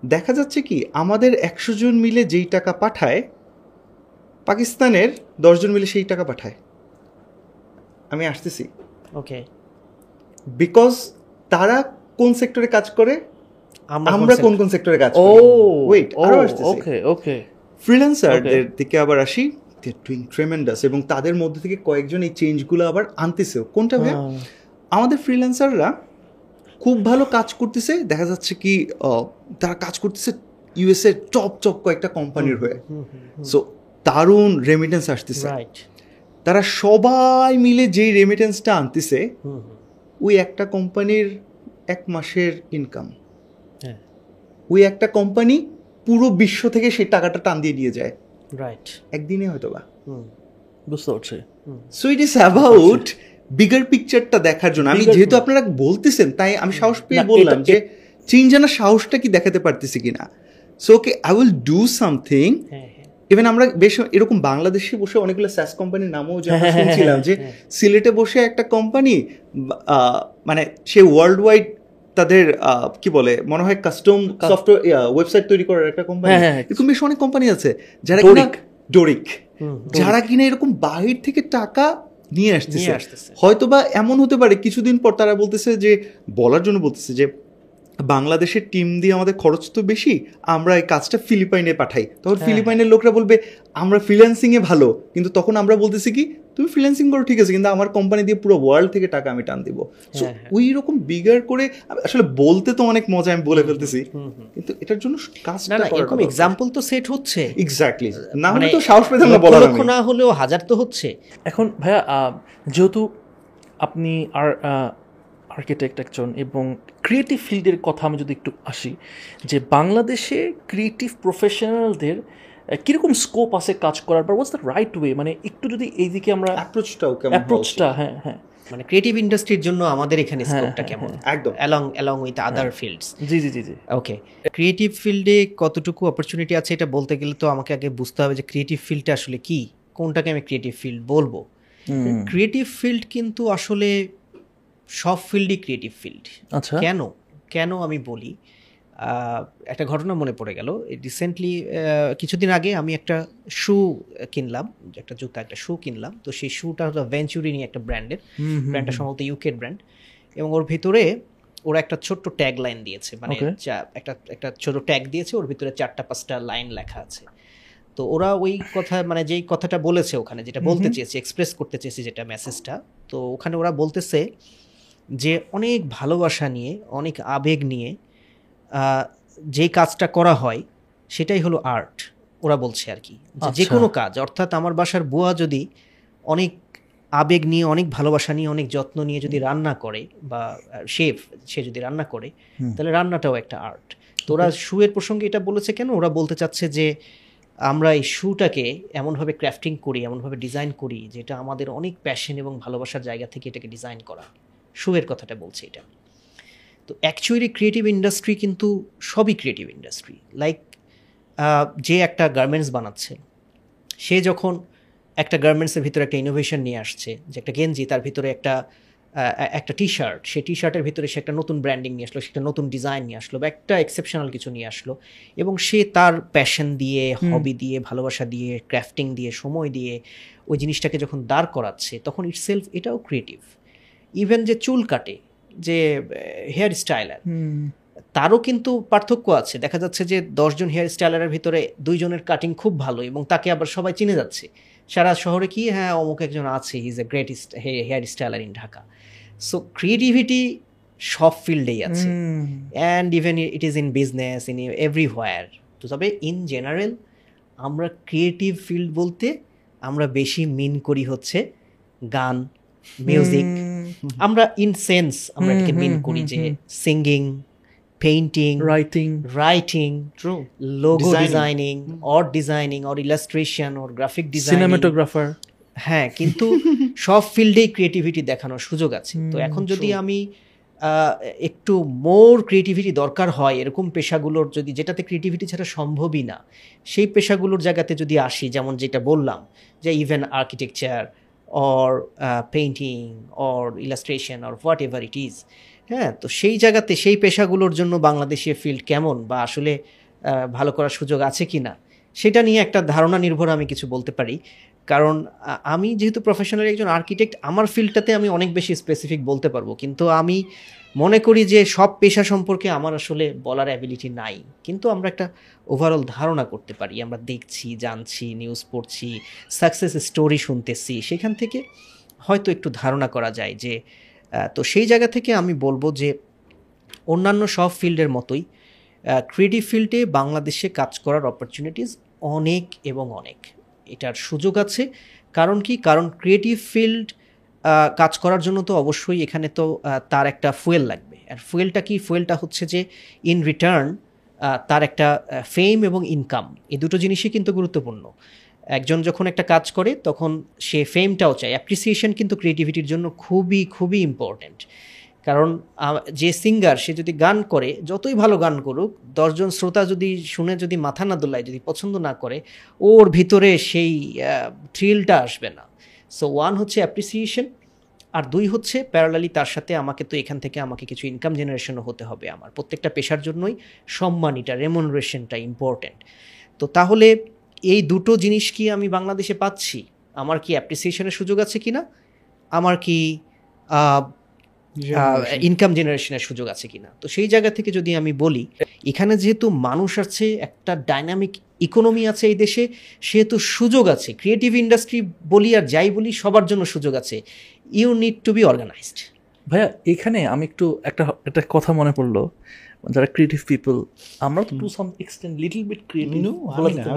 দেখা যাচ্ছে কি আমাদের একশো জন মিলে যেই টাকা পাঠায় পাকিস্তানের দশজন মিলে সেই টাকা পাঠায়। আমি আসতেছি। ওকে বিকজ তারা কোন সেক্টরে কাজ করে? আমরা কোন কোন সেক্টরে কাজ করি? ওয়েট আরও আসতেছি। ওকে ওকে ফ্রিল্যান্সারদের দিকে আবার আসি। ডুইং ট্রেমেন্ডাস এবং তাদের মধ্যে থেকে কয়েকজন এই চেঞ্জগুলো আবার আনতেছে। কোনটা ভাই হ্যাঁ। আমাদের ফ্রিল্যান্সাররা খুব ভালো কাজ করতেছে। দেখা যাচ্ছে কি তারা কাজ করতেছে ইউএসএ টপ টপ কয়েকটা কোম্পানির হয়ে। সো দারুণ রেমিটেন্স আসতেছে। তারা সবাই মিলে যেই রেমিটেন্সটা আনতেছে। ওই একটা কোম্পানির এক মাসের ইনকাম হ্যাঁ। ওই একটা কোম্পানি পুরো বিশ্ব থেকে সেই টাকাটা টান দিয়ে নিয়ে যায়। রাইট একদিনে হয়তো বা বুঝতে পারছি। So it is about bigger পিকচারটা দেখার জন্য। আমি যেহেতু আপনারা বলতেছেন তাই আমি সাহস পেয়ে বললাম যে চেঞ্জ জানার সাহসটা কি দেখাতে পারতেছি কিনা। So okay I will do something হ্যাঁ হ্যাঁ। ইভেন আমরা বেশ এরকম বাংলাদেশে বসে অনেকগুলো স্যাস কোম্পানির নামও যে আমরা শুনছিলাম যে সিলেটে বসে একটা কোম্পানি মানে সে ওয়ার্ল্ড ওয়াইড তাদের কি বলে মনে হয় কাস্টম সফটওয়্যার ওয়েবসাইট তৈরি করার একটা কোম্পানি হ্যাঁ, হ্যাঁ। এরকম বেশ অনেক কোম্পানি আছে যারা ডোরিক। যারা কিনা এরকম বাহির থেকে টাকা নিয়ে আসতেছে নিয়ে আসতেছে। হয়তো বা এমন হতে পারে কিছুদিন পর তারা বলতেছে যে বলার জন্য বলতেছে যে বাংলাদেশের টিম দিয়ে আমাদের খরচ তো বেশি আমরা এই কাজটা ফিলিপাইনে পাঠাই। তখন হ্যাঁ। ফিলিপাইনের লোকরা বলবে আমরা ফ্রিল্যান্সিংয়ে ভালো। কিন্তু তখন আমরা বলতেছি কি তুমি ফ্রিল্যান্সিং করো ঠিক আছে কিন্তু আমার কোম্পানি দিয়ে পুরো ওয়ার্ল্ড থেকে টাকা আমি টান দিব। সো। ওই রকম বিগার করে আসলে বলতে তো অনেক মজা আমি বলে ফেলতেছি। কিন্তু এটার জন্য কাজটা না এরকম এক্সাম্পল তো সেট হচ্ছে। এক্স্যাক্টলি না হলে মানে তো সাহস পেতাম না বলার না হলেও হাজার তো হচ্ছে। এখন ভাইয়া আহ, যেহেতু আপনি আর আর্কিটেক্ট একজন এবং ক্রিয়েটিভ ফিল্ডের কথা আমি যদি একটু আসি যে বাংলাদেশে ক্রিয়েটিভ প্রফেশনালদের কীরকম স্কোপ আছে কাজ করার পর ওয়াজ দ্য রাইট ওয়ে মানে একটু যদি এইদিকে আমরা অ্যাপ্রোচটাও অ্যাপ্রোচটা হ্যাঁ হ্যাঁ। মানে ক্রিয়েটিভ ইন্ডাস্ট্রির জন্য আমাদের এখানে হ্যাঁ, স্কোপটা হ্যাঁ, কেমন? একদম। Along along with other fields জি জি জি জি। ওকে ক্রিয়েটিভ ফিল্ডে কতটুকু অপরচুনিটি আছে এটা বলতে গেলে তো আমাকে আগে বুঝতে হবে যে ক্রিয়েটিভ ফিল্ডটা আসলে কি? কোনটাকে আমি ক্রিয়েটিভ ফিল্ড বলব? ক্রিয়েটিভ ফিল্ড কিন্তু আসলে সব ফিল্ডই ক্রিয়েটিভ ফিল্ড আচ্ছা। কেন? কেন আমি বলি একটা ঘটনা মনে পড়ে গেল। রিসেন্টলি কিছুদিন আগে আমি একটা শু কিনলাম একটা জুতা একটা শু কিনলাম। তো সেই শুটা হলো ভেঞ্চুরিনি একটা ব্র্যান্ডের ব্র্যান্ডটা সম্ভবত ইউকের ব্র্যান্ড এবং ওর ভিতরে ওরা একটা ছোট্ট ট্যাগ লাইন দিয়েছে। মানে একটা একটা ছোট ট্যাগ দিয়েছে ওর ভিতরে চারটা পাঁচটা লাইন লেখা আছে। তো ওরা ওই কথা মানে যেই কথাটা বলেছে ওখানে যেটা বলতে চেয়েছে এক্সপ্রেস করতে চেয়েছে যেটা মেসেজটা তো ওখানে ওরা বলতেছে যে অনেক ভালোবাসা নিয়ে অনেক আবেগ নিয়ে যে কাজটা করা হয় সেটাই হলো আর্ট ওরা বলছে আর কি। যে- যে আচ্ছা। কোনো কাজ অর্থাৎ আমার বাসার বুয়া যদি অনেক আবেগ নিয়ে অনেক ভালোবাসা নিয়ে অনেক যত্ন নিয়ে যদি রান্না করে বা শেফ সে যদি রান্না করে তাহলে রান্নাটাও একটা আর্ট। তো ওরা শুয়ের প্রসঙ্গে এটা বলেছে কেন? ওরা বলতে চাচ্ছে যে আমরা এই শুটাকে এমনভাবে ক্রাফটিং করি এমনভাবে ডিজাইন করি যেটা আমাদের অনেক প্যাশন এবং ভালোবাসার জায়গা থেকে এটাকে ডিজাইন করা। শুয়ের কথাটা বলছে এটা। তো অ্যাকচুয়ালি ক্রিয়েটিভ ইন্ডাস্ট্রি কিন্তু সবই ক্রিয়েটিভ ইন্ডাস্ট্রি লাইক যে একটা গার্মেন্টস বানাচ্ছে সে যখন একটা গার্মেন্টসের ভিতরে একটা ইনোভেশন নিয়ে আসছে যে একটা গেঞ্জি তার ভিতরে একটা একটা টি শার্ট সেই টি শার্টের ভিতরে সে একটা নতুন ব্র্যান্ডিং নিয়ে আসলো সে একটা নতুন ডিজাইন নিয়ে আসলো বা একটা এক্সেপশনাল কিছু নিয়ে আসলো এবং সে তার প্যাশন দিয়ে হবি দিয়ে ভালোবাসা দিয়ে ক্রাফটিং দিয়ে সময় দিয়ে ওই জিনিসটাকে যখন দাঁড় করাচ্ছে তখন ইটসেলফ এটাও ক্রিয়েটিভ ইভেন যে চুল কাটে যে হেয়ার স্টাইলার তারও কিন্তু পার্থক্য আছে। দেখা যাচ্ছে যে দশজন হেয়ার স্টাইলারের ভিতরে দুইজনের কাটিং খুব ভালো এবং তাকে আবার সবাই চিনে যাচ্ছে। সারা শহরে কি হ্যাঁ অমুক একজন আছে is a great hair styler in Dhaka. So creativity সব ফিল্ডেই আছে। And even it is in business in everywhere তো তবে ইন জেনারেল আমরা ক্রিয়েটিভ ফিল্ড বলতে আমরা বেশি মিন করি হচ্ছে গান মিউজিক আমরা ইন সেন্স আমরা এটাকে মিন করি যে singing painting writing writing true logo designing or designing or illustration or graphic designing cinematographer হ্যাঁ কিন্তু সব ফিল্ডেই ক্রিয়েটিভিটি দেখানোর সুযোগ আছে। তো এখন যদি আমি আহ, একটু মোর ক্রিয়েটিভিটি দরকার হয় এরকম পেশাগুলোর যদি যেটাতে ক্রিয়েটিভিটি ছাড়া সম্ভবই না সেই পেশাগুলোর জায়গাতে যদি আসি যেমন যেটা বললাম যে even architecture or painting or illustration or whatever it is হ্যাঁ? তো সেই জায়গাতে সেই পেশাগুলোর জন্য বাংলাদেশের ফিল্ড কেমন বা আসলে ভালো করার সুযোগ আছে কি না? সেটা নিয়ে একটা ধারণা নির্ভর আমি কিছু বলতে পারি। কারণ আমি যেহেতু প্রফেশনাল একজন আর্কিটেক্ট আমার ফিল্ডটাতে আমি অনেক বেশি স্পেসিফিক বলতে পারব। কিন্তু আমি মনে করি যে সব পেশা সম্পর্কে আমার আসলে বলার অ্যাবিলিটি নাই। কিন্তু আমরা একটা ওভারঅল ধারণা করতে পারি। আমরা দেখছি, জানছি নিউজ পড়ছি সাকসেস স্টোরি শুনতেছি। সেখান থেকে হয়তো একটু ধারণা করা যায় যে তো সেই জায়গা থেকে আমি বলব যে, অন্যান্য সব ফিল্ডের মতোই ক্রিয়েটিভ ফিল্ডে বাংলাদেশে কাজ করার অপরচুনিটিস অনেক এবং অনেক। এটার সুযোগ আছে। কারণ কি? কারণ ক্রিয়েটিভ ফিল্ড কাজ করার জন্য তো অবশ্যই এখানে তো তার একটা ফুয়েল লাগবে। আর ফুয়েলটা কি? ফুয়েলটা হচ্ছে যে ইন রিটার্ন তার একটা ফেম এবং ইনকাম এই দুটো জিনিসই কিন্তু গুরুত্বপূর্ণ। একজন যখন একটা কাজ করে, তখন সে ফেমটাও চায়। অ্যাপ্রিসিয়েশন কিন্তু ক্রিয়েটিভিটির জন্য খুবই খুবই ইম্পর্ট্যান্ট কারণ যে সিঙ্গার সে যদি গান করে, যতই ভালো গান করুক, দশজন শ্রোতা যদি শুনে যদি মাথা না দোলায়, যদি পছন্দ না করে, ওর ভিতরে সেই থ্রিলটা আসবে না। সো ওয়ান হচ্ছে অ্যাপ্রিসিয়েশন আর দুই হচ্ছে প্যারালালি তার সাথে আমাকে তো এখান থেকে আমাকে কিছু ইনকাম জেনারেশনও হতে হবে আমার। প্রত্যেকটা পেশার জন্যই সম্মানিটা রেমুনারেশনটা ইম্পর্ট্যান্ট তো তাহলে এই দুটো জিনিস কি আমি বাংলাদেশে পাচ্ছি? আমার কি অ্যাপ্রিসিয়েশনের সুযোগ আছে কি না আমার কি ইনকাম জেনারেশনের সুযোগ। আছে কিনা? তো সেই জায়গা থেকে যদি আমি বলি এখানে যেহেতু মানুষ আছে একটা ডাইনামিক ইকোনমি আছে এই দেশে সেহেতু সুযোগ আছে। ক্রিয়েটিভ ইন্ডাস্ট্রি বলি আর যাই বলি সবার জন্য সুযোগ আছে। You need to be organized ভাইয়া এখানে আমি একটু একটা একটা কথা মনে পড়ল। যারা ক্রিয়েটিভ পিপল আমরা তো to some extent little bit creative বলা যেতে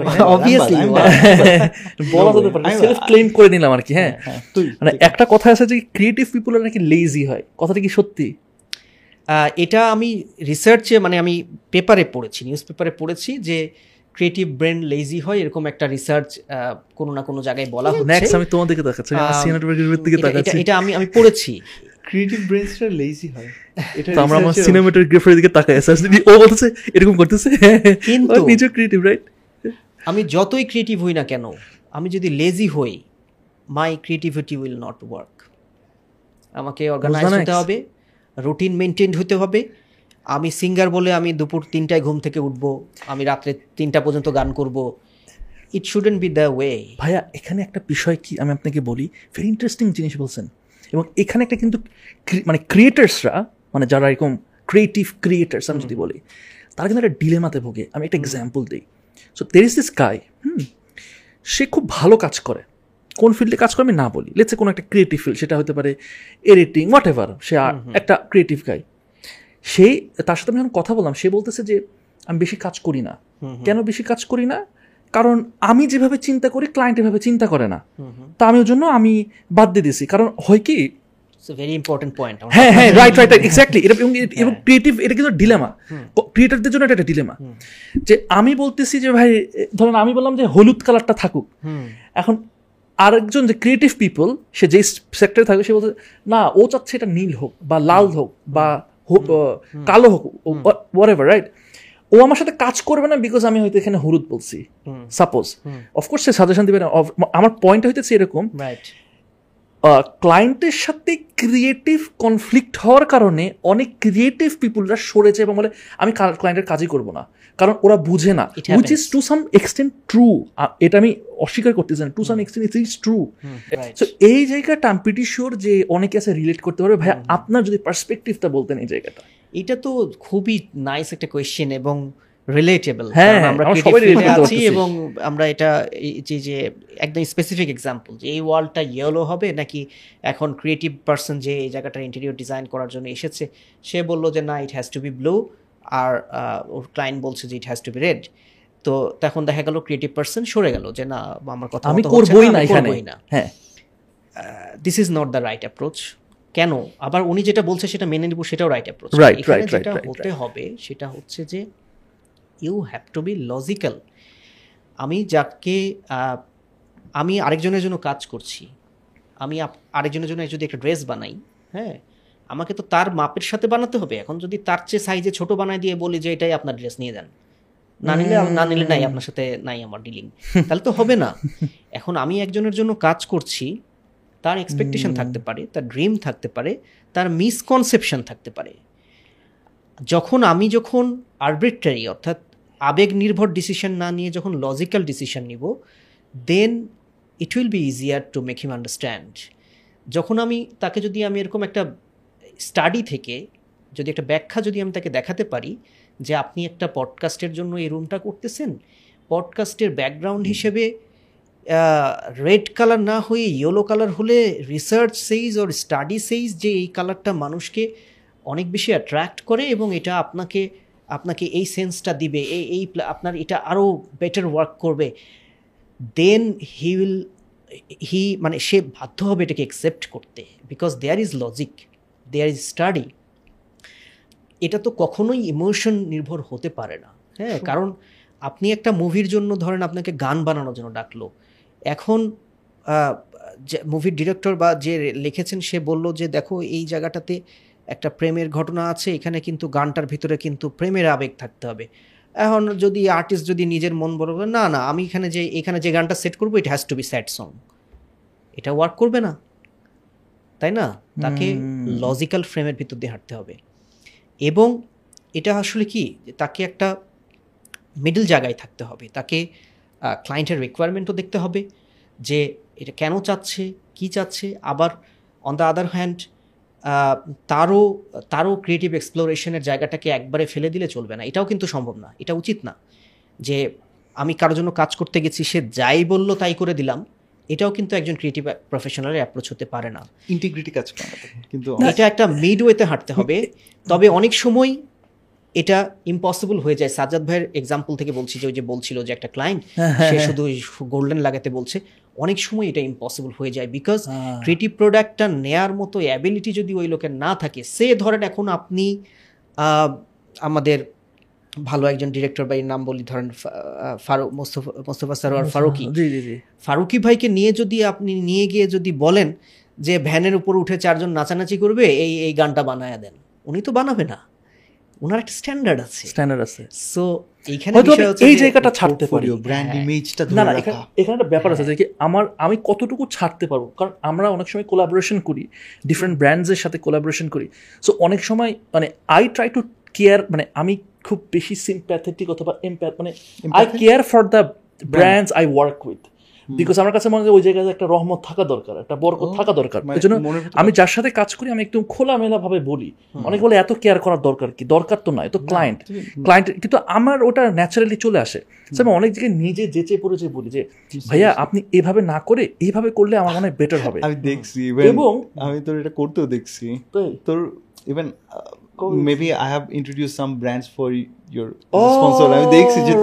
পারে। সেলফ ক্লেম করে নিলাম আর কি হ্যাঁ? তুই মানে একটা কথা আছে যে ক্রিয়েটিভ পিপল নাকি লেজি হয়। কথাটা কি সত্যি? আহ, এটা আমি রিসার্চে মানে আমি পেপারে পড়েছি নিউজ পেপারে পড়েছি যে ক্রিয়েটিভ ব্রেন লেজি হয় এরকম একটা রিসার্চ কোনো না কোনো জায়গায় বলা হচ্ছে। নেক্সট আমি তোমার দিকে তাকাচ্ছি আমি দিকে এটা- এটা- তাকাচ্ছি। এটা আমি আমি পড়েছি। ক্রিয়েটিভ ব্রেনসটা লেজি হয়। এটা আমরা আমার সিনেমাটোগ্রাফারের দিকে তাকাই। ও বলতেছে এরকম করতেছে কিন্তু- নিজে ক্রিয়েটিভ রাইট আমি যতই ক্রিয়েটিভ হই না কেন আমি যদি লেজি হই my creativity will not work আমাকে অর্গানাইজ হতে হবে রুটিন মেনটেন হতে হবে আমি সিঙ্গার বলে আমি দুপুর তিনটায় ঘুম থেকে উঠব আমি রাত্রে তিনটা পর্যন্ত গান করব। It shouldn't be the way ভাইয়া এখানে একটা বিষয় কি আমি আপনাকে বলি? ভেরি ইন্টারেস্টিং জিনিস বলছেন। এবং এখানে একটা কিন্তু মানে ক্রিয়েটার্সরা মানে যারা এরকম ক্রিয়েটিভ ক্রিয়েটার্স আমি যদি বলি তারা কিন্তু একটা ডিলেমাতে ভোগে। আমি একটা এক্সাম্পল দিই। So there is this guy whom সে খুব ভালো কাজ করে। কোন ফিল্ডে কাজ করে আমি না বলি। লেটসে কোনো একটা ক্রিয়েটিভ ফিল্ড সেটা হতে পারে এডিটিং হোয়াট এভার সে আর একটা ক্রিয়েটিভ গাই সেই তার সাথে আমি যখন কথা বললাম সে বলতেছে যে আমি বেশি কাজ করি না। কেন বেশি কাজ করি না? কারণ আমি যেভাবে চিন্তা করি ক্লায়েন্ট এভাবে চিন্তা করে না। তা আমি ওর জন্য আমি বাদ দিয়ে দিছি কারণ হয় কি ভেরি ইম্পর্টেন্ট পয়েন্ট হ্যাঁ হ্যাঁ রাইট রাইট এক্স্যাক্টলি এটা এবং এবং ক্রিয়েটিভ এটা কিন্তু ডিলেমা ক্রিয়েটারদের জন্য এটা একটা ডিলেমা যে আমি বলতেছি যে ভাই ধরেন আমি বললাম যে হলুদ কালারটা থাকুক। এখন আরেকজন যে ক্রিয়েটিভ পিপল সে যেই সেক্টরে থাকবে সে বলতে না ও চাচ্ছে এটা নীল হোক বা লাল হোক বা কালো হোক ওয়ার এভার রাইট ও আমার সাথে কাজ করবে না বিকজ আমি হয়তো এখানে হলুদ বলছি সাপোজ অফকোর্স সে সাজেশন দিবে না। আমার পয়েন্ট হইতেছে এরকম ক্লায়েন্টের সাথে ক্রিয়েটিভ কনফ্লিক্ট হওয়ার কারণে অনেক ক্রিয়েটিভ পিপুলরা সরেছে এবং বলে আমি ক্লায়েন্টের কাজই করব না। কারণ ওরা বুঝে না which is to some extent true এটা আমি অস্বীকার করতেছি না to some extent it is true so এই জায়গাটা আমি প্রিটি শিওর যে অনেকে আছে রিলেট করতে পারবে। ভাই আপনার যদি পার্সপেক্টিভটা বলতেন এই জায়গাটা। এটা তো খুবই নাইস একটা কোয়েশ্চেন এবং রিলেটেবল হ্যাঁ, আমরা আমরা করতে আছি এবং আমরা এটা যে যে একদম স্পেসিফিক এক্সাম্পল যে এই ওয়ালটা ইয়েলো হবে নাকি এখন ক্রিয়েটিভ পার্সন যে এই জায়গাটার ইন্টেরিয়র ডিজাইন করার জন্য এসেছে সে বলল যে না it has to be blue আর ওর ক্লায়েন্ট বলছে যে it has to be red তো তখন দেখা গেল ক্রিয়েটিভ পার্সন সরে গেল যে না আমার কথা আমি করবই না, এখানে। না। হ্যাঁ। This is not the right approach কেন? আবার উনি যেটা বলছে সেটা মেনে নিব সেটাও রাইট অ্যাপ্রোচ এখানে যেটা হতে হবে সেটা হচ্ছে যে you have to be logical আমি যাকে আমি আরেকজনের জন্য কাজ করছি। আমি আরেকজনের জন্য যদি একটা ড্রেস বানাই হ্যাঁ আমাকে তো তার মাপের সাথে বানাতে হবে। এখন যদি তার চেয়ে সাইজে ছোট বানায় দিয়ে বলি যে এটাই আপনার ড্রেস নিয়ে যান। না নিলে না নিলে নাই আপনার সাথে নাই আমার ডিলিং তাহলে তো হবে না। এখন আমি একজনের জন্য কাজ করছি তার এক্সপেকটেশন থাকতে পারে তার ড্রিম থাকতে পারে তার মিসকনসেপশন থাকতে পারে। যখন আমি যখন আরবিট্রারি অর্থাৎ আবেগ নির্ভর ডিসিশন না নিয়ে যখন লজিক্যাল ডিসিশন নিব then it will be easier to make him understand যখন আমি তাকে যদি আমি এরকম একটা স্টাডি থেকে যদি একটা ব্যাখ্যা যদি আমি তাকে দেখাতে পারি যে আপনি একটা পডকাস্টের জন্য এই রুমটা করতেছেন পডকাস্টের ব্যাকগ্রাউন্ড হিসেবে রেড কালার না হয়ে ইয়েলো কালার হলে রিসার্চ সেইজ ওর স্টাডি সেইজ যে এই কালারটা মানুষকে অনেক বেশি অ্যাট্রাক্ট করে এবং এটা আপনাকে আপনাকে এই সেন্সটা দিবে এই এই আপনার এটা আরও বেটার ওয়ার্ক করবে। দেন হি উইল হি মানে সে বাধ্য হবে এটাকে অ্যাকসেপ্ট করতে because there is logic there is study এটা তো কখনোই ইমোশন নির্ভর হতে পারে না। হ্যাঁ কারণ আপনি একটা মুভির জন্য ধরেন আপনাকে গান বানানোর জন্য ডাকলো। এখন যে মুভির ডিরেক্টর বা যে লিখেছেন সে বলল যে দেখো এই জায়গাটাতে একটা প্রেমের ঘটনা আছে এখানে কিন্তু গানটার ভিতরে কিন্তু প্রেমের আবেগ থাকতে হবে। এখন যদি আর্টিস্ট যদি নিজের মন বড় করে না না আমি এখানে যে এখানে যে গানটা সেট করব it has to be sad song এটা ওয়ার্ক করবে না। তাই না? তাকে লজিক্যাল ফ্রেমের ভিতর দিয়ে হাঁটতে হবে। এবং এটা আসলে কি? তাকে একটা মিডল জায়গায় থাকতে হবে। তাকে ক্লায়েন্টের রিকোয়ারমেন্টও দেখতে হবে যে এটা কেন চাচ্ছে কি চাচ্ছে। আবার অন দ্য আদার হ্যান্ড তারও তারও ক্রিয়েটিভ এক্সপ্লোরেশনের জায়গাটাকে একবারে ফেলে দিলে চলবে না। এটাও কিন্তু সম্ভব না। এটা উচিত না যে আমি কারোর জন্য কাজ করতে গেছি সে যাই বলল তাই করে দিলাম। এটাও কিন্তু একজন ক্রিয়েটিভ প্রফেশনালের অ্যাপ্রোচ হতে পারে না। ইন্টিগ্রিটি কাজ করে কিন্তু এটা একটা মিড ওয়েতে হাঁটতে হবে। তবে অনেক সময় এটা ইম্পসিবল হয়ে যায়। সাজ্জাদ ভাইয়ের এক্সাম্পল থেকে বলছি যে ওই যে বলছিল যে একটা ক্লায়েন্ট সে শুধু গোল্ডেন লাগাতে বলছে। অনেক সময় এটা ইম্পসিবল হয়ে যায় বিকজ হ্যাঁ। ক্রিয়েটিভ প্রোডাক্টটা নেয়ার মতো অ্যাবিলিটি যদি ওই লোকের না থাকে সে ধরেন এখন আপনি আমাদের ভালো একজন ডিরেক্টর ভাইয়ের নাম বলি ধরেন ফারুক মোস্তফা মোস্তফা সরোয়ার ফারুকি। ফারুকি ভাইকে নিয়ে যদি আপনি নিয়ে গিয়ে যদি বলেন যে ভ্যানের উপর উঠে চারজন নাচানাচি করবে এই এই গানটা বানায় দেন উনি তো বানাবে না। ওনার একটা স্ট্যান্ডার্ড আছে। স্ট্যান্ডার্ড আছে। সো এইখানে এই জায়গাটা ছাড়তে পারি। ব্র্যান্ড হ্যাঁ। ইমেজটা না না এখানে এখানে একটা ব্যাপার আছে যে কি আমার আমি কতটুকু ছাড়তে পারব? কারণ আমরা অনেক সময় কোলাবোরেশন করি ডিফারেন্ট ব্র্যান্ডসের সাথে কোলাবোরেশন করি। সো অনেক সময় মানে আই ট্রাই টু কেয়ার মানে আমি খুব বেশি সিম্প্যাথেটিক অথবা এমপ্যাথ মানে I care for the brands I work with because আমার কাছে মনে হয় ওই জায়গায় একটা রহমত থাকা দরকার একটা বরকত থাকা দরকার। মানে এই জন্য আমি যার সাথে কাজ করি আমি একদম খোলামেলা ভাবে বলি অনেক বলে এত কেয়ার করার দরকার কি? দরকার তো নয় তো ক্লায়েন্ট ক্লায়েন্ট কিন্তু আমার ওটা ন্যাচারালি চলে আসে। আমি অনেক জায়গায় নিজে যেচে পড়ে যে বলি যে ভাইয়া আপনি এভাবে না করে এইভাবে করলে আমার মনে হয় বেটার হবে। আমি দেখছি এবং আমি তোর এটা করতেও দেখছি। তোর even maybe I have introduce some brands for your Oh, sponsor আমি দেখছি যে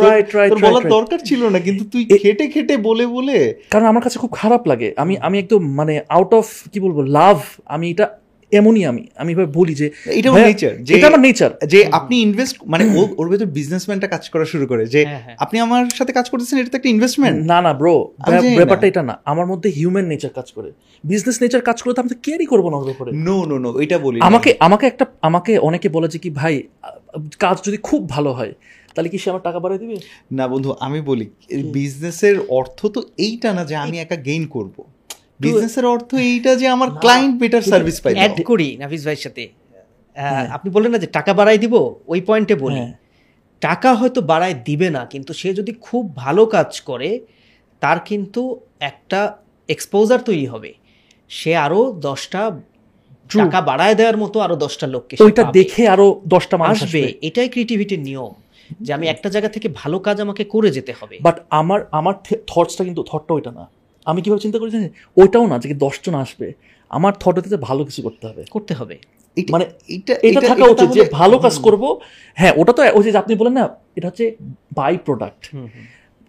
তোর বলার দরকার ছিল না কিন্তু তুই খেটে খেটে বলে বলে কারণ আমার কাছে খুব খারাপ লাগে। আমি আমি একদম মানে আউট অফ কি বলব লাভ আমি এটা এমনই আমি আমি এভাবে বলি যে এটা ভাইয়া, নেচার যে এটা আমার নেচার যে আপনি ইনভেস্ট মানে ও- ওর ভেতর বিজনেসম্যানটা কাজ করা শুরু করে যে হ্যাঁ, হ্যাঁ। আপনি আমার সাথে কাজ করতেছেন এটা তো একটা ইনভেস্টমেন্ট না না ব্রো। ব্যাপারটা এটা না আমার মধ্যে হিউম্যান নেচার কাজ করে। বিজনেস নেচার কাজ করে তো আমি তো কেয়ারই করব না ওর ব্যাপারে নো নো নো এটা বলি আমাকে আমাকে একটা আমাকে অনেকে বলে যে কি ভাই কাজ যদি খুব ভালো হয় তাহলে কি সে আমার টাকা বাড়িয়ে দিবে? না বন্ধু আমি বলি বিজনেসের অর্থ তো এইটা না যে আমি একা গেইন করব। বিজনেসের অর্থ এইটা যে আমার ক্লায়েন্ট বেটার সার্ভিস পাইবে অ্যাড করি নাফিস ভাইয়ের সাথে। আপনি বললেন না যে টাকা বাড়াই দিব ওই পয়েন্টে বলি। হ্যাঁ। টাকা হয়তো বাড়ায় দিবে না কিন্তু সে যদি খুব ভালো কাজ করে তার কিন্তু একটা এক্সপোজার তৈরি হবে। সে আরও দশটা টাকা বাড়ায় দেওয়ার মতো আরও দশটা লোককে ওইটা দেখে আরও দশটা মানুষ আসবে এটাই ক্রিয়েটিভিটির নিয়ম যে আমি একটা জায়গা থেকে ভালো কাজ আমাকে করে যেতে হবে। বাট আমার আমার থটসটা কিন্তু থটটা ওইটা না। আমি কীভাবে চিন্তা করি জানেন? ওইটাও না যে দশজন আসবে। আমার থট হতে ভালো কিছু করতে হবে। করতে হবে। মানে এটা এটা থাকা উচিত যে ভালো কাজ করব। হ্যাঁ ওটা তো ওই যে আপনি বলেন না এটা হচ্ছে বাই প্রোডাক্ট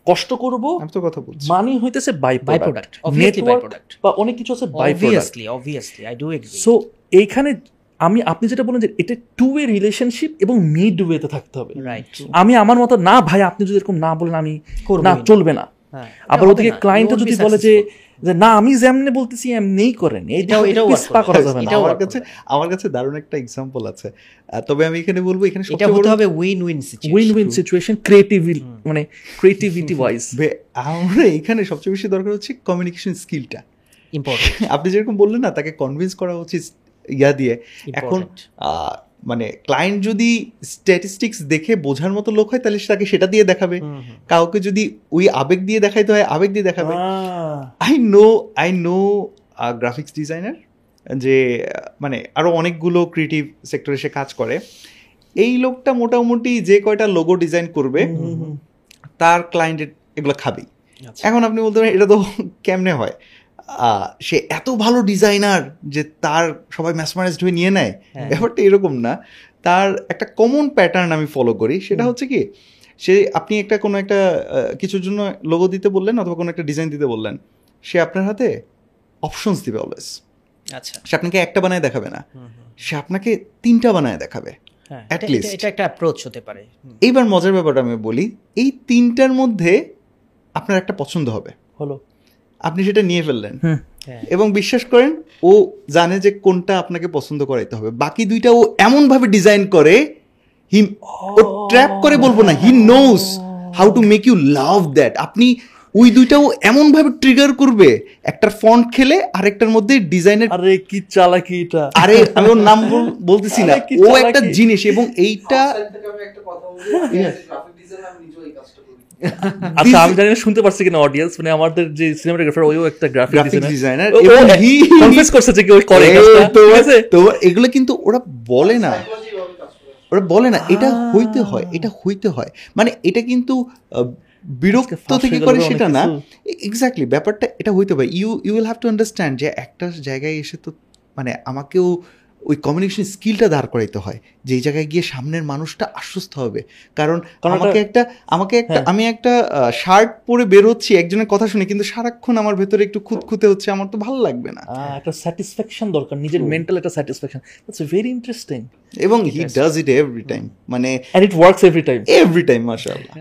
কষ্ট করব আমি তো কথা বলছি। মানি হইতেছে by by product obviously by product বা অনেক কিছু আছে byproduct obviously obviously I do agree so এইখানে আমি আপনি যেটা বলেন যে এটা টু ওয়ে রিলেশনশিপ এবং মিড ওয়েতে থাকতে হবে। রাইট আমি আমার মতো না ভাই আপনি যদি এরকম না বলেন আমি না না। চলবে না। আবার ওদিকে ক্লায়েন্টও যদি বলে যে যে না আমি যেমনি বলতেছি এমনিই করেন। এই এটাও- এটাও work করা। যাবে না। আমার কাছে আমার কাছে দারুণ একটা এক্সাম্পল আছে। তবে আমি এখানে বলব এখানে এটা সবচেয়ে হতে বড় হবে win win situation win win situation creativity মানে ক্রিয়েটিভিটি ওয়াইজ আমরা এখানে সবচেয়ে বেশি দরকার হচ্ছে কমিউনিকেশন স্কিলটা ইম্পর্টেন্ট আপনি যেরকম বললেন না তাকে কনভিন্স করা উচিত ইয়া দিয়ে। এখন আহ, মানে ক্লায়েন্ট যদি স্ট্যাটিস্টিক্স দেখে বোঝার মতো লোক হয় তাহলে তাকে সেটা দিয়ে দেখাবে। কাউকে যদি ওই আবেগ দিয়ে দেখাইতে হয় আবেগ দিয়ে দেখাবে। I know I know graphics designer যে মানে আরও অনেকগুলো ক্রিয়েটিভ সেক্টরে সে কাজ করে। এই লোকটা মোটামুটি যে কয়টা লোগো ডিজাইন করবে তার ক্লায়েন্ট এগুলো খাবেই। আচ্ছা। এখন আপনি বলতে পারেন এটা তো কেমনে হয়? সে এত ভালো ডিজাইনার যে তার সবাই ম্যাসমারাইজড হয়ে নিয়ে নেয়। হ্যাঁ। ব্যাপারটা এরকম না। তার একটা কমন প্যাটার্ন আমি ফলো করি। সেটা হচ্ছে কি সে আপনি একটা কোনো একটা কিছুর জন্য লোগো দিতে বললেন অথবা কোনো একটা ডিজাইন দিতে বললেন সে আপনার হাতে অপশনস দিবে অলওয়েজ আচ্ছা। সে আপনাকে একটা বানায় দেখাবে না। সে আপনাকে তিনটা বানায় দেখাবে। হ্যাঁ এটা একটা অ্যাপ্রোচ হতে পারে। এইবার মজার ব্যাপারটা আমি বলি এই তিনটার মধ্যে আপনার একটা পছন্দ হবে। হলো? আপনি সেটা নিয়ে ফেললেন। হ্যাঁ। এবং বিশ্বাস করেন ও জানে যে কোনটা আপনাকে পছন্দ করাইতে হবে। বাকি দুইটা ও এমন ভাবে ডিজাইন করে হি ও ট্র্যাপ করে বলব না he knows how to make you love that আপনি ওই দুইটাও এমন ভাবে ট্রিগার করবে একটার ফন্ট খেলে আরেকটার মধ্যে ডিজাইনের আরে কি চালাকি এটা। আরে আমি ওর নাম বল- বলতেছি না। ও একটা জিনিস এবং এইটা আমি একটা কথা বলি, আমি Yes. graphic আচ্ছা আমি জানি না শুনতে পারছি কিনা অডিয়েন্স মানে আমাদের যে সিনেমাটোগ্রাফার ওইও একটা গ্রাফিক ডিজাইনার হি কনফেস করছে যে ওই করে তো তো এগুলো কিন্তু ওরা বলে না। ওরা বলে না এটা হইতে হয় এটা হইতে হয়। মানে এটা কিন্তু বিরক্ত থেকে করে সেটা না। এক্স্যাক্টলি ব্যাপারটা এটা হইতে পারে। You you will have to understand যে একটা জায়গায় এসে তো মানে আমাকেও ওই কমিউনিকেশন স্কিলটা দাঁড় করাইতে হয় যে এই জায়গায় গিয়ে সামনের মানুষটা আশ্বস্ত হবে। কারণ আমাকে একটা আমাকে একটা আমি একটা শার্ট পরে বের হচ্ছি একজনের কথা শুনে কিন্তু সারাক্ষণ আমার ভেতরে একটু খুঁতখুঁতে হচ্ছে আমার তো ভালো লাগবে না। একটা স্যাটিসফ্যাকশন দরকার নিজের মেন্টাল একটা স্যাটিসফ্যাকশন দ্যাটস ভেরি ইন্টারেস্টিং এবং he does it every time মানে and it works every time every time মাশাআল্লাহ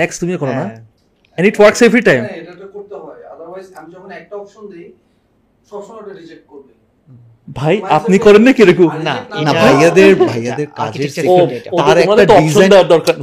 নেক্সট তুমি করো না। হ্যাঁ। And it works every time হ্যাঁ, এটা তো করতে হয়। আদারওয়াইজ আমি যখন একটা অপশন দেই সবসময় ওটা রিজেক্ট করবে। ভাই আপনি করেন না কীরকম? না, না ভাইয়াদের ভাইয়াদের কাজের তার একটা ডিজাইন দরকার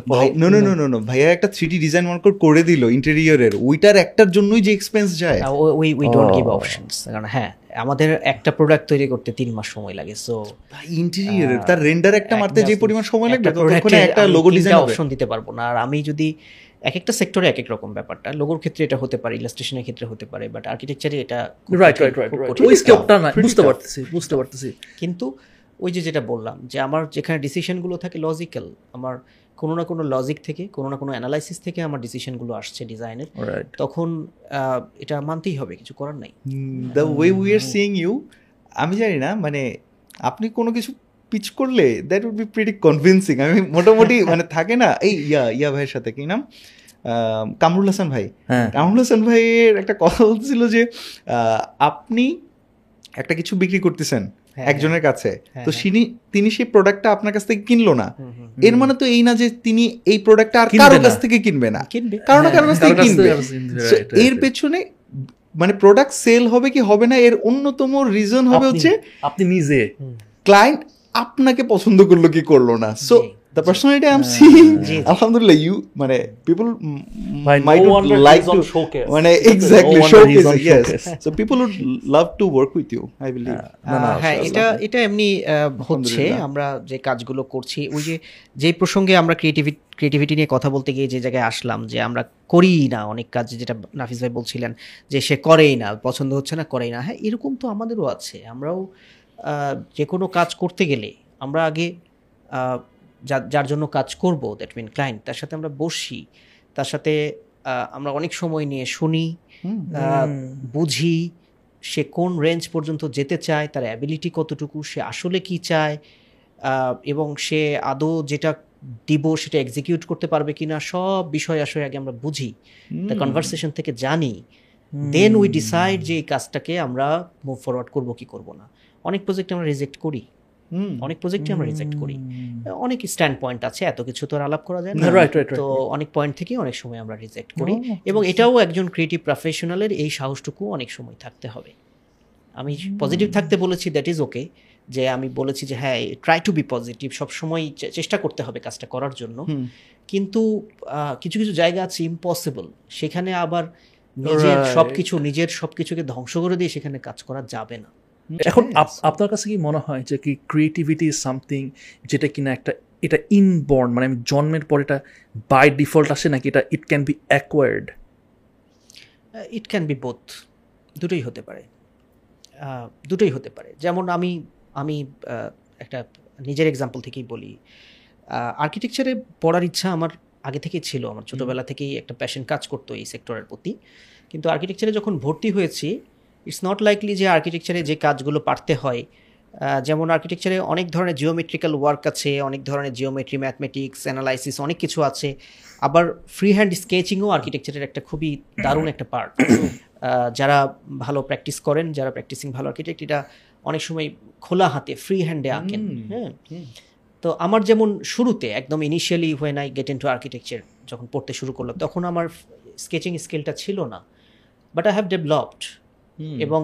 no no no no no ভাইয়া একটা থ্রি ডিজাইন ওয়ার্ক করে দিল ইন্টেরিয়রের ওইটার একটার জন্যই যে এক্সপেন্স যায়। We we don't give. Options কারণ হ্যাঁ আমাদের একটা প্রোডাক্ট তৈরি করতে তিন মাস সময় লাগে সো ভাই ইন্টেরিয়রের তার রেন্ডার একটা মারতে যে পরিমাণ সময় লাগবে ততক্ষণে একটা লোগো ডিজাইন অপশন দিতে পারব না। আর আমি যদি এক একটা সেক্টরে এক এক রকম ব্যাপারটা। লোগোর ক্ষেত্রে এটা হতে পারে ইলাস্ট্রেশনের ক্ষেত্রে হতে পারে বাট আর্কিটেকচারে এটা রাইট রাইট রাইট খুব রাইট কঠিন। ওই স্কেপটা না বুঝতে পারতেছি বুঝতে পারতেছি। কিন্তু ওই যে যেটা বললাম যে আমার যেখানে ডিসিশনগুলো থাকে লজিক্যাল আমার কোনো না কোনো লজিক থেকে কোনো না কোনো অ্যানালাইসিস থেকে আমার ডিসিশনগুলো আসছে ডিজাইনের তখন আহ, এটা মানতেই হবে কিছু করার নাই। The way we are seeing you আমি জানি না মানে আপনি কোনো কিছু পিচ করলে that would be pretty convincing আমি মোটামুটি মানে থাকে না এই ইয়া ইয়া ভাইয়ের সাথে কি নাম? কামরুল হাসান ভাই। হ্যাঁ। কামরুল হাসান ভাইয়ের একটা কথা বলছিল যে আপনি একটা কিছু বিক্রি করতেছেন হ্যাঁ, একজনের কাছে হ্যাঁ, তো হ্যাঁ। তিনি তিনি সেই প্রোডাক্টটা আপনার কাছ থেকে কিনলো না। এর মানে তো এই না যে তিনি এই প্রোডাক্টটা আর কিনবে কারও না। কাছ থেকে কিনবে না। কিনবে। কারও না কারও কাছ থেকে কাছ কিনবে। কাছ এর পেছনে মানে প্রোডাক্ট সেল হবে কি হবে না এর অন্যতম রিজন হবে হচ্ছে আপনি নিজে। ক্লায়েন্ট আপনাকে পছন্দ করল কি করল না? So the personality I am seeing. আলহামদুলিল্লাহ ইউ মানে people might no wonder like to showcase. মানে exactly showcase yes so people would love to work with you I believe না, না, আহ, হ্যাঁ এটা এটা এমনি আহ, হচ্ছে আমরা যে কাজগুলো করছি ওই যে যে প্রসঙ্গে আমরা ক্রিয়েটিভিটি ক্রিয়েটিভিটি নিয়ে কথা বলতে গিয়ে যে জায়গায় আসলাম যে আমরা করি না অনেক কাজ যেটা নাফিস ভাই বলছিলেন যে সে করেই না পছন্দ হচ্ছে না করেই না। হ্যাঁ এরকম তো আমাদেরও আছে আমরাও যে কোনো কাজ করতে গেলে আমরা আগে যার জন্য কাজ করব দ্যাট মিন ক্লায়েন্ট তার সাথে আমরা বসি তার সাথে আমরা অনেক সময় নিয়ে শুনি বুঝি সে কোন রেঞ্জ পর্যন্ত যেতে চায় তার অ্যাবিলিটি কতটুকু সে আসলে কি চায় এবং সে আদৌ যেটা দিব সেটা এক্সিকিউট করতে পারবে কিনা সব বিষয় আসলে আগে আমরা বুঝি কনভারসেশন থেকে জানি দেন উই ডিসাইড যে এই কাজটাকে আমরা মুভ ফরওয়ার্ড করব কি করব না। অনেক প্রজেক্ট আমরা রিজেক্ট করি। অনেক প্রজেক্টই আমরা রিজেক্ট করি। অনেক স্ট্যান্ড পয়েন্ট আছে এত কিছু তো আর আলাপ করা যায় না. তো অনেক পয়েন্ট থেকে অনেক সময় আমরা রিজেক্ট করি। এবং এটাও একজন ক্রিয়েটিভ প্রফেশনালের এই সাহসটুকু অনেক সময় থাকতে হবে। আমি পজিটিভ থাকতে বলেছি দ্যাট ইজ ওকে যে আমি বলেছি যে হ্যাঁ ট্রাই টু বি পজিটিভ সবসময় চে- চেষ্টা করতে হবে কাজটা করার জন্য। কিন্তু কিছু কিছু জায়গা আছে ইম্পসিবল সেখানে আবার নিজের. সব কিছু নিজের সব কিছুকে ধ্বংস করে দিয়ে সেখানে কাজ করা যাবে না। এখন আপ- আপনার কাছে কি মনে হয় যে কি ক্রিয়েটিভিটি ইজ সামথিং যেটা কিনা একটা এটা ইনবর্ন মানে আমি জন্মের পর এটা বাই ডিফল্ট আসে নাকি এটা it can be acquired it can be both দুটোই হতে পারে। দুটোই হতে পারে। যেমন আমি আমি একটা নিজের এক্সাম্পল থেকেই বলি। আর্কিটেকচারে পড়ার ইচ্ছা আমার আগে থেকেই ছিল। আমার ছোটোবেলা থেকেই একটা প্যাশন কাজ করতো এই সেক্টরের প্রতি। কিন্তু আর্কিটেকচারে যখন ভর্তি হয়েছি ইটস নট লাইকলি যে আর্কিটেকচারে যে কাজগুলো পারতে হয় যেমন আর্কিটেকচারে অনেক ধরনের জিওমেট্রিক্যাল ওয়ার্ক আছে অনেক ধরনের জিওমেট্রি ম্যাথমেটিক্স অ্যানালাইসিস অনেক কিছু আছে। আবার ফ্রি হ্যান্ড স্কেচিংও আর্কিটেকচারের একটা খুবই দারুণ একটা পার্ট যারা ভালো প্র্যাকটিস করেন যারা প্র্যাকটিসিং ভালো আর্কিটেক্ট এটা অনেক সময় খোলা হাতে ফ্রি হ্যান্ডে আঁকেন হ্যাঁ। তো আমার যেমন শুরুতে একদম initially when I get into architecture যখন পড়তে শুরু করলাম তখন আমার স্কেচিং স্কিলটা ছিল না। বাট আই হ্যাভ ডেভেলপড এবং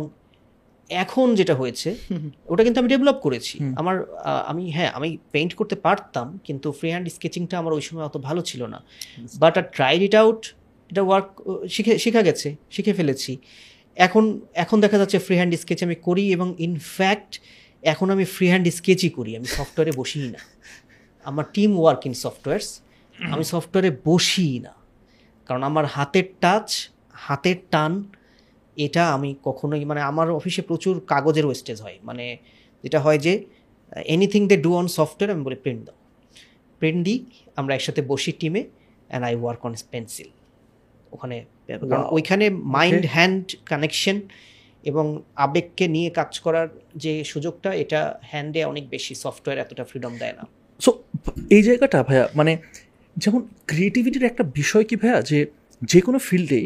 এখন যেটা হয়েছে ওটা কিন্তু আমি ডেভেলপ করেছি। আমার আমি হ্যাঁ আমি পেইন্ট করতে পারতাম কিন্তু ফ্রি হ্যান্ড স্কেচিংটা আমার ওই সময় অত ভালো ছিল না। But are tried it out এটা ওয়ার্ক শিখে শেখা গেছে শিখে ফেলেছি। এখন এখন দেখা যাচ্ছে ফ্রি হ্যান্ড স্কেচ আমি করি এবং ইনফ্যাক্ট এখন আমি ফ্রি হ্যান্ড স্কেচই করি আমি সফটওয়্যারে বসিই না। আমার টিম ওয়ার্ক ইন সফটওয়্যারস আমি সফটওয়্যারে বসি না। কারণ আমার হাতের টাচ হাতের টান এটা আমি কখনোই মানে আমার অফিসে প্রচুর কাগজের ওয়েস্টেজ হয়। মানে যেটা হয় যে anything they do on software আমি বলি প্রিন্ট দাও। প্রিন্ট দিই আমরা একসাথে বসি টিমে and I work on pencil ওখানে কারণ ওইখানে মাইন্ড হ্যান্ড কানেকশন এবং আবেগকে নিয়ে কাজ করার যে সুযোগটা এটা হ্যান্ডে অনেক বেশি সফটওয়্যার এতটা ফ্রিডম দেয় না। সো এই জায়গাটা ভাইয়া মানে যেমন ক্রিয়েটিভিটির একটা বিষয় কি ভাইয়া যে যে কোনো ফিল্ডে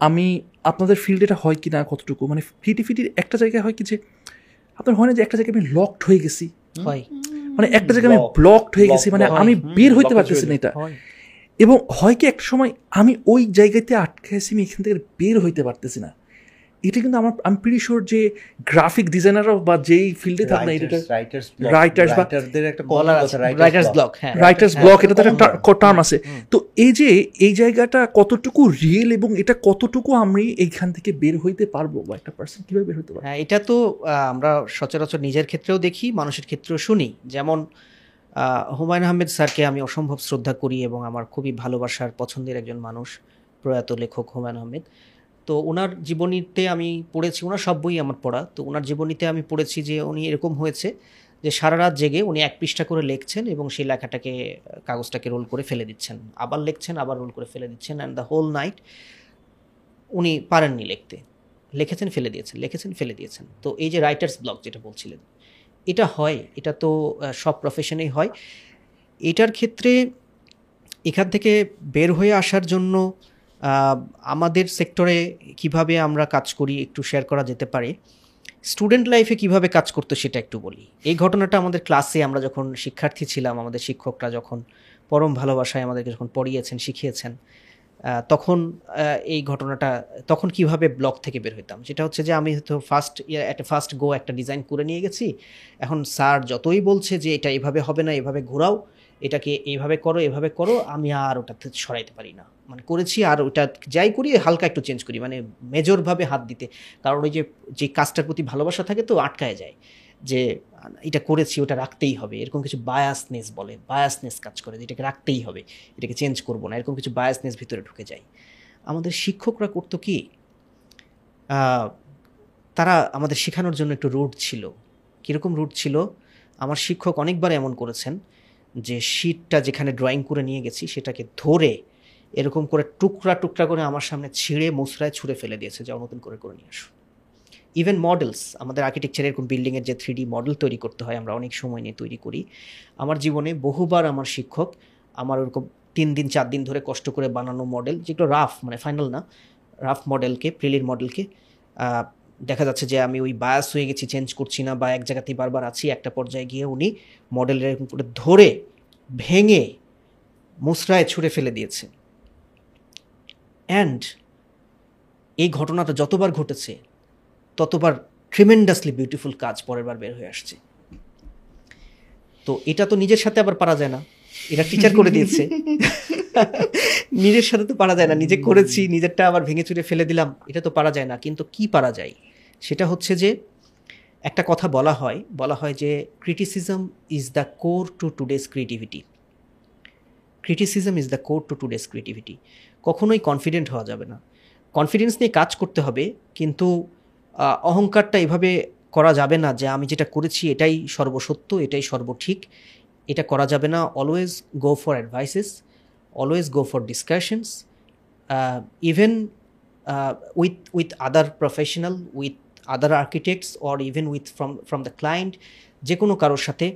আমি আপনাদের ফিল্ড এটা হয় কি না কতটুকু? মানে ফিটি ফিটির একটা জায়গায় হয় কি যে আপনার হয় না যে একটা জায়গায় আমি লকড হয়ে গেছি? হয়। মানে একটা জায়গায় আমি ব্লকড হয়ে গেছি মানে আমি বের হইতে পারতেছি না এটা। এবং হয় কি একটা সময় আমি ওই জায়গাতে আটকে আছি আমি এখান থেকে বের হইতে পারতেছি না। এটা কিন্তু আমার আমি প্রিটি শিওর যে গ্রাফিক ডিজাইনারও বা যেই ফিল্ডে থাক না এটা রাইটার্স বা- রাইটারদের একটা বলার আছে রাইটার্স ব্লক হ্যাঁ। রাইটার্স ব্লক এটা তো একটা টার্ম আছে। তো এই যে এই জায়গাটা কতটুকু রিয়েল এবং এটা কতটুকু আমি এইখান থেকে বের হইতে পারব বা একটা পার্সন কীভাবে বের হইতে পারব? হ্যাঁ এটা তো আমরা সচরাচর নিজের ক্ষেত্রেও দেখি মানুষের ক্ষেত্রেও শুনি। যেমন হুমায়ুন আহমেদ স্যারকে আমি অসম্ভব শ্রদ্ধা করি এবং আমার খুবই ভালোবাসার পছন্দের একজন মানুষ প্রয়াত লেখক হুমায়ুন আহমেদ। তো ওনার জীবনীতে আমি পড়েছি, ওনার সব বই আমার পড়া। তো ওনার জীবনীতে আমি পড়েছি যে উনি এরকম হয়েছে যে সারা রাত জেগে উনি এক পৃষ্ঠা করে লিখছেন এবং সেই লেখাটাকে, কাগজটাকে রোল করে ফেলে দিচ্ছেন। আবার লিখছেন, আবার রোল করে ফেলে দিচ্ছেন অ্যান্ড দ্য হোল নাইট উনি পারেননি লিখতে। লিখেছেন, ফেলে দিয়েছেন, লিখেছেন, ফেলে দিয়েছেন। তো এই যে রাইটার্স ব্লক যেটা বলছিলেন, এটা হয়, এটা তো সব প্রফেশনেই হয়। এটার ক্ষেত্রে এখান থেকে বের হয়ে আসার জন্য আমাদের সেক্টরে কীভাবে আমরা কাজ করি একটু শেয়ার করা যেতে পারে। স্টুডেন্ট লাইফে কীভাবে কাজ করতো সেটা একটু বলি। এই ঘটনাটা আমাদের ক্লাসে আমরা যখন শিক্ষার্থী ছিলাম, আমাদের শিক্ষকরা যখন পরম ভালোবাসায় আমাদেরকে যখন পড়িয়েছেন, শিখিয়েছেন তখন এই ঘটনাটা, তখন কীভাবে ব্লক থেকে বের হইতাম? সেটা হচ্ছে যে আমি হয়তো ফার্স্ট ইয়ার একটা ফার্স্ট গো একটা ডিজাইন করে নিয়ে গেছি। এখন স্যার যতই বলছে যে এটা এভাবে হবে না, এভাবে ঘোরাও। এটাকে এইভাবে করো, এভাবে করো, আমি আর ওটাতে সরাইতে পারি না। মানে করেছি আর ওটা যাই করি, হালকা একটু চেঞ্জ করি মানে মেজরভাবে হাত দিতে। কারণ ওই যে যে কাজটার প্রতি ভালোবাসা থাকে তো আটকায় যায়। যে, এটা করেছি, ওটা রাখতেই হবে। এরকম কিছু বায়াসনেস বলে বায়াসনেস কাজ করে যে, এটাকে রাখতেই হবে। এটাকে চেঞ্জ করব না, এরকম কিছু বায়াসনেস ভিতরে ঢুকে যায়। আমাদের শিক্ষকরা করতো কি তারা আমাদের শেখানোর জন্য একটু রুট ছিল। কীরকম রুট ছিল? আমার শিক্ষক অনেকবার এমন করেছেন যে শিটটা যেখানে ড্রয়িং করে নিয়ে গেছি, সেটাকে ধরে এরকম করে টুকরা টুকরা করে আমার সামনে ছিঁড়ে মুসরায় ছুঁড়ে ফেলে দিয়েছে, যাও নতুন করে করে নিয়ে আসো ইভেন মডেলস আমাদের আর্কিটেকচার এরকম বিল্ডিংয়ের যে থ্রি মডেল তৈরি করতে হয়, আমরা অনেক সময় নিয়ে তৈরি করি। আমার জীবনে বহুবার আমার শিক্ষক আমার ওরকম তিন দিন, চার দিন ধরে কষ্ট করে বানানো মডেল যেগুলো রাফ মানে ফাইনাল না রাফ মডেলকে প্রিলির মডেলকে দেখা যাচ্ছে যে আমি ওই বায়াস হয়ে গেছি চেঞ্জ করছি না বা এক জায়গাতেই বারবার আছি, একটা পর্যায়ে গিয়ে উনি মডেলের ধরে ভেঙে মুসরায় ছুঁড়ে ফেলে দিয়েছে। অ্যান্ড এই ঘটনাটা যতবার ঘটেছে, ততবার ট্রিমেন্ডাসলি বিউটিফুল কাজ পরের বার বের হয়ে আসছে। তো এটা তো নিজের সাথে আবার পারা যায় না। এটা টিচার করে দিয়েছে। নিজের সাথে তো পারা যায় না। নিজে করেছি, নিজেরটা আবার ভেঙে চুরে ফেলে দিলাম। এটা তো পারা যায় না। কিন্তু কি পারা যায়? সেটা হচ্ছে যে একটা কথা বলা হয় বলা হয় যে criticism is the core to today's creativity criticism is the core to today's creativity কখনোই কনফিডেন্ট হওয়া যাবে না। কনফিডেন্স নিয়ে কাজ করতে হবে, কিন্তু অহংকারটা এভাবে করা যাবে না যে আমি যেটা করেছি এটাই সর্বসত্য, এটাই সর্বঠিক। এটা করা যাবে না। Always go for advices always go for discussions even with with other professional with other architects or even with from from the client যে কোনো কারোর সাথে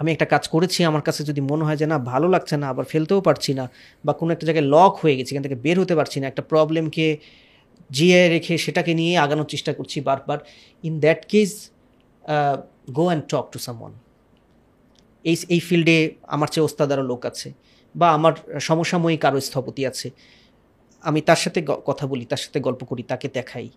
আমি একটা কাজ করেছি, আমার কাছে যদি মনে হয় যে না, ভালো লাগছে না, আবার ফেলতেও পারছি না বা কোনো একটা জায়গায় লক হয়ে গেছি, এখান থেকে বের হতে পারছি না, একটা প্রবলেমকে জিয়ে রেখে সেটাকে নিয়ে আগানোর চেষ্টা করছি বারবার in that case go and talk to someone এই এই ফিল্ডে আমার চেয়ে ওস্তাদারও লোক আছে বা আমার সমসাময়িক আরও স্থপতি আছে। আমি তার সাথে কথা বলি, তার সাথে গল্প করি, তাকে দেখাই।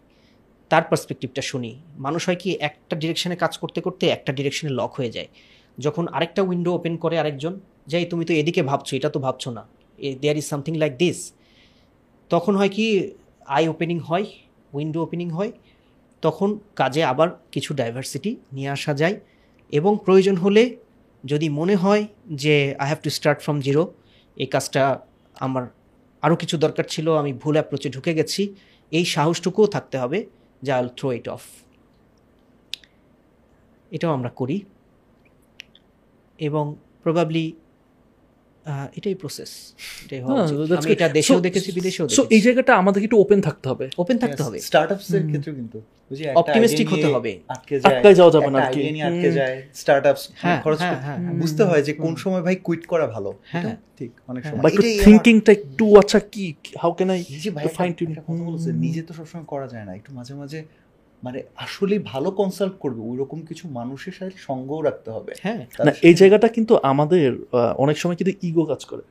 তার পার্সপেক্টিভটা শুনি। মানুষ হয় কি, একটা ডিরেকশনে কাজ করতে করতে একটা ডিরেকশনে লক হয়ে যায়। যখন আরেকটা উইন্ডো ওপেন করে আরেকজন যাই তুমি তো এদিকে ভাবছ, এটা তো ভাবছ না। There is something like this তখন হয় কি আই ওপেনিং হয় উইন্ডো ওপেনিং হয়, তখন কাজে আবার কিছু ডাইভার্সিটি নিয়ে আসা যায় এবং প্রয়োজন হলে যদি মনে হয় যে I have to start from zero এই কাজটা আমার আরও কিছু দরকার ছিল, আমি ভুল অ্যাপ্রোচে ঢুকে গেছি, এই সাহসটুকুও থাকতে হবে। যে আই থ্রো ইট অফ এটাও আমরা করি। এবং প্রবাবলি এটাই প্রসেস এটাই হওয়া আমি এটা দেশেও দেখেছি বিদেশেও সো এই জায়গাটা আমাদেরকে একটু ওপেন থাকতে হবে। ওপেন থাকতে হবে। স্টার্টআপস এর ক্ষেত্রে কিন্তু idea হতে হবে। আটকে যায় যাওয়া যাবে না নিয়ে আটকে যায় স্টার্টআপস হ্যাঁ, খরচ হ্যাঁ, হ্যাঁ, বুঝতে হয় যে কোন সময় ভাই কুইট করা ভালো। হ্যাঁ। ঠিক অনেক সময়। বা একটু এটাই একটু আচ্ছা কি হাউ ক্যান আই ভাই ফাইন বলছে নিজে তো সবসময় করা যায় না একটু মাঝে মাঝে মানে আসলে ভালো কনসাল্ট করবে ওইরকম কিছু মানুষের সাথে সঙ্গও রাখতে হবে। হ্যাঁ। না এই জায়গাটা কিন্তু আমাদের অনেক সময় কিন্তু ইগো কাজ করে।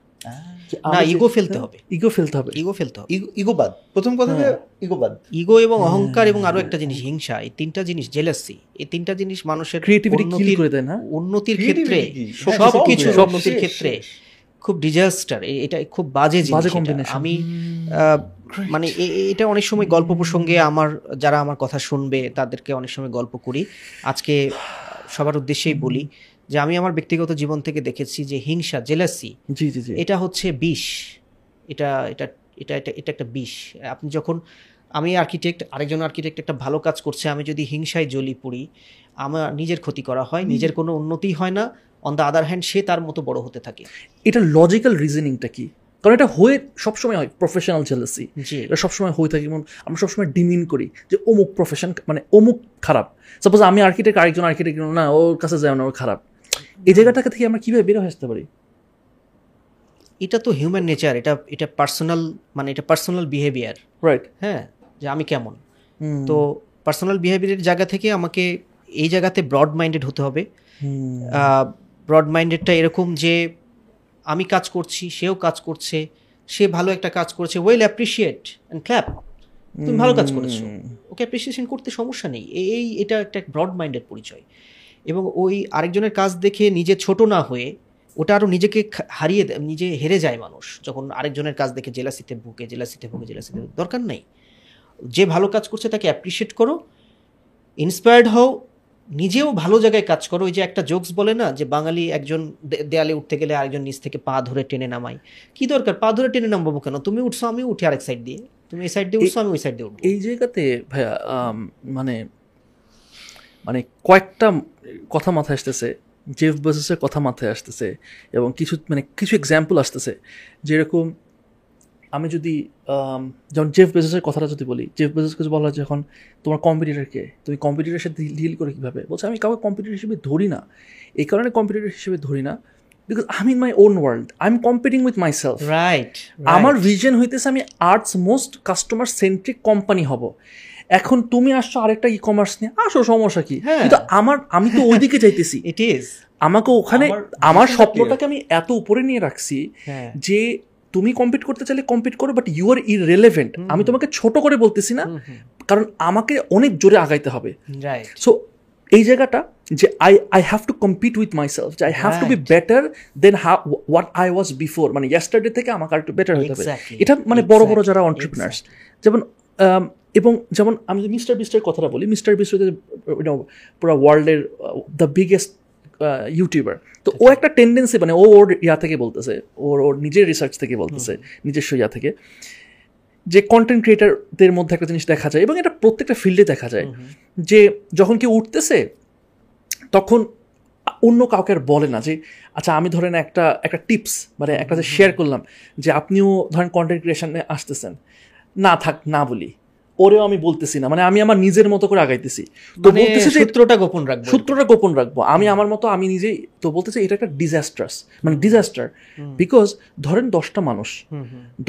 না ইগো ফেলতে হবে। ইগো ফেলতে হবে। ইগো ফেলতে হবে। ইগোবাদ প্রথম কথা হ্যাঁ। ইগোবাদ ইগো এবং অহংকার এবং আরও একটা জিনিস হিংসা এই তিনটা জিনিস জেলাসি এই তিনটা জিনিস মানুষের ক্রিয়েটিভিটি কিল উন্নতির- করে দেয় না? উন্নতির ক্ষেত্রে Creativity সব কিছু উন্নতির ক্ষেত্রে খুব ডিজাস্টার এটা খুব বাজে জিনিস. আমি আহ, মানে এটা অনেক সময় গল্প প্রসঙ্গে আমার যারা আমার কথা শুনবে তাদেরকে অনেক সময় গল্প করি। আজকে সবার উদ্দেশ্যেই বলি যে আমি আমার ব্যক্তিগত জীবন থেকে দেখেছি যে হিংসা জেলাসি জি জি জি। এটা হচ্ছে বিষ। এটা এটা এটা এটা এটা একটা বিষ। আপনি যখন আমি আর্কিটেক্ট আরেকজন আর্কিটেক্ট একটা ভালো কাজ করছে আমি যদি হিংসায় জ্বলি পড়ি আমার নিজের ক্ষতি করা হয় নিজের কোনো উন্নতি হয় না অন দ্য আদার হ্যান্ড সে তার মতো বড় হতে থাকে। এটা লজিক্যাল রিজনিংটা কি? কারণ এটা হয়ে সবসময় হয় প্রফেশনাল জেলাসি এটা সবসময় হয়ে থাকে যেমন আমরা সবসময় ডিমিন করি যে অমুক প্রফেশন মানে অমুক খারাপ। সাপোজ আমি আর্কিটেক্ট আরেকজন আর্কিটেক্ট না ওর কাছে যায় না ওর খারাপ। এই জায়গাটাকে থেকে আমরা কীভাবে বের আসতে পারি? এটা তো হিউম্যান নেচার এটা এটা পার্সোনাল মানে এটা পার্সোনাল বিহেভিয়ার রাইট হ্যাঁ যে আমি কেমন? তো পার্সোনাল বিহেভিয়ারের জায়গা থেকে আমাকে এই জায়গাতে ব্রড মাইন্ডেড হতে হবে। ব্রড মাইন্ডেডটা এরকম যে আমি কাজ করছি সেও কাজ করছে সে ভালো একটা কাজ করেছে ওয়েল অ্যাপ্রিসিয়েট অ্যান্ড ক্ল্যাপ তুমি ভালো কাজ করেছ। ওকে অ্যাপ্রিসিয়েশন করতে সমস্যা নেই এই এটা একটা ব্রড মাইন্ডের পরিচয়। এবং ওই আরেকজনের কাজ দেখে নিজে ছোট না হয়ে ওটা আরও নিজেকে হারিয়ে দেয় নিজে হেরে যায় মানুষ যখন আরেকজনের কাজ দেখে জেলাসিতে ভুগে জেলাসিতে ভুগে জেলাসিতে। দরকার নেই। যে ভালো কাজ করছে তাকে অ্যাপ্রিসিয়েট করো ইন্সপায়ার্ড হও নিজেও ভালো জায়গায় কাজ করো। ওই যে একটা জোকস বলে না যে বাঙালি একজন দেয়ালে উঠতে গেলে আরেকজন নিচ থেকে পা ধরে টেনে নামাই কি দরকার? পা ধরে টেনে নামাবো কেন? তুমি উঠছো আমি উঠি আরেক সাইড দিয়ে। তুমি এই সাইড দিয়ে উঠছো আমি ওই সাইড দিয়ে উঠবো। এই জায়গাতে ভাইয়া মানে মানে কয়েকটা কথা মাথায় আসতেছে জেফ বেজোসের কথা মাথায় আসতেছে এবং কিছু মানে কিছু এক্সাম্পল আসতেছে। যেরকম আমি যদি যেমন জেফ বেজোসের কথাটা যদি বলি জেফ বেজোসকে বলা হয় যখন তোমার কম্পিটিটরকে তুমি কম্পিটিটরের সাথে ডিল করে কীভাবে? বলছে আমি কাউকে কম্পিটিটর হিসেবে ধরি না। এই কারণে কম্পিটিটর হিসেবে ধরি না। Because I in my own world I am competing with myself right আমার ভিশন হইতেছে আমি arts most customer centric company হব। এখন তুমি আসছো আরেকটা ই কমার্স নিয়ে আসো সমস্যা কি? হ্যাঁ। কিন্তু আমার আমি তো ওইদিকে যাইতেছি। ইট ইজ আমাকে ওখানে আমার আমার স্বপ্নটাকে আমি এত উপরে নিয়ে রাখছি হ্যাঁ। যে তুমি কম্পিট করতে চাইলে কম্পিট করো বাট ইউ আর ইরেলেভেন্ট আমি তোমাকে ছোট করে বলতেছি না কারণ আমাকে অনেক জোরে আগাইতে হবে। সো এই জায়গাটা যে I I have to compete with myself যে I have to be. Better than what I was before মানে ইয়াস্টারডে থেকে আমাকে আর একটু বেটার হতে হবে। এটা মানে বড় বড় যারা. অন্টারপ্রিনার্স যেমন এবং যেমন আমি মিস্টার বিস্টের কথাটা বলি মিস্টার বিস্ট পুরো ওয়ার্ল্ডের দ্য বিগেস্ট ইউটিউবার তো ও একটা টেন্ডেন্সি মানে ও ওর ইয়া থেকে বলতেছে ওর ওর নিজের রিসার্চ থেকে বলতেছে নিজস্ব ইয়া থেকে যে কন্টেন্ট ক্রিয়েটারদের মধ্যে একটা জিনিস দেখা যায় এবং এটা প্রত্যেকটা ফিল্ডে দেখা যায় যে যখন কেউ উঠতেছে তখন অন্য কাউকে আর বলে না যে আচ্ছা আমি ধরেন একটা একটা টিপস মানে একটা যে শেয়ার করলাম যে আপনিও ধরেন কন্টেন্ট ক্রিয়েশনে আসতেছেন না থাক না বলি। ওরেও আমি বলতেছি না মানে আমি আমার নিজের মতো করে আগাইতেছি। তো মানে বলতেছি যে সূত্রটা গোপন রাখব সূত্রটা গোপন রাখব। আমি আমার মতো আমি নিজেই তো বলতেছি এটা একটা ডিজাস্টার্স মানে ডিজাস্টার বিকজ ধরেন দশটা মানুষ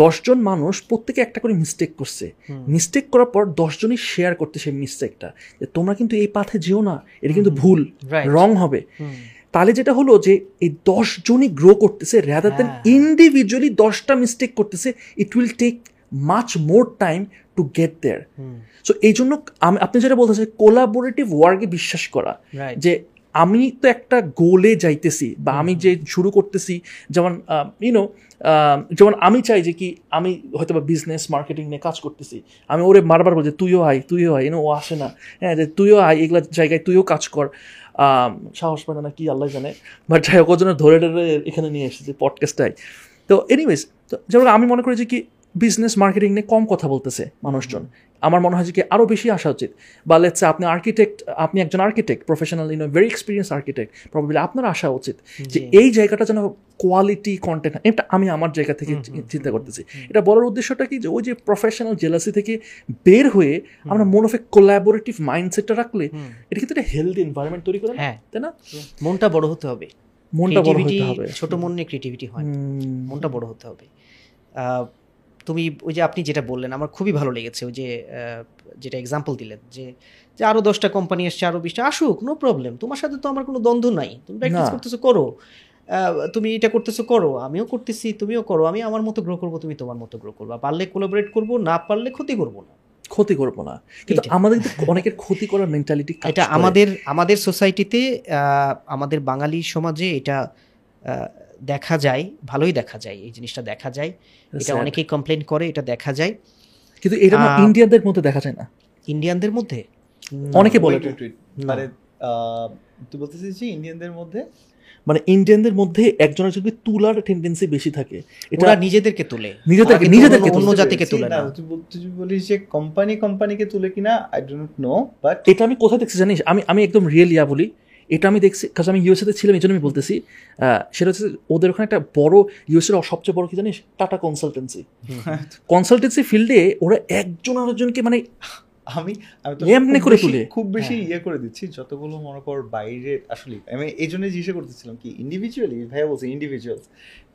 দশজন মানুষ প্রত্যেকে একটা করে মিস্টেক করছে। মিস্টেক করার পর দশজনই শেয়ার করতে সেই মিস্টেকটা যে তোমরা কিন্তু এই পাথে যেও না এটা কিন্তু ভুল রং হবে। তাহলে যেটা হলো যে এই দশ জনই গ্রো করতেছে র্যাদার দেন। ইন্ডিভিজুয়ালি দশটা মিস্টেক করতেছে it will take much more time to get there so এই জন্য আপনি যেটা বলতেছেন কোলাবোরেটিভ ওয়ার্কে বিশ্বাস করা। যে আমি তো একটা গোলে যাইতেছি বা আমি যে শুরু করতেছি যেমন ইউনো যেমন আমি চাই যে কি আমি হয়তো বা বিজনেস মার্কেটিং নিয়ে কাজ করতেছি। আমি ওরে বারবার বলছি তুইও আয় তুইও আয় এনে ও আসে না। হ্যাঁ যে তুইও আয় এগুলো জায়গায় তুইও কাজ কর। সাহস পায় না কি আল্লাহ জানে। বাট যাই হোক জন্য ধরে ধরে এখানে নিয়ে এসেছি পডকাস্টায় তো এনিওয়েজ তো যেমন আমি মনে করি যে কি বিজনেস মার্কেটিং নিয়ে কম কথা বলতেছে মানুষজন। আমার মনে হয় যে কি আরও বেশি আসা উচিত। বা লেটসে আপনি আর্কিটেক্ট আপনি একজন architect professional in very experience architect probably আপনার আসা উচিত যে এই জায়গাটা যেন কোয়ালিটি কন্টেন্ট এটা আমি আমার জায়গা থেকে চিন্তা করতেছি। এটা বলার উদ্দেশ্যটা কি যে ওই যে প্রফেশনাল জেলাসি থেকে বের হয়ে আমরা মোর অফ এ কোলাবোরেটিভ মাইন্ডসেটটা রাখলে এটা কিন্তু একটা হেলদি এনভায়রনমেন্ট তৈরি করে হ্যাঁ। তাই না? মনটা বড় হতে হবে। মনটা বড় হতে হবে। ছোট মন নিয়ে ক্রিয়েটিভিটি হয়। মনটা বড় হতে হবে। তুমি ওই যে আপনি যেটা বললেন আমার খুবই ভালো লেগেছে ওই যে যেটা এক্সাম্পল দিলেন যে যে আরও দশটা কোম্পানি আসছে আরও বিশটা আসুক নো প্রবলেম তোমার সাথে তো আমার কোনো দ্বন্দ্ব নাই। তুমি প্র্যাকটিস করতেছো করো। তুমি এটা করতেছো করো। আমিও করতেছি তুমিও করো। আমি আমার মতো গ্রো করব তুমি তোমার মতো গ্রো করবা। পারলে কোলাবোরেট করব না পারলে ক্ষতি করব না। ক্ষতি করব না। কিন্তু আমাদের অনেকের ক্ষতি করার মেন্টালিটি এটা আমাদের আমাদের সোসাইটিতে আমাদের বাঙালি সমাজে এটা আহ, দেখা যায় ভালোই দেখা যায় এই জিনিসটা দেখা যায়। এটা অনেকেই কমপ্লেন করে এটা দেখা যায়। কিন্তু এটা না ইন্ডিয়ানদের মধ্যে দেখা যায় না? ইন্ডিয়ানদের মধ্যে? অনেকে বলে। মানে তুই বলতেছিস যে ইন্ডিয়ানদের মধ্যে? মানে ইন্ডিয়ানদের মধ্যে একজনের যদি তুলার টেন্ডেন্সি বেশি থাকে। এটা নিজেদেরকে তুলে। নিজেদেরকে নিজেদেরকে অন্য- জাতিকে। তুলে না। তুই বলিস যে কোম্পানি কোম্পানিকে তুলে কিনা আই ডোন্ট নো বাট এটা আমি কোথায় দেখছি জানিস? আমি আমি একদম রিয়েল ইয়া বলি। এটা আমি দেখছি কারণ আমি ইউএসএতে ছিলাম এই জন্য আমি বলতেছি সেটা হচ্ছে ওদের ওখানে একটা বড় ইউএসএর সবচেয়ে বড় কি জানিস টাটা কনসালটেন্সি কনসালটেন্সি ফিল্ডে ওরা একজন আরেকজনকে মানে আমি আমি তো এমনি করে তুলে। খুব বেশি হ্যাঁ। ইয়ে করে দিচ্ছি যতগুলো মনে কর বাইরে আসলে আমি এই জন্য জিজ্ঞাসা করতেছিলাম কি ইন্ডিভিজুয়ালি ভাইয়া বলছে ইন্ডিভিজুয়ালস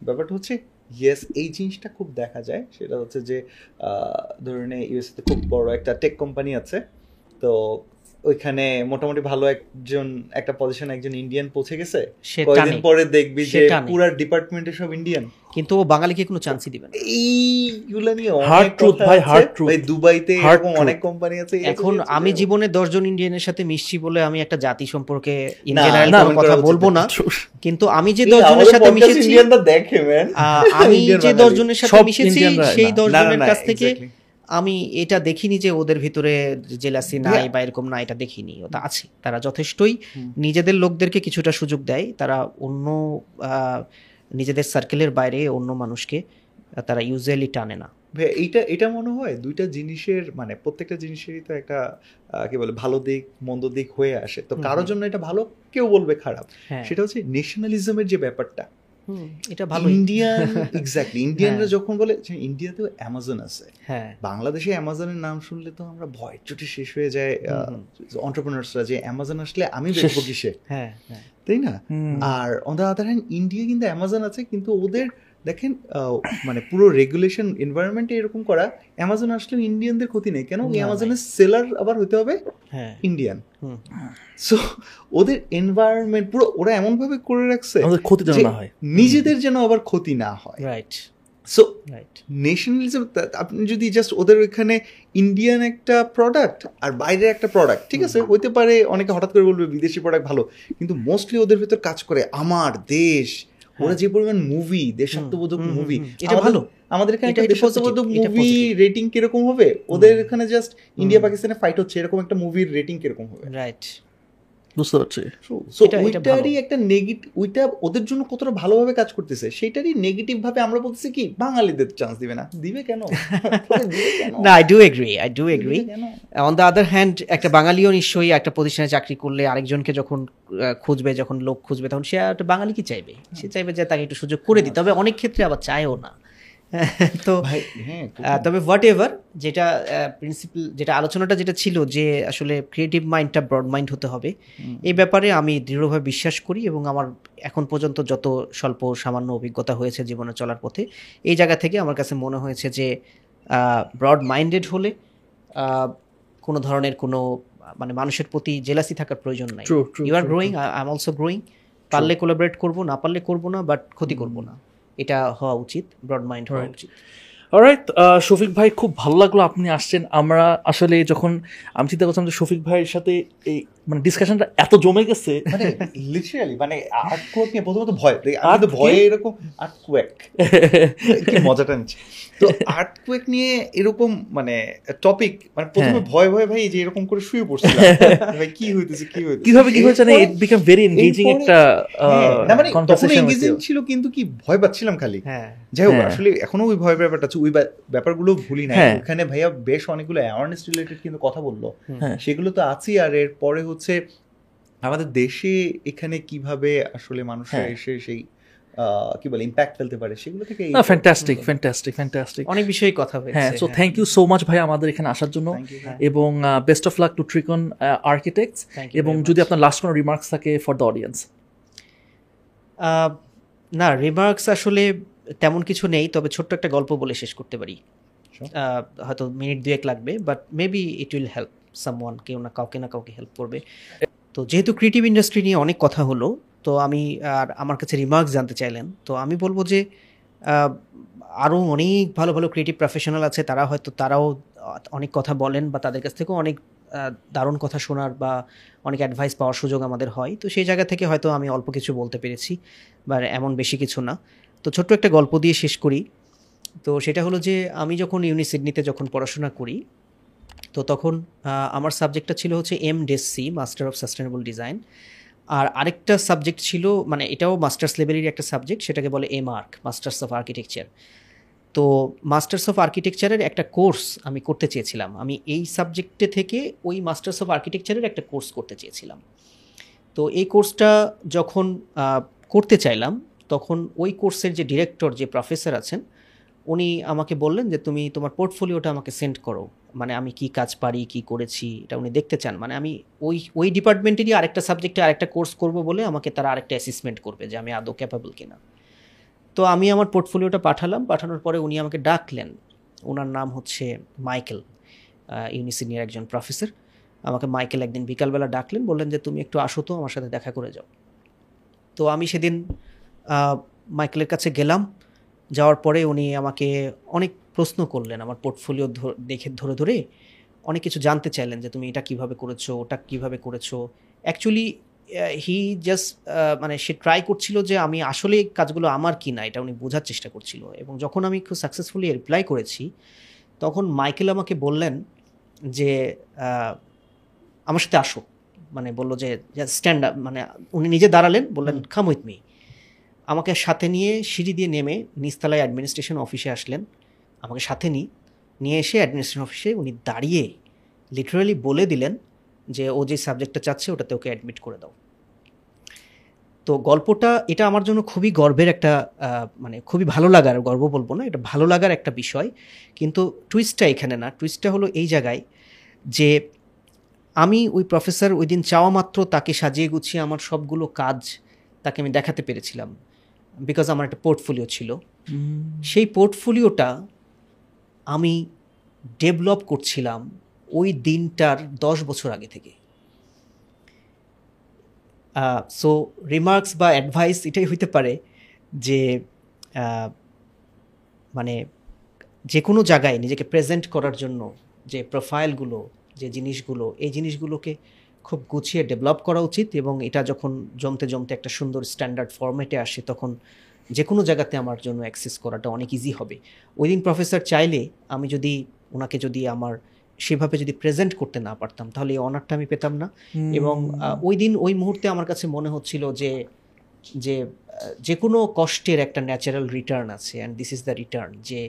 ব্যাপারটা হচ্ছে ইয়েস এই জিনিসটা খুব দেখা যায় সেটা হচ্ছে যে আহ, ধরে নে ইউএসএতে খুব বড় একটা টেক কোম্পানি আছে তো ওইখানে মোটামুটি ভালো একজন একটা পজিশন একজন ইন্ডিয়ান পৌঁছে গেছে কয়েকদিন পরে দেখবি সে যে। পুরা ডিপার্টমেন্টে সব ইন্ডিয়ান কিন্তু ও বাঙালিকে কোনো চান্সই দিবে না এইগুলো নিয়ে truth কথা ভাই, hard truth. ভাই দুবাইতে এরকম অনেক কোম্পানি আছে এখন আমি জীবনে দশজন ইন্ডিয়ানের সাথে মিশছি বলে আমি একটা জাতি সম্পর্কে ইন জেনারেল কোনো কথা বলব না। কিন্তু আমি যে এই দশজনের আমাদের সাথে মিশেছি ইন্ডিয়ানরা দেখে ম্যান আমি যে বাঙালি। দশজনের সাথে মিশেছি সেই না। দশজনের কাছ থেকে. আমি এটা দেখিনি যে ওদের ভিতরে জেলাসি নাই বা এরকম না এটা দেখিনি। ওটা আছে তারা যথেষ্টই নিজেদের লোকদেরকে কিছুটা সুযোগ দেয় তারা অন্য নিজেদের সার্কেলের বাইরে অন্য মানুষকে তারা ইউজুয়ালি টানে না। এইটা এটা মনে হয় দুইটা জিনিসের মানে প্রত্যেকটা জিনিসেরই তো একটা কি বলে ভালো দিক মন্দ দিক হয়ে আসে। তো কারোর জন্য এটা ভালো কেউ বলবে খারাপ। হ্যাঁ। সেটা হচ্ছে ন্যাশনালিজমের যে ব্যাপারটা এটা ভালো ইন্ডিয়ান এক্স্যাক্টলি ইন্ডিয়ানরা হ্যাঁ। যখন বলে যে ইন্ডিয়াতেও অ্যামাজন আছে হ্যাঁ। বাংলাদেশে অ্যামাজনের নাম শুনলে তো আমরা ভয় চুটি শেষ হয়ে যায় অন্টারপ্রেনার্সরা যে অ্যামাজন আসলে আমি দেখব বেচবো কিসে? হ্যাঁ হ্যাঁ। তাই না? আর on the other hand India কিন্তু অ্যামাজন আছে কিন্তু ওদের দেখেন মানে পুরো রেগুলেশন এনভায়রনমেন্টে এরকম করা অ্যামাজন আসলে ইন্ডিয়ানদের ক্ষতি নেই। কেন? অ্যামাজনের সেলার আবার হতে হবে হ্যাঁ। ইন্ডিয়ান সো ওদের এনভায়রনমেন্ট পুরো ওরা এমন ভাবে করে রাখছে ক্ষতি যেন না হয়। নিজেদের যেন আবার ক্ষতি না হয়। রাইট সো রাইট ন্যাশনালিজম আপনি যদি জাস্ট ওদের ওইখানে ইন্ডিয়ান একটা প্রোডাক্ট আর বাইরের একটা প্রোডাক্ট ঠিক আছে? হইতে পারে অনেকে হঠাৎ করে বলবে বিদেশি প্রোডাক্ট ভালো। কিন্তু মোস্টলি ওদের ভিতর কাজ করে আমার দেশ। ওরা যে পরিমাণ মুভি দেশাত্মবোধক মুভি এটা ভালো। আমাদের এখানে একটা দেশাত্মবোধক মুভি রেটিং কীরকম হবে? ওদের এখানে জাস্ট ইন্ডিয়া পাকিস্তানে ফাইট হচ্ছে এরকম একটা মুভির রেটিং কীরকম হবে? রাইট বুঝতে পারছি। সো ওইটারই একটা নেগেটিভ ওইটা ওদের জন্য কতটা ভালোভাবে কাজ করতেছে সেটারই নেগেটিভ ভাবে আমরা বলতেছি কি বাঙালিদের চান্স দিবে না। দিবে কেন? না I do agree I do agree on the other hand একটা বাঙালিও নিশ্চয়ই একটা প্রতিষ্ঠানে চাকরি করলে আরেকজনকে যখন খুঁজবে যখন লোক খুঁজবে তখন সে একটা বাঙালি কি চাইবে? সে চাইবে যে তাকে একটু সুযোগ করে দিতে। তবে অনেক ক্ষেত্রে আবার চায়ও না। তো ভাই হ্যাঁ তবে হোয়াট এভার যেটা প্রিন্সিপাল যেটা আলোচনাটা যেটা ছিল যে আসলে ক্রিয়েটিভ মাইন্ডটা ব্রড মাইন্ড হতে হবে এই ব্যাপারে আমি দৃঢ়ভাবে বিশ্বাস করি এবং আমার এখন পর্যন্ত যত স্বল্প সামান্য অভিজ্ঞতা হয়েছে জীবনে চলার পথে এই জায়গা থেকে আমার কাছে মনে হয়েছে যে ব্রড মাইন্ডেড হলে কোনো ধরনের কোনো মানে মানুষের প্রতি জেলাসি থাকার প্রয়োজন নাই। You are growing I am also growing পারলে কোলাবরেট করব না পারলে করব না বাট ক্ষতি করব না। এটা হওয়া উচিত ব্রড মাইন্ড হওয়া উচিত। অলরাইট শফিক ভাই খুব ভালো লাগল আপনি আসছেন। আমরা আসলে যখন আমি চিন্তা করছিলাম যে শফিক ভাইয়ের সাথে এই মানে ডিসকাশনটা এত জমে গেছে। মানে লিটারালি মানে আর্ট কোয়েক নিয়ে প্রথমত ভয়। আর ভয় ভয়ে এরকম আর্ট কোয়েক কি মজাটা নিচ্ছে। তো আর্ট কোয়েক নিয়ে এরকম মানে টপিক মানে প্রথমে হ্যাঁ। ভয় ভয় ভাই যে এরকম করে শুয়ে পড়ছিলাম ভাই কি হইতেছে কি হইতেছে কীভাবে কি হয়েছে না ইট বিকাম ভেরি এনগেজিং একটা হ্যাঁ, না মানে তখন এঙ্গেজিং ছিল কিন্তু কি ভয় পাচ্ছিলাম খালি হ্যাঁ যাই হোক। আসলে এখনও ওই ভয় ব্যাপারটা আছে ওই ব্যাপারগুলো ভুলি না। ওখানে ভাইয়া বেশ অনেকগুলো অ্যাওয়ারনেস রিলেটেড কিন্তু কথা বলল হ্যাঁ। সেগুলো তো আছেই আর এর পরে হচ্ছে আমাদের দেশে এখানে কীভাবে আসলে মানুষরা। এসে সেই কি বলে ইম্প্যাক্ট ফেলতে পারে সেগুলো থেকে না ফ্যান্টাস্টিক ফ্যান্টাস্টিক ফ্যান্টাস্টিক অনেক বিষয়ে কথা হয়েছে হ্যাঁ so thank you so much ভাই আমাদের এখানে আসার জন্য। Thank you, ভাই। এবং best of luck to Trikon architects এবং যদি আপনার লাস্ট কোনো রিমার্কস থাকে ফর দ্য অডিয়েন্স আহ, না রিমার্কস আসলে তেমন কিছু নেই তবে ছোট্ট একটা গল্প বলে শেষ করতে পারি। আহ, হয়তো মিনিট দুয়েক লাগবে but maybe it will help someone কেউ না কাউকে না কাউকে হেল্প করবে। তো যেহেতু ক্রিয়েটিভ ইন্ডাস্ট্রি নিয়ে অনেক কথা হলো তো আমি, আর আমার কাছে রিমার্কস জানতে চাইলেন। তো আমি বলব যে আরও অনেক ভালো ভালো ক্রিয়েটিভ প্রফেশনাল আছে। তারা হয়তো, তারাও অনেক কথা বলেন বা তাদের কাছ থেকেও অনেক দারুণ কথা শোনার বা অনেক অ্যাডভাইস পাওয়ার সুযোগ আমাদের হয়। তো সেই জায়গা থেকে হয়তো আমি অল্প কিছু বলতে পেরেছি, বা এমন বেশি কিছু না। তো ছোট্ট একটা গল্প দিয়ে শেষ করি। তো সেটা হলো যে, আমি যখন ইউনি সিডনিতে যখন পড়াশোনা করি, তো তখন আমার সাবজেক্টটা ছিল হচ্ছে M DesSc master of sustainable design আর আরেকটা সাবজেক্ট ছিল মানে এটাও মাস্টার্স লেভেলেরই একটা সাবজেক্ট সেটাকে বলে M Arch masters of architecture তো মাস্টার্স অফ আর্কিটেকচারের একটা কোর্স আমি করতে চেয়েছিলাম। আমি এই সাবজেক্টে থেকে ওই মাস্টার্স অফ আর্কিটেকচারের একটা কোর্স করতে চেয়েছিলাম। তো এই কোর্সটা যখন করতে চাইলাম, তখন ওই কোর্সের যে ডিরেক্টর যে প্রফেসর আছেন উনি আমাকে বললেন যে, তুমি তোমার পোর্টফোলিওটা আমাকে সেন্ড করো। মানে আমি কি কাজ পারি, কি করেছি, এটা উনি দেখতে চান। মানে আমি ওই ওই ডিপার্টমেন্টেরই আরেকটা সাবজেক্টে আরেকটা কোর্স করব বলে আমাকে তারা আরেকটা অ্যাসেসমেন্ট করবে যে, আমি আদৌ ক্যাপাবল কিনা? তো আমি আমার পোর্টফোলিওটা পাঠালাম। পাঠানোর পরে উনি আমাকে ডাকলেন। ওনার নাম হচ্ছে মাইকেল ইউনিসিনিয়ার একজন প্রফেসর। আমাকে মাইকেল একদিন বিকালবেলা ডাকলেন, বললেন যে, তুমি একটু আসো তো, আমার সাথে দেখা করে যাও। তো আমি সেদিন মাইকেলের কাছে গেলাম। যাওয়ার পরে উনি আমাকে অনেক প্রশ্ন করলেন আমার পোর্টফোলিও দেখে ধরে ধরে। অনেক কিছু জানতে চাইলেন যে তুমি এটা কীভাবে করেছ ওটা কীভাবে করেছ। অ্যাকচুয়ালি হি জাস্ট মানে সে ট্রাই করছিল যে আমি আসলে কাজগুলো আমার কি না এটা উনি বোঝার চেষ্টা করছিল। এবং যখন আমি খুব সাকসেসফুলি রিপ্লাই করেছি তখন মাইকেল আমাকে বললেন যে আমার সাথে আসো। মানে বলল যে স্ট্যান্ড আপ মানে উনি নিজে দাঁড়ালেন বললেন কাম উইথ মি আমাকে সাথে নিয়ে সিঁড়ি দিয়ে নেমে নিচতলায় অ্যাডমিনিস্ট্রেশন অফিসে আসলেন। আমাকে সাথে নিই নিয়ে এসে অ্যাডমিনিস্ট্রেশন অফিসে উনি দাঁড়িয়ে লিটারালি বলে দিলেন যে, ও যে সাবজেক্টটা চাচ্ছে, ওটাতে ওকে অ্যাডমিট করে দাও। তো গল্পটা, এটা আমার জন্য খুবই গর্বের একটা মানে খুবই ভালো লাগার, গর্ব বলব না, এটা ভালো লাগার একটা বিষয়। কিন্তু টুইস্টটা এখানে না টুইস্টটা হলো এই জায়গায় যে, আমি ওই প্রফেসর ওই দিন চাওয়া মাত্র তাকে সাজিয়ে গুছিয়ে আমার সবগুলো কাজ তাকে আমি দেখাতে পেরেছিলাম। বিকজ আমার একটা পোর্টফোলিও ছিল। সেই পোর্টফোলিওটা আমি ডেভেলপ করছিলাম ওই দিনটার দশ বছর আগে থেকে। সো রিমার্কস বা অ্যাডভাইস এটাই হইতে পারে যে মানে যে কোনো জায়গায় নিজেকে প্রেজেন্ট করার জন্য যে প্রোফাইলগুলো যে জিনিসগুলো এই জিনিসগুলোকে খুব গুছিয়ে ডেভেলপ করা উচিত এবং এটা যখন জমতে জমতে একটা সুন্দর স্ট্যান্ডার্ড ফরম্যাটে আসে তখন যে কোনো জায়গাতে আমার জন্য অ্যাক্সেস করাটা অনেক ইজি হবে। ওই দিন প্রফেসর চাইলে আমি যদি ওনাকে যদি আমার সেভাবে যদি প্রেজেন্ট করতে না পারতাম তাহলে এই অনারটা আমি পেতাম না। এবং ওই দিন ওই মুহূর্তে আমার কাছে মনে হচ্ছিল যে যে যে কোনো কষ্টের একটা ন্যাচারাল রিটার্ন আছে and this is the return যে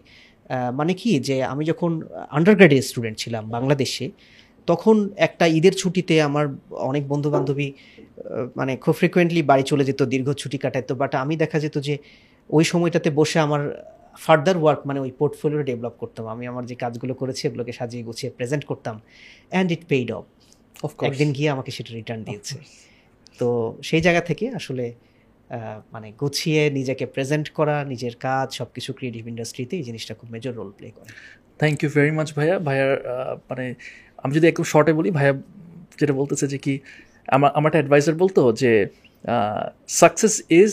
মানে কি যে আমি যখন আন্ডার গ্র্যাজুয়েট স্টুডেন্ট ছিলাম বাংলাদেশে তখন একটা ঈদের ছুটিতে আমার অনেক বন্ধু বান্ধবী মানে খুব ফ্রিকোয়েন্টলি বাড়ি চলে যেত দীর্ঘ ছুটি কাটাইতো। বাট আমি দেখা যেত যে ওই সময়টাতে বসে আমার ফার্দার ওয়ার্ক মানে ওই পোর্টফোলিও ডেভেলপ করতাম। আমি আমার যে কাজগুলো করেছি এগুলোকে সাজিয়ে গুছিয়ে প্রেজেন্ট করতাম। অ্যান্ড ইট পেইড অফ একদিন গিয়ে আমাকে সেটা রিটার্ন দিয়েছে। তো সেই জায়গা থেকে আসলে মানে গুছিয়ে নিজেকে প্রেজেন্ট করা নিজের কাজ সব কিছু ক্রিয়েটিভ ইন্ডাস্ট্রিতে এই জিনিসটা খুব মেজর রোল প্লে করে। থ্যাংক ইউ ভেরি মাচ ভাইয়া। ভাইয়ার মানে আমি যদি একটু শর্টে বলি, ভাইয়া যেটা বলতেছে যে কি আমার আমার একটা অ্যাডভাইজার বলতো যে success is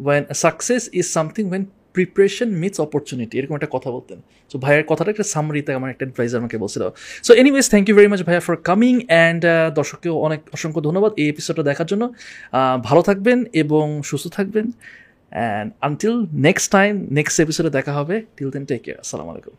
when success is something when preparation meets opportunity এরকম একটা কথা বলতেন। সো ভাইয়ের কথাটা একটা সামারিতে আমার একটা অ্যাডভাইজার আমাকে বলছিল। So anyways thank you very much ভাইয়া ফর কামিং অ্যান্ড দর্শককেও অনেক অসংখ্য ধন্যবাদ এই এপিসোডটা দেখার জন্য। ভালো থাকবেন এবং সুস্থ থাকবেন। And until next time next এপিসোডে দেখা হবে। টিল দেন টেক কেয়ার আসসালামু আলাইকুম